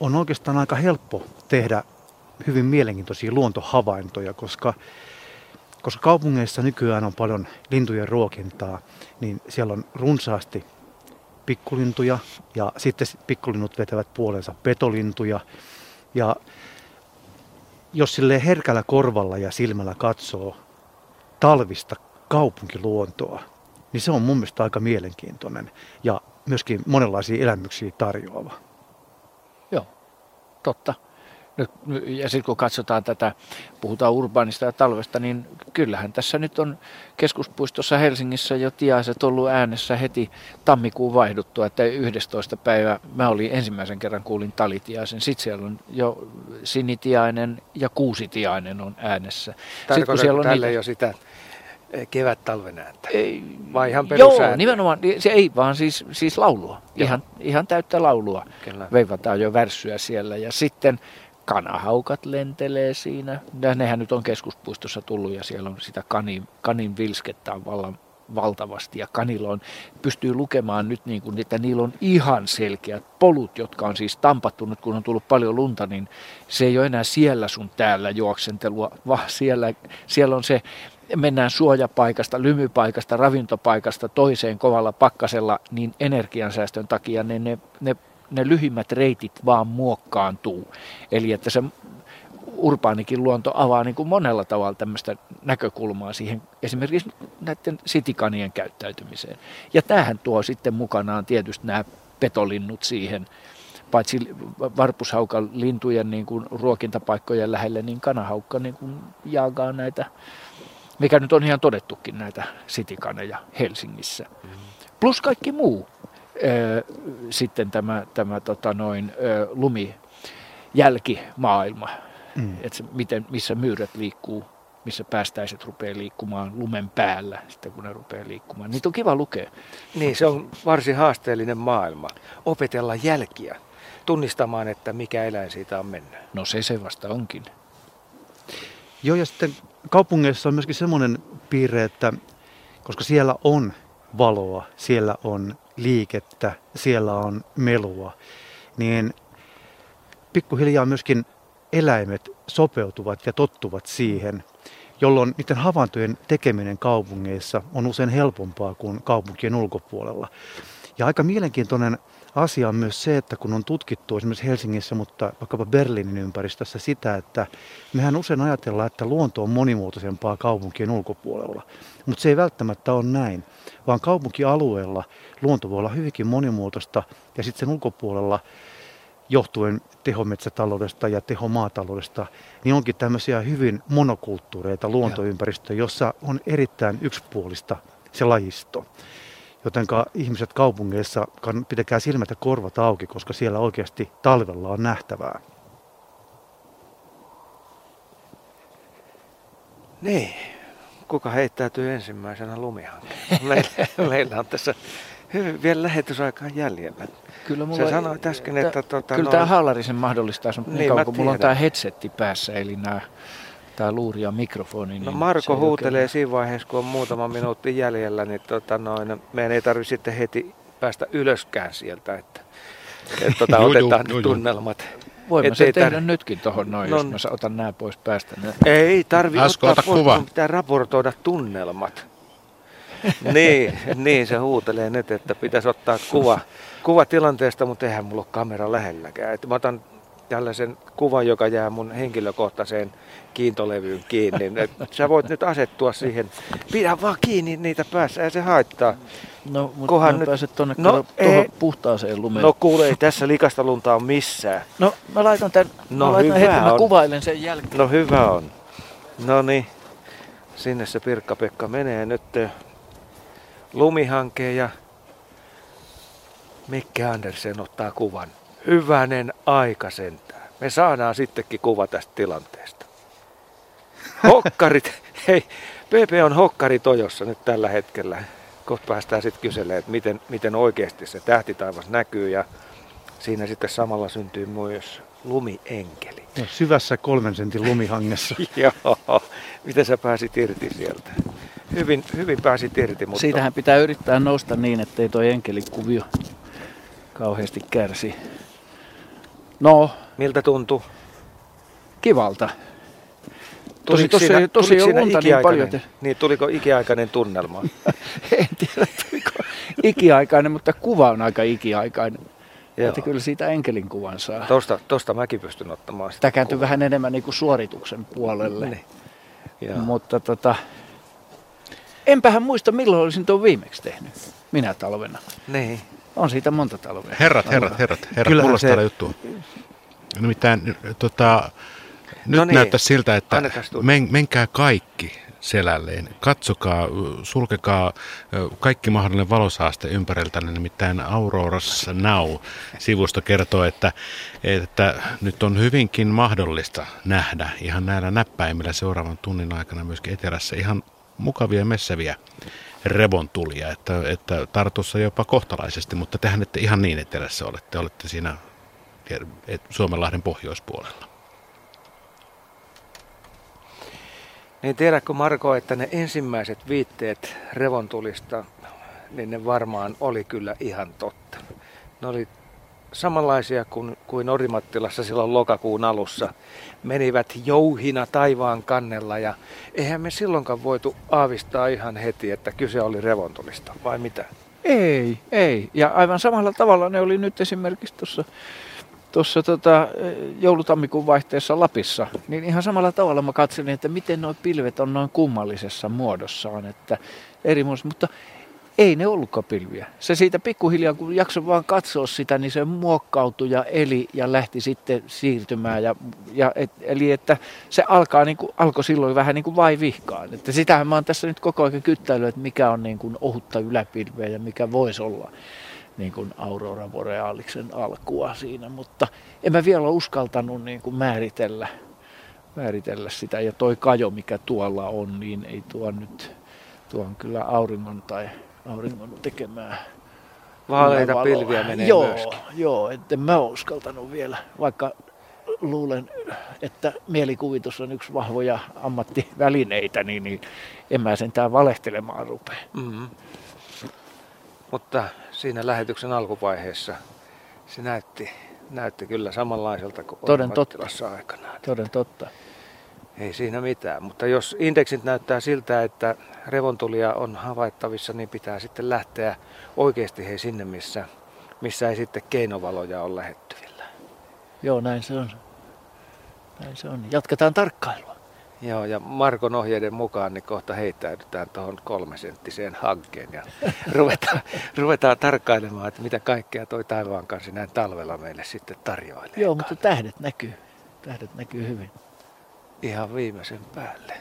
on oikeastaan aika helppo tehdä hyvin mielenkiintoisia luontohavaintoja, koska, koska kaupungeissa nykyään on paljon lintujen ruokintaa, niin siellä on runsaasti pikkulintuja ja sitten pikkulinnut vetävät puolensa petolintuja. Ja jos sille herkällä korvalla ja silmällä katsoo talvista kaupunkiluontoa, niin se on mun mielestä aika mielenkiintoinen ja myöskin monenlaisia elämyksiä tarjoava totta. Nyt, ja sitten kun katsotaan tätä, puhutaan urbaanista ja talvesta, niin kyllähän tässä nyt on keskuspuistossa Helsingissä jo tiaiset ollut äänessä heti tammikuun vaihduttua, että 11. päivä mä olin ensimmäisen kerran kuulin talitiaisen. Sitten siellä on jo sinitiainen ja kuusitiainen on äänessä. Tarkoitatko siellä on tälle niitä... jo sitä kevät-talven ääntä? Ei, Vai ihan perusääntä? Joo, nimenomaan. Se ei vaan siis, siis laulua. Ihan, ihan täyttä laulua. Kyllä. Veivataan jo värssyä siellä. Ja sitten kanahaukat lentelee siinä. Ja nehän nyt on keskuspuistossa tullut ja siellä on sitä kanin, kanin vilskettä on vallan valtavasti ja kanilla on, pystyy lukemaan nyt niin kuin, että niillä on ihan selkeät polut, jotka on siis tampattu nyt kun on tullut paljon lunta, niin se ei ole enää siellä sun täällä juoksentelua, vaan siellä, siellä on se mennään suojapaikasta, lymypaikasta, ravintopaikasta toiseen kovalla pakkasella, niin energiansäästön takia ne, ne, ne, ne lyhimmät reitit vaan muokkaantuu. Eli että se urbaanikin luonto avaa niin kuin monella tavalla tämmöistä näkökulmaa siihen esimerkiksi näiden sitikanien käyttäytymiseen. Ja tämähän tuo sitten mukanaan tietysti nämä petolinnut siihen, paitsi varpushaukan lintujen niin kuin ruokintapaikkojen lähelle, niin kanahaukka niin kuin jaagaa näitä mikä nyt on ihan todettukin näitä sitikaneja Helsingissä. Plus kaikki muu. Sitten tämä, tämä tota noin, lumi jälkimaailma, mm. että miten, missä myyrät liikkuu missä päästäiset rupeaa liikkumaan lumen päällä, sitten kun ne rupeaa liikkumaan. Niitä on kiva lukea. Niin, se on varsin haasteellinen maailma. Opetella jälkiä, tunnistamaan, että mikä eläin siitä on mennyt. No se se vasta onkin. Joo, ja sitten kaupungeissa on myöskin semmoinen piirre, että koska siellä on valoa, siellä on liikettä, siellä on melua, niin pikkuhiljaa myöskin eläimet sopeutuvat ja tottuvat siihen, jolloin niiden havaintojen tekeminen kaupungeissa on usein helpompaa kuin kaupunkien ulkopuolella. Ja aika mielenkiintoinen asia on myös se, että kun on tutkittu esimerkiksi Helsingissä, mutta vaikkapa Berliinin ympäristössä sitä, että mehän usein ajatellaan, että luonto on monimuotoisempaa kaupunkien ulkopuolella. Mutta se ei välttämättä ole näin, vaan kaupunkialueella luonto voi olla hyvinkin monimuotoista ja sitten sen ulkopuolella johtuen tehometsätaloudesta ja tehomaataloudesta, niin onkin tämmöisiä hyvin monokulttuureita luontoympäristöjä, jossa on erittäin yksipuolista se lajisto. Jotenka ihmiset kaupungeissa pitäkää silmät ja korvat auki, koska siellä oikeasti talvella on nähtävää. Niin, kuka heittäytyy ensimmäisenä lumihankkeen? Meillä, meillä on tässä hyvin vielä lähetysaikaa jäljellä. Kyllä mulla Sä sanoit äsken, että... Tuota, kyllä no, tämä haalarisen mahdollistaa, mutta niin, Niin, kauan kun mulla on tämä headsetti päässä, eli nämä, tämä luuri ja mikrofoni. Niin No se Marko huutelee siinä vaiheessa, kun on muutama minuutti jäljellä, niin tota noin, meidän ei tarvitse sitten heti päästä ylöskään sieltä, että, että tota, otetaan ne juu. tunnelmat. Et sen ei tehdä tar- nytkin tuohon noin, No jos mä sa- otan nämä pois päästä. Niin- Ei tarvi Asko, ottaa ota pois, kuva. kun pitää raportoida tunnelmat. niin, niin se huutelee nyt, että pitäisi ottaa kuva, kuva tilanteesta, mutta eihän mulla ole kamera lähelläkään. Et mä otan tällaisen kuvan, joka jää mun henkilökohtaiseen kiintolevyyn kiinni. Et sä voit nyt asettua siihen. Pidä vaan kiinni niitä päässä, ei se haittaa. No, mutta Kohan nyt- pääset tuonne No, ei. puhtaaseen lumeen. No kuule, ei tässä likasta lunta on missään. No mä laitan tän, No mä laitan hyvä hetken, mä on. kuvailen sen jälkeen. No hyvä on. No niin, sinne se Pirkka-Pekka menee nyt lumihankeen ja Mikke Andersen ottaa kuvan. Hyvänen aika sentään. Me saadaan sittenkin kuva tästä tilanteesta. Hokkarit, hei, PP on hokkari tojossa nyt tällä hetkellä. Kohta päästään sitten kyselemään, että miten, miten oikeasti se tähtitaivas näkyy ja siinä sitten samalla syntyy myös lumienkeli. Ja syvässä kolmen sentin lumihangessa. Joo, miten sä pääsit irti sieltä? Hyvin, hyvin pääsit irti, mutta... Siitähän pitää yrittää nousta niin, ettei tuo enkelikuvio kauheasti kärsi. No, Miltä tuntuu? kivalta. Tosi, tosi, siinä- tosi tuliko on siinä unta niin paljon. Että, Niin, tuliko ikiaikainen tunnelma? en tiedä, tuliko ikiaikainen, mutta kuva on aika ikiaikainen. Joo. Että kyllä siitä enkelin kuvan saa. Tosta, tosta mäkin pystyn ottamaan sitä. Tämä kääntyy vähän enemmän niin kuin suorituksen puolelle. Niin. Joo. Mutta tota, enpähän muista milloin olisin tuon viimeksi tehnyt. Minä talvena. Niin. On siitä monta talvea. Herrat, herrat, herrat, herrat, Kyllähän mulla on se- täällä juttu. Nimittäin tota, nyt No niin, näyttää siltä, että men, menkää kaikki selälleen. Katsokaa, sulkekaa kaikki mahdollinen valosaaste ympäriltänne. Nimittäin Auroras Now-sivusto kertoo, että, että nyt on hyvinkin mahdollista nähdä ihan näillä näppäimillä seuraavan tunnin aikana myöskin etelässä ihan mukavia messäviä revontulia, että, että Tartussa jopa kohtalaisesti, mutta tehän ette ihan niin etelässä olette, olette siinä et- Suomenlahden pohjoispuolella. Niin tiedätkö Marko, että ne ensimmäiset viitteet revontulista, niin ne varmaan oli kyllä ihan totta. Ne oli samanlaisia kuin, kuin Orimattilassa silloin lokakuun alussa. Menivät jouhina taivaan kannella ja eihän me silloinkaan voitu aavistaa ihan heti, että kyse oli revontulista, vai mitä? Ei, ei. Ja aivan samalla tavalla ne oli nyt esimerkiksi tuossa tuossa tota, joulutammikuun vaihteessa Lapissa, niin ihan samalla tavalla mä katselin, että miten nuo pilvet on noin kummallisessa muodossaan, että eri muodossa, mutta ei ne ollutkaan pilviä. Se siitä pikkuhiljaa, kun jakso vaan katsoa sitä, niin se muokkautui ja eli ja lähti sitten siirtymään. Ja, ja et, eli että se alkaa, niin kuin, alkoi silloin vähän niin kuin vaivihkaan. Että sitähän mä oon tässä nyt koko ajan kyttäillyt, että mikä on niin kuin ohutta yläpilveä ja mikä voisi olla niin kuin Aurora Borealiksen alkua siinä, mutta en mä vielä uskaltanut niin kuin määritellä, määritellä sitä. Ja toi kajo, mikä tuolla on, niin ei tuo nyt, tuo on kyllä auringon tai auringon tekemää Vaaleita pilviä menee joo, myöskin. Joo, että mä uskaltanut vielä, vaikka luulen, että mielikuvitus on yksi vahvoja ammattivälineitä, niin, niin en mä sentään valehtelemaan rupea. Mm-hmm. Mutta siinä lähetyksen alkuvaiheessa se näytti, näytti kyllä samanlaiselta kuin Toden totta. aikanaan. Toden totta. Ei siinä mitään, mutta jos indeksit näyttää siltä, että revontulia on havaittavissa, niin pitää sitten lähteä oikeasti hei sinne, missä, missä ei sitten keinovaloja ole lähettyvillä. Joo, näin se on. Näin se on. Jatketaan tarkkailua. Joo, ja Markon ohjeiden mukaan niin kohta heittäydytään tuohon kolmesenttiseen hankkeen ja ruvetaan, ruvetaan tarkkailemaan, että mitä kaikkea toi taivaan kanssa näin talvella meille sitten tarjoilee. Joo, mutta tähdet näkyy. Tähdet näkyy hyvin. Ihan viimeisen päälle.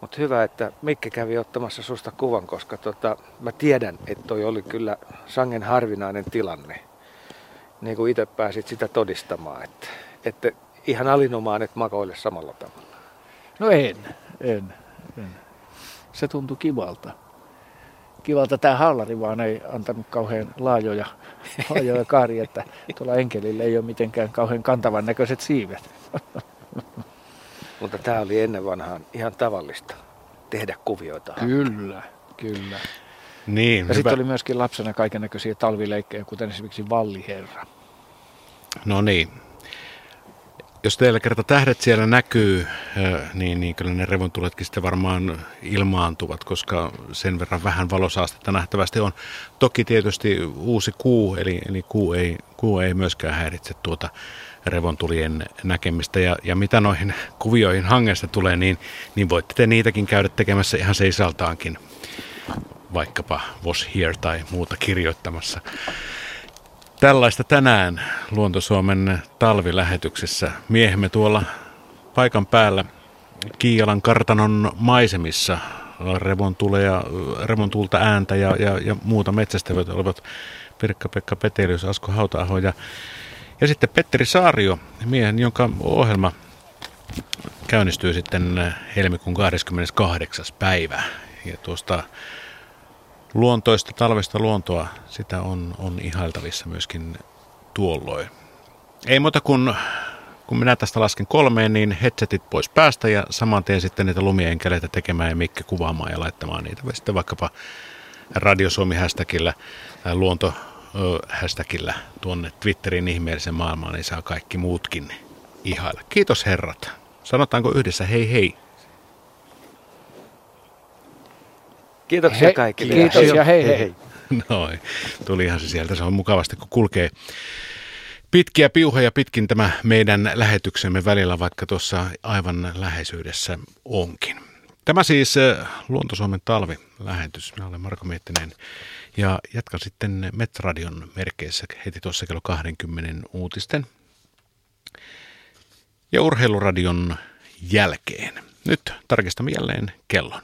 Mutta hyvä, että Mikke kävi ottamassa susta kuvan, koska tota, mä tiedän, että toi oli kyllä sangen harvinainen tilanne. Niin kuin itse pääsit sitä todistamaan, että, että ihan alinomaan et makoile samalla tavalla. No en, en, en. Se tuntui kivalta. Kivalta tämä hallari vaan ei antanut kauhean laajoja, laajoja kaari, että tuolla enkelillä ei ole mitenkään kauhean kantavan näköiset siivet. Mutta tämä oli ennen vanhaan ihan tavallista tehdä kuvioita. Kyllä, kyllä. Niin, ja sitten oli myöskin lapsena kaiken näköisiä talvileikkejä, kuten esimerkiksi Valliherra. No niin. Jos teillä kerta tähdet siellä näkyy, niin, niin kyllä ne revontuletkin sitten varmaan ilmaantuvat, koska sen verran vähän valosaastetta nähtävästi on. Toki tietysti uusi kuu, eli, eli kuu, ei, kuu ei myöskään häiritse tuota revontulien näkemistä. Ja, ja mitä noihin kuvioihin hangesta tulee, niin, niin voitte te niitäkin käydä tekemässä ihan seisaltaankin, vaikkapa Was Here tai muuta kirjoittamassa. Tällaista tänään Luontosuomen talvilähetyksessä. Miehemme tuolla paikan päällä Kiialan kartanon maisemissa revontuleja, revontulta ääntä ja, ja, ja muuta metsästävät olivat Pirkka-Pekka Petelius, Asko Hautaaho ja ja sitten Petteri Saario, miehen, jonka ohjelma käynnistyy sitten helmikuun 28. päivä. Ja tuosta luontoista, talvesta luontoa, sitä on, on ihailtavissa myöskin tuolloin. Ei muuta kuin, kun minä tästä lasken kolmeen, niin headsetit pois päästä ja saman tien sitten niitä lumienkeleitä tekemään ja Mikke kuvaamaan ja laittamaan niitä. Sitten vaikkapa Radio Suomi hashtagillä luonto hashtagillä tuonne Twitterin ihmeellisen maailmaan, niin saa kaikki muutkin ihailla. Kiitos herrat. Sanotaanko yhdessä hei hei? Kiitoksia he, kaikille. Kiitos ja hei hei. hei. Noin, tulihan se sieltä. Se on mukavasti, kun kulkee pitkiä piuhoja pitkin tämä meidän lähetyksemme välillä, vaikka tuossa aivan läheisyydessä onkin. Tämä siis Luontosuomen talvilähetys. Minä olen Marko Miettinen. Ja jatkan sitten Metradion merkeissä heti tuossa kello 20 uutisten ja urheiluradion jälkeen. Nyt tarkistamme jälleen kellon.